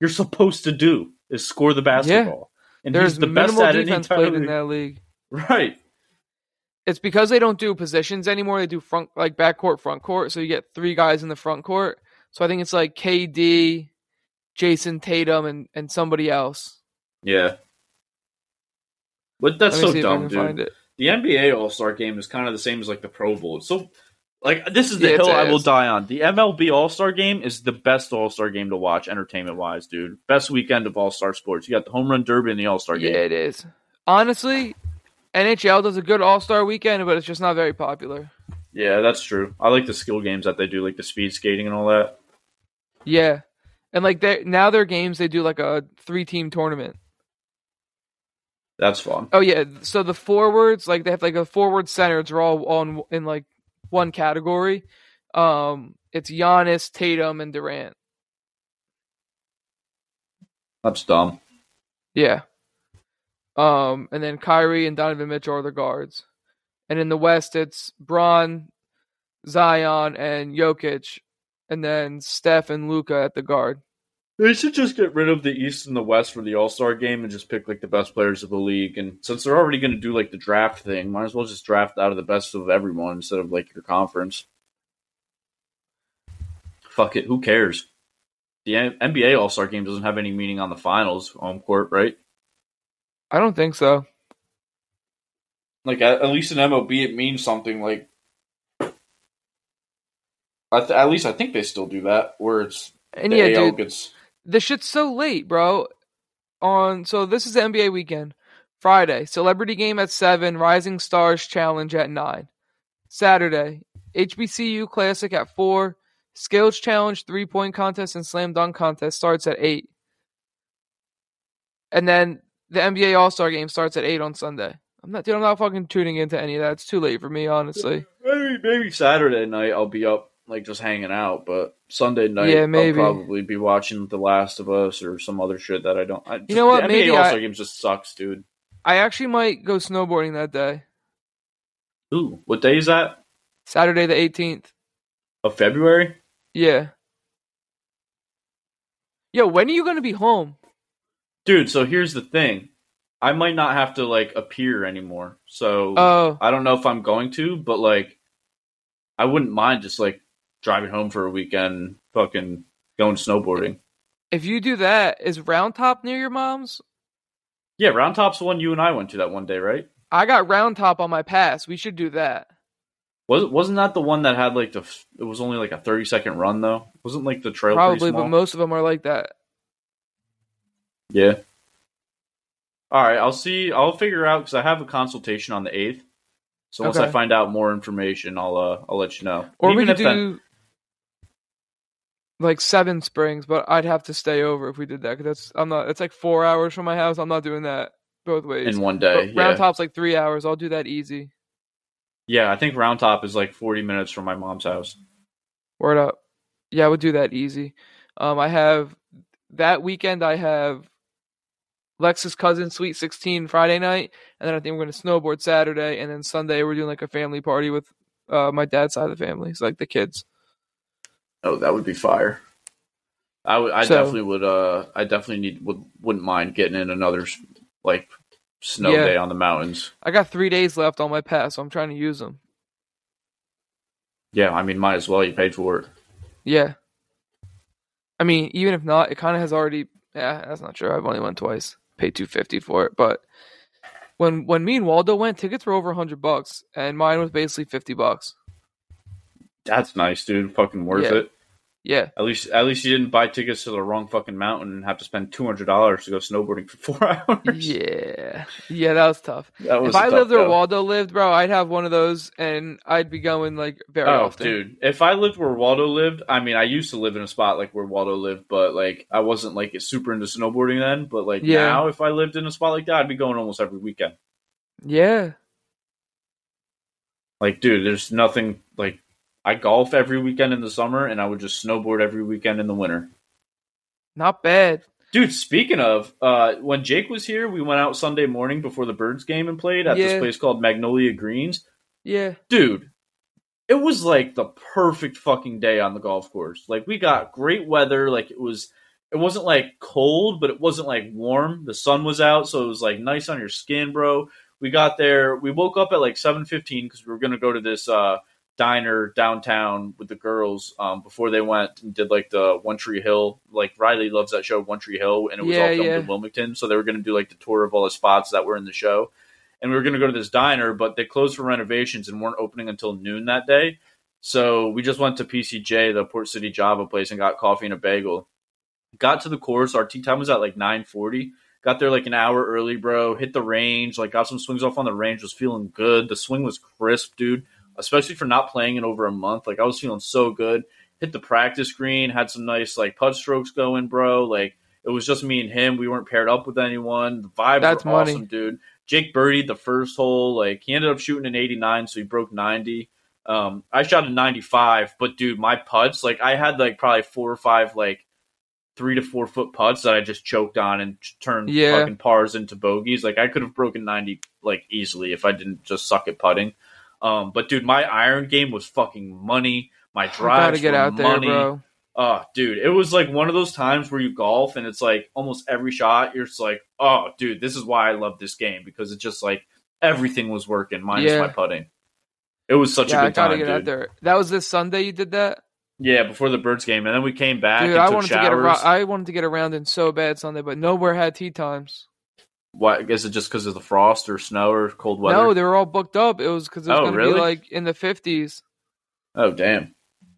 you're supposed to do is score the basketball. Yeah. And There's he's the best at it in the defense played in that league. Right. It's because they don't do positions anymore. They do front like back court, front court. So you get three guys in the front court. So I think it's like KD, Jayson Tatum, and and somebody else. Yeah. But that's so see if I dumb, dude. The NBA All Star Game is kind of the same as like the Pro Bowl. It's so like this is the Yeah, hill I will die on. The MLB All Star Game is the best All Star game to watch, entertainment wise, dude. Best weekend of All Star sports. You got the home run derby and the All Star Game. Yeah, it is. Honestly, NHL does a good All Star weekend, but it's just not very popular. Yeah, that's true. I like the skill games that they do, like the speed skating and all that. Yeah, and like they now their games they do like a three team tournament. That's fun. Oh yeah, so the forwards like they have like a forward centers are all on in like one category. Um, it's Giannis, Tatum, and Durant. That's dumb. Yeah. Um, and then Kyrie and Donovan Mitchell are the guards. And in the West, it's Bron, Zion, and Jokic, and then Steph and Luka at the guard. They should just get rid of the East and the West for the All Star game and just pick like the best players of the league. And since they're already going to do like the draft thing, might as well just draft out of the best of everyone instead of like your conference. Fuck it, who cares? The NBA All Star game doesn't have any meaning on the finals home court, right? I don't think so. Like at, at least in MLB, it means something. Like at, at least I think they still do that, where it's And the yeah, AL dude, gets the shit's so late, bro. On so this is the NBA weekend. Friday, celebrity game at seven, Rising Stars Challenge at nine. Saturday, HBCU Classic at four, Skills Challenge three point contest and slam dunk contest starts at eight. And then the NBA All Star game starts at eight on Sunday. I'm not dude, I'm not fucking tuning into any of that. It's too late for me, honestly. Maybe maybe Saturday night I'll be up like just hanging out, but Sunday night Yeah, maybe. I'll probably be watching The Last of Us or some other shit that I don't. I, just, know what? The Maybe NBA All Star game just sucks, dude. I actually might go snowboarding that day. Ooh, what day is that? Saturday the 18th. Of February? Yeah. Yo, when are you going to be home? Dude, so here's the thing. I might not have to like appear anymore. So Oh, I don't know if I'm going to, but like I wouldn't mind just like driving home for a weekend, fucking going snowboarding. if you do that, is Round Top near your mom's? Yeah, Round Top's the one you and I went to that one day, right? I got Round Top on my pass. We should do that. Was wasn't that the one that had like the? It was only like a thirty second run though. Wasn't like the trail Probably, but most of them are like that. Yeah. All right, I'll see. I'll figure out because I have a consultation on the eighth. So once I find out more information, I'll uh, I'll let you know. Or Even we could do like Seven Springs, but I'd have to stay over if we did that. Cause that's I'm not. It's like four hours from my house. I'm not doing that both ways. in one But day. Round Yeah. Top's like three hours. I'll do that easy. yeah, I think Round Top is like forty minutes from my mom's house. Word up. Yeah, I would do that easy. Um, I have that weekend. I have Lex's cousin Sweet Sixteen Friday night, and then I think we're going to snowboard Saturday, and then Sunday we're doing like a family party with uh, my dad's side of the family, so like the kids. Oh, that would be fire. I would. I So- definitely would. Uh, I definitely need would wouldn't mind getting in another like snow Yeah. day on the mountains. I got three days left on my pass, so I'm trying to use them. Yeah, I mean, might as well. You paid for it. Yeah. I mean, even if not, it kind of has already. Yeah, that's not true. I've only went twice. Paid two fifty for it, but when when me and Waldo went, tickets were over hundred bucks, and mine was basically fifty bucks. That's nice, dude. Fucking worth Yeah. it. Yeah, At least, at least you didn't buy tickets to the wrong fucking mountain and have to spend two hundred dollars to go snowboarding for four hours. yeah, yeah. That was tough. that was If I lived where go. Waldo lived, bro, I'd have one of those, and I'd be going like very Oh, often. dude! If I lived where Waldo lived, I mean, I used to live in a spot like where Waldo lived, but like I wasn't like super into snowboarding then. But like Yeah. now, if I lived in a spot like that, I'd be going almost every weekend. Yeah, Like, dude, there's nothing I golf every weekend in the summer, and I would just snowboard every weekend in the winter. not bad. Dude, speaking of, uh, when Jake was here, we went out Sunday morning before the Birds game and played at Yeah. this place called Magnolia Greens. Yeah, Dude, it was like the perfect fucking day on the golf course. Like we got great weather. Like it was, it wasn't like cold, but it wasn't like warm. The sun was out, so it was like nice on your skin, bro. We got there. We woke up at like seven fifteen because we were gonna go to this uh, diner downtown with the girls um, before they went and did like the One Tree Hill. Like Riley loves that show, One Tree Hill, and it was Yeah, all filmed yeah. in Wilmington. So they were gonna do like the tour of all the spots that were in the show. and we were going to go to this diner, but they closed for renovations and weren't opening until noon that day. So we just went to PCJ, the Port City Java place, and got coffee and a bagel. Got to the course. Our tee time was at like nine forty. Got there like an hour early, bro. Hit the range, like got some swings off on the range. Was feeling good. The swing was crisp, dude. Especially for not playing in over a month. Like I was feeling so good. Hit the practice green. Had some nice like putt strokes going, bro. Like it was just me and him. We weren't paired up with anyone. The vibes That's were money. awesome, dude. Jake birdied the first hole. Like he ended up shooting an 89, so he broke 90. Um, I shot a 95, but dude, my putts, like I had like probably four or five like three to four foot putts that I just choked on and turned Yeah. fucking pars into bogeys. Like I could have broken 90 like easily if I didn't just suck at putting. Um, but dude, my iron game was fucking money. My You gotta get out there, money. bro. Oh, dude, it was like one of those times where you golf and it's like almost every shot you're just like, oh, dude, this is why I love this game because it's just like everything was working minus Yeah. my putting. It was such Yeah, a I good gotta time, get dude. out there. That was this Sunday you did that, Yeah, before the Birds game, and then we came back dude. and I wanted showers. to get around. I wanted to get around in so bad Sunday, but nowhere had tee times. Why? Is it just because of the frost or snow or cold weather? No, they were all booked up. It was because it was Oh, gonna really? be like in the fifties, oh, damn.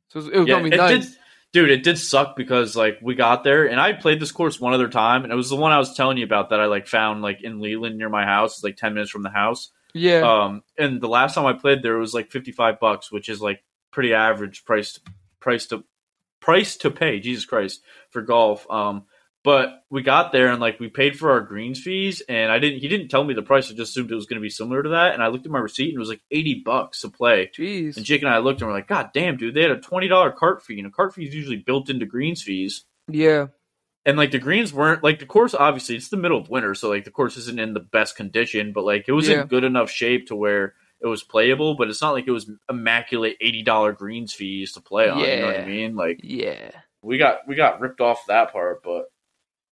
so it was, it was Yeah, gonna be it nice. did, dude. It did suck because like we got there and I played this course one other time, and it was the one I was telling you about that I like found like in Leland near my house, It's, like ten minutes from the house. Yeah, Um, and the last time I played there it was like fifty five bucks, which is like pretty average price price to price to pay. Jesus Christ for golf. Um, but we got there and like we paid for our greens fees, and I didn't. He didn't tell me the price. I just assumed it was going to be similar to that. And I looked at my receipt and it was like eighty bucks to play. jeez. And Jake and I looked and we're like, God damn, dude, they had a twenty dollar cart fee, and a cart fee is usually built into greens fees. Yeah, And like the greens weren't like the course. Obviously, it's the middle of winter, so like the course isn't in the best condition, but like it was Yeah. in good enough shape to where it was playable. But it's not like it was immaculate eighty dollar greens fees to play on. You know what I mean? Like yeah. we got we got ripped off that part, but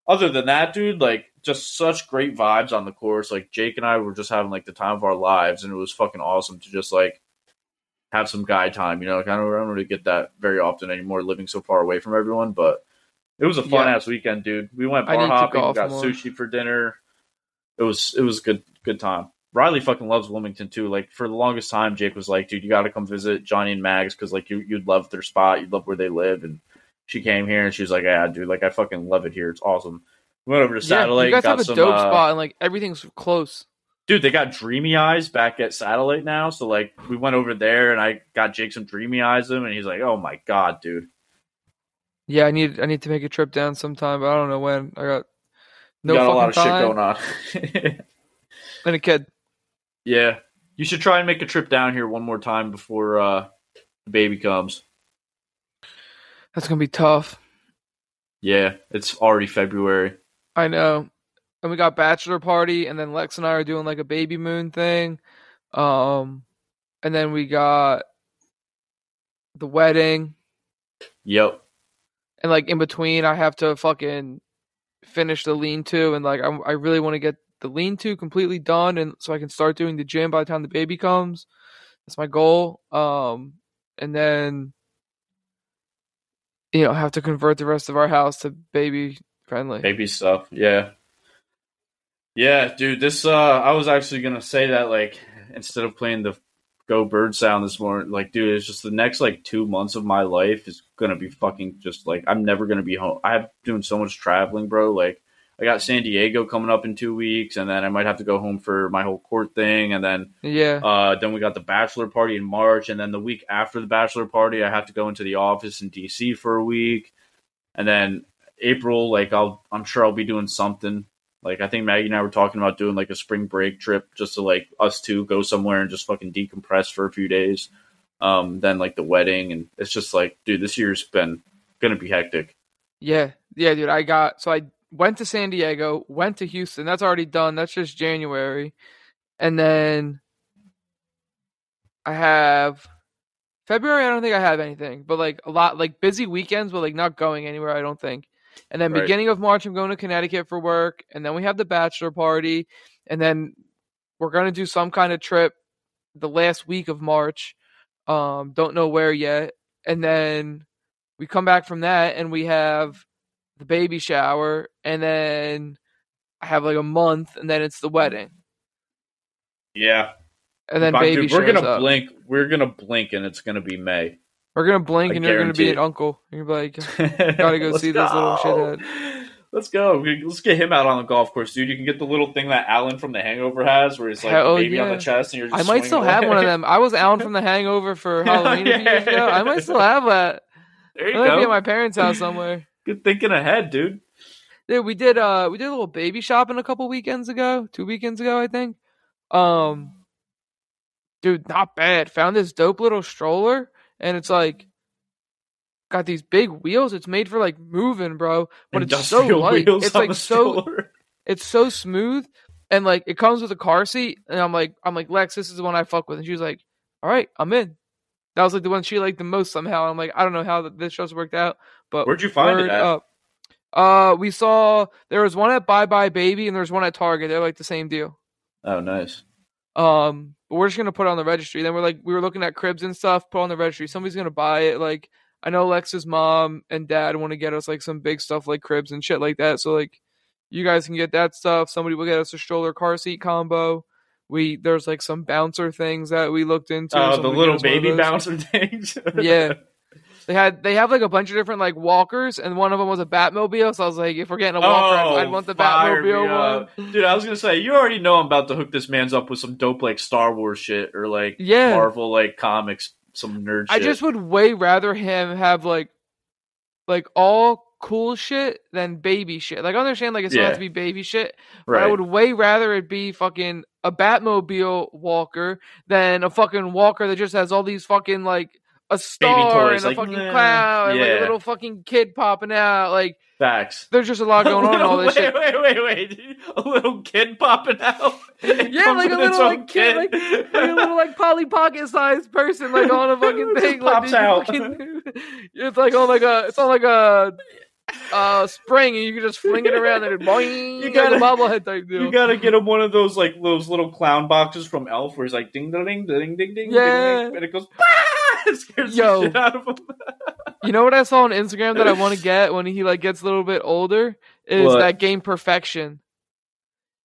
other than that, dude, like just such great vibes on the course. Like Jake and I were just having like the time of our lives, and it was fucking awesome to just like have some guy time. You know, like I don't, I don't really get that very often anymore, living so far away from everyone. But it was a fun Yeah. ass weekend, dude. We went bar hopping, got more. sushi for dinner. It was it was a good good time. Riley fucking loves Wilmington too. Like for the longest time, Jake was like, "Dude, you got to come visit Johnny and Mags because like you you'd love their spot, you'd love where they live." And she came here and she was like, "Yeah, dude, like I fucking love it here. It's awesome." We went over to Yeah, Satellite. you guys got have a some, dope uh, spot, and like everything's close. dude. They got Dreamy Eyes back at Satellite now, so like we went over there and I got Jake some Dreamy Eyes them, and he's like, "Oh my god, dude, Yeah, I need I need to make a trip down sometime, but I don't know when. I got no you got a lot of time shit going on." and a kid. yeah, you should try and make a trip down here one more time before uh, the baby comes. That's gonna be tough. Yeah, it's already February. I know. And we got bachelor party, and then Lex and I are doing like a baby moon thing. Um, and then we got the wedding, Yep. and like in between, I have to fucking finish the lean to, and like I, I really want to get the lean to completely done, and so I can start doing the gym by the time the baby comes. That's my goal. Um, and then you know have to convert the rest of our house to baby friendly. baby stuff yeah yeah dude this uh i was actually gonna say that like instead of playing the go bird sound this morning like dude it's just the next like two months of my life is gonna be fucking just like i'm never gonna be home i'm doing so much traveling bro like i got san diego coming up in two weeks and then i might have to go home for my whole court thing and then Yeah. uh, then we got the bachelor party in March, and then the week after the bachelor party, I have to go into the office in DC for a week, and then April, like I'll, I'm sure I'll be doing something. Like I think Maggie and I were talking about doing like a spring break trip, just to like us two go somewhere and just fucking decompress for a few days. Um, then like the wedding, and it's just like, dude, this year's been gonna be hectic. Yeah, yeah, dude. I got so I went to San Diego, went to Houston. That's already done. That's just January, and then I have February. I don't think I have anything, but like a lot, like busy weekends, but like not going anywhere. I don't think. And then Right. beginning of March, I'm going to Connecticut for work, and then we have the bachelor party, and then we're gonna do some kind of trip the last week of March. Um, don't know where yet, and then we come back from that and we have the baby shower and then I have like a month and then it's the wedding. Yeah. and then Fuck, baby dude, we're gonna up. blink. We're gonna blink, and it's gonna be May. We're gonna blink, I and you're gonna be an uncle. You're gonna be like, Gotta go see this little shithead. Let's go. Let's get him out on the golf course, dude. You can get the little thing that Alan from The Hangover has, where he's like the baby on the chest, and you're. Just I might still have one of them. I was Alan from The Hangover for Halloween a few years ago. I might still have that. There you might be at my parents' house somewhere. Good thinking ahead, dude. Dude, we did uh we did a little baby shopping a couple weekends ago, two weekends ago, I think. Um dude, not bad. Found this dope little stroller and it's like got these big wheels. It's made for like moving, bro. But it's so light. It's like so it's so smooth and like it comes with a car seat and I'm like I'm like Lex, this is the one I fuck with and she was like, All right, I'm in. That was like the one she liked the most somehow. I'm like, I don't know how this just worked out, but Where'd you find it at? Uh, we saw there was one at buybuy BABY and there's one at Target. They're like the same deal. Oh, nice. Um, but we're just gonna put it on the registry. Then we're like, we were looking at cribs and stuff. Put on the registry. Somebody's gonna buy it. Like, I know Lex's mom and dad want to get us like some big stuff like cribs and shit like that. So like, you guys can get that stuff. Somebody will get us a stroller car seat combo. We there's like some bouncer things that we looked into. Oh, the little gave us one of baby bouncer things. Yeah. They had they have like a bunch of different like walkers, and one of them was a Batmobile. So I was like, if we're getting a walker, I'd- oh, I'd want the Oh, Batmobile one. Dude, I was gonna say, you already know I'm about to hook this man's up with some dope like Star Wars shit or like Yeah. Marvel like comics, some nerd shit. I shit. just would way rather him have like like all cool shit than baby shit. Like I understand like it's not Yeah. have to be baby shit, but I would way rather it be fucking a Batmobile walker than a fucking walker that just has all these fucking like a star and a like, fucking nah, cloud and like a little fucking kid popping out. Like Facts. there's just a lot going on in all this wait, shit. wait, wait, wait. A little kid popping out. Yeah, like a little, like, kid, like- Like a little like Polly Pocket sized person like on a fucking thing. Like, pops out. fucking- it's like on like a it's on like a uh spring and you can just fling it around and it boing You gotta- a bobblehead type deal. You gotta get him one of those like those little clown boxes from Elf, where he's like ding ding ding ding ding ding, Yeah. ding, and it goes. "Bah!" It scares Yo. the shit out of him. You know what I saw on Instagram that I want to get when he like gets a little bit older is What? that game Perfection.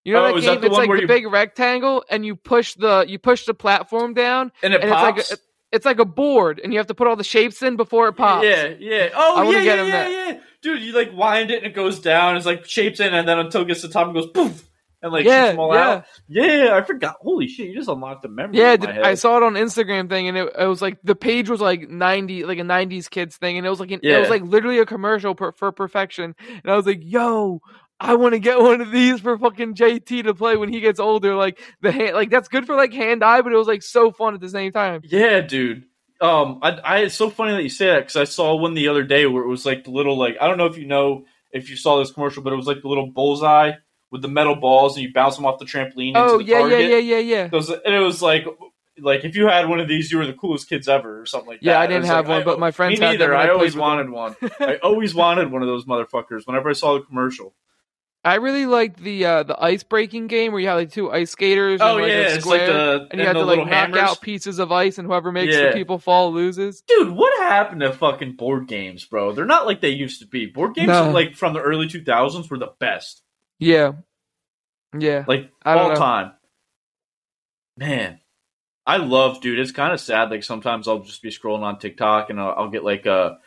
You know Oh, that is that game? the it's like the you- big rectangle, and you push the you push the platform down, And it and it's like pops. a, it's like a board, and you have to put all the shapes in before it pops. Yeah, yeah. Oh, I wanna yeah, get yeah, him yeah, that. yeah. Dude, you like wind it and it goes down. It's like shapes in, and then until it gets to the top, it goes poof, and like yeah, shoots them all yeah. out. Yeah, I forgot. Holy shit, you just unlocked a memory. Yeah, in my head. I saw it on Instagram thing, and it, it was like the page was like ninety, like a '90s kids thing, and it was like an, it was like literally a commercial per, for perfection, and I was like, "Yo, I want to get one of these for fucking JT to play when he gets older." Like the hand, like that's good for like hand eye, but it was like so fun at the same time. Yeah, dude. Um, I, I it's so funny that you say that because I saw one the other day where it was like the little like I don't know if you know if you saw this commercial, but it was like the little bullseye with the metal balls and you bounce them off the trampoline. Oh into the yeah, yeah, target. yeah, yeah, yeah. It was, and it was like like if you had one of these, you were the coolest kids ever, or something like Yeah, that. Yeah, I didn't have like, one, I- but my friends me had neither. I I always wanted one. I always wanted one of those motherfuckers. Whenever I saw the commercial. I really liked the uh the ice breaking game where you had like two ice skaters. Oh and, like, yeah, square, like the and you had to like knock hammers. out pieces of ice, and whoever makes Yeah. the people fall loses. Dude, what happened to fucking board games, bro? They're not like they used to be. Board games, No. like from the early two thousands, were the best. Yeah, yeah. like all know. time. Man, I love, dude. It's kind of sad. Like sometimes I'll just be scrolling on TikTok and I'll, I'll get like a,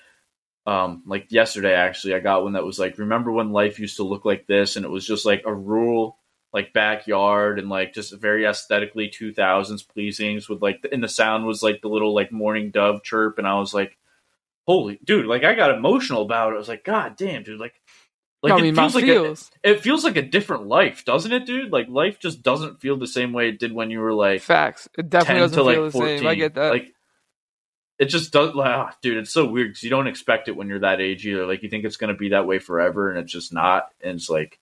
um, like yesterday actually, I got one that was like, remember when life used to look like this, and it was just like a rural like backyard and like just very aesthetically two thousands pleasings with like, and the sound was like the little like mourning dove chirp, and I was like, holy dude, like I got emotional about it. I was like, god damn, dude, like. Like I it mean, my feels like a, it feels like a different life, doesn't it, dude? Like life just doesn't feel the same way it did when you were like Facts. It definitely doesn't to like the fourteen. same. I get that. Like it just does. Like, ah, dude, it's so weird because you don't expect it when you're that age either. Like you think it's gonna be that way forever, and it's just not. And it's like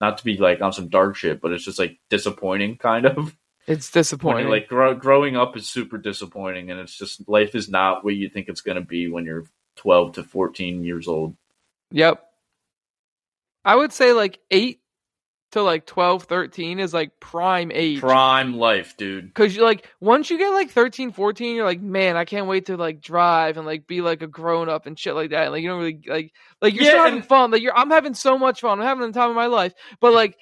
not to be like on some dark shit, but it's just like disappointing, kind of. it's disappointing. like grow, growing up is super disappointing, and it's just life is not what you think it's gonna be when you're twelve to fourteen years old. yep. I would say like eight to like 12, 13 is like prime age. Prime life, dude. Cause you like once you get like 13, 14, you're like, man, I can't wait to like drive and like be like a grown up and shit like that. Like you don't really like like you're Yeah, still having and- fun. Like you're I'm having so much fun. I'm having the time of my life. But like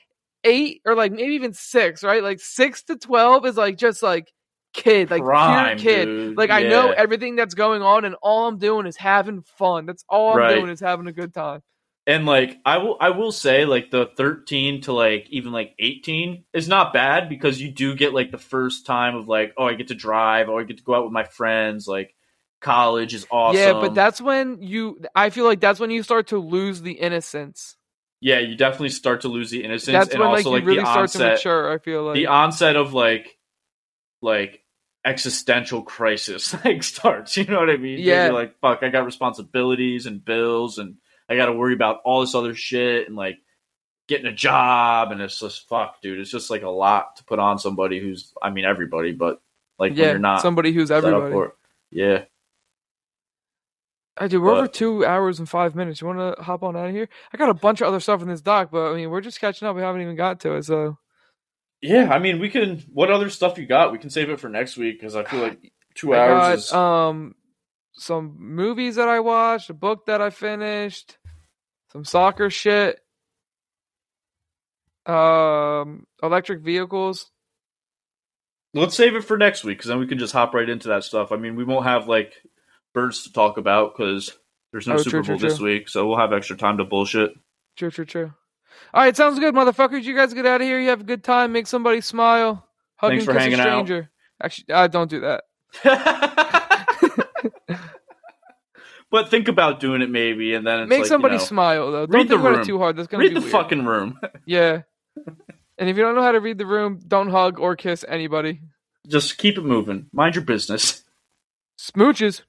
eight or like maybe even six, right? Like six to twelve is like just like kid, like Prime, pure kid. dude. Like I know everything that's going on, and all I'm doing is having fun. That's all I'm Right. doing is having a good time. And like I will I will say like the 13 to like even like 18 is not bad because you do get like the first time of like oh I get to drive oh I get to go out with my friends like college is awesome Yeah, but that's when you. I feel like that's when you start to lose the innocence. yeah you definitely start to lose the innocence That's and when like also you like, really the start to mature. I feel like the onset of like like existential crisis like starts you know what I mean Yeah. You're like fuck I got responsibilities and bills and I got to worry about all this other shit and like getting a job and it's just fuck dude it's just like a lot to put on somebody who's I mean everybody but like when yeah, you're not somebody who's everybody. for yeah I do. We're over two hours and five minutes. You want to hop on out of here? I got a bunch of other stuff in this doc, but I mean, we're just catching up. We haven't even got to it. So yeah I mean we can what other stuff you got we can save it for next week because I feel like two I hours got is um some movies that I watched, a book that I finished, some soccer shit, um, electric vehicles. Let's save it for next week because then we can just hop right into that stuff. I mean, we won't have like birds to talk about because there's no Oh, Super true, true, Bowl this true. week, so we'll have extra time to bullshit. True, true, true. All right, sounds good, motherfuckers. You guys get out of here. You have a good time. Make somebody smile. Hug Thanks and for kiss hanging a out. stranger. Actually, uh, don't do that. but think about doing it maybe, and then it's Make like, somebody you know, smile though. Don't read the about room. it too hard. That's gonna read be the weird. fucking room. Yeah. and if you don't know how to read the room, don't hug or kiss anybody. just keep it moving. Mind your business. Smooches.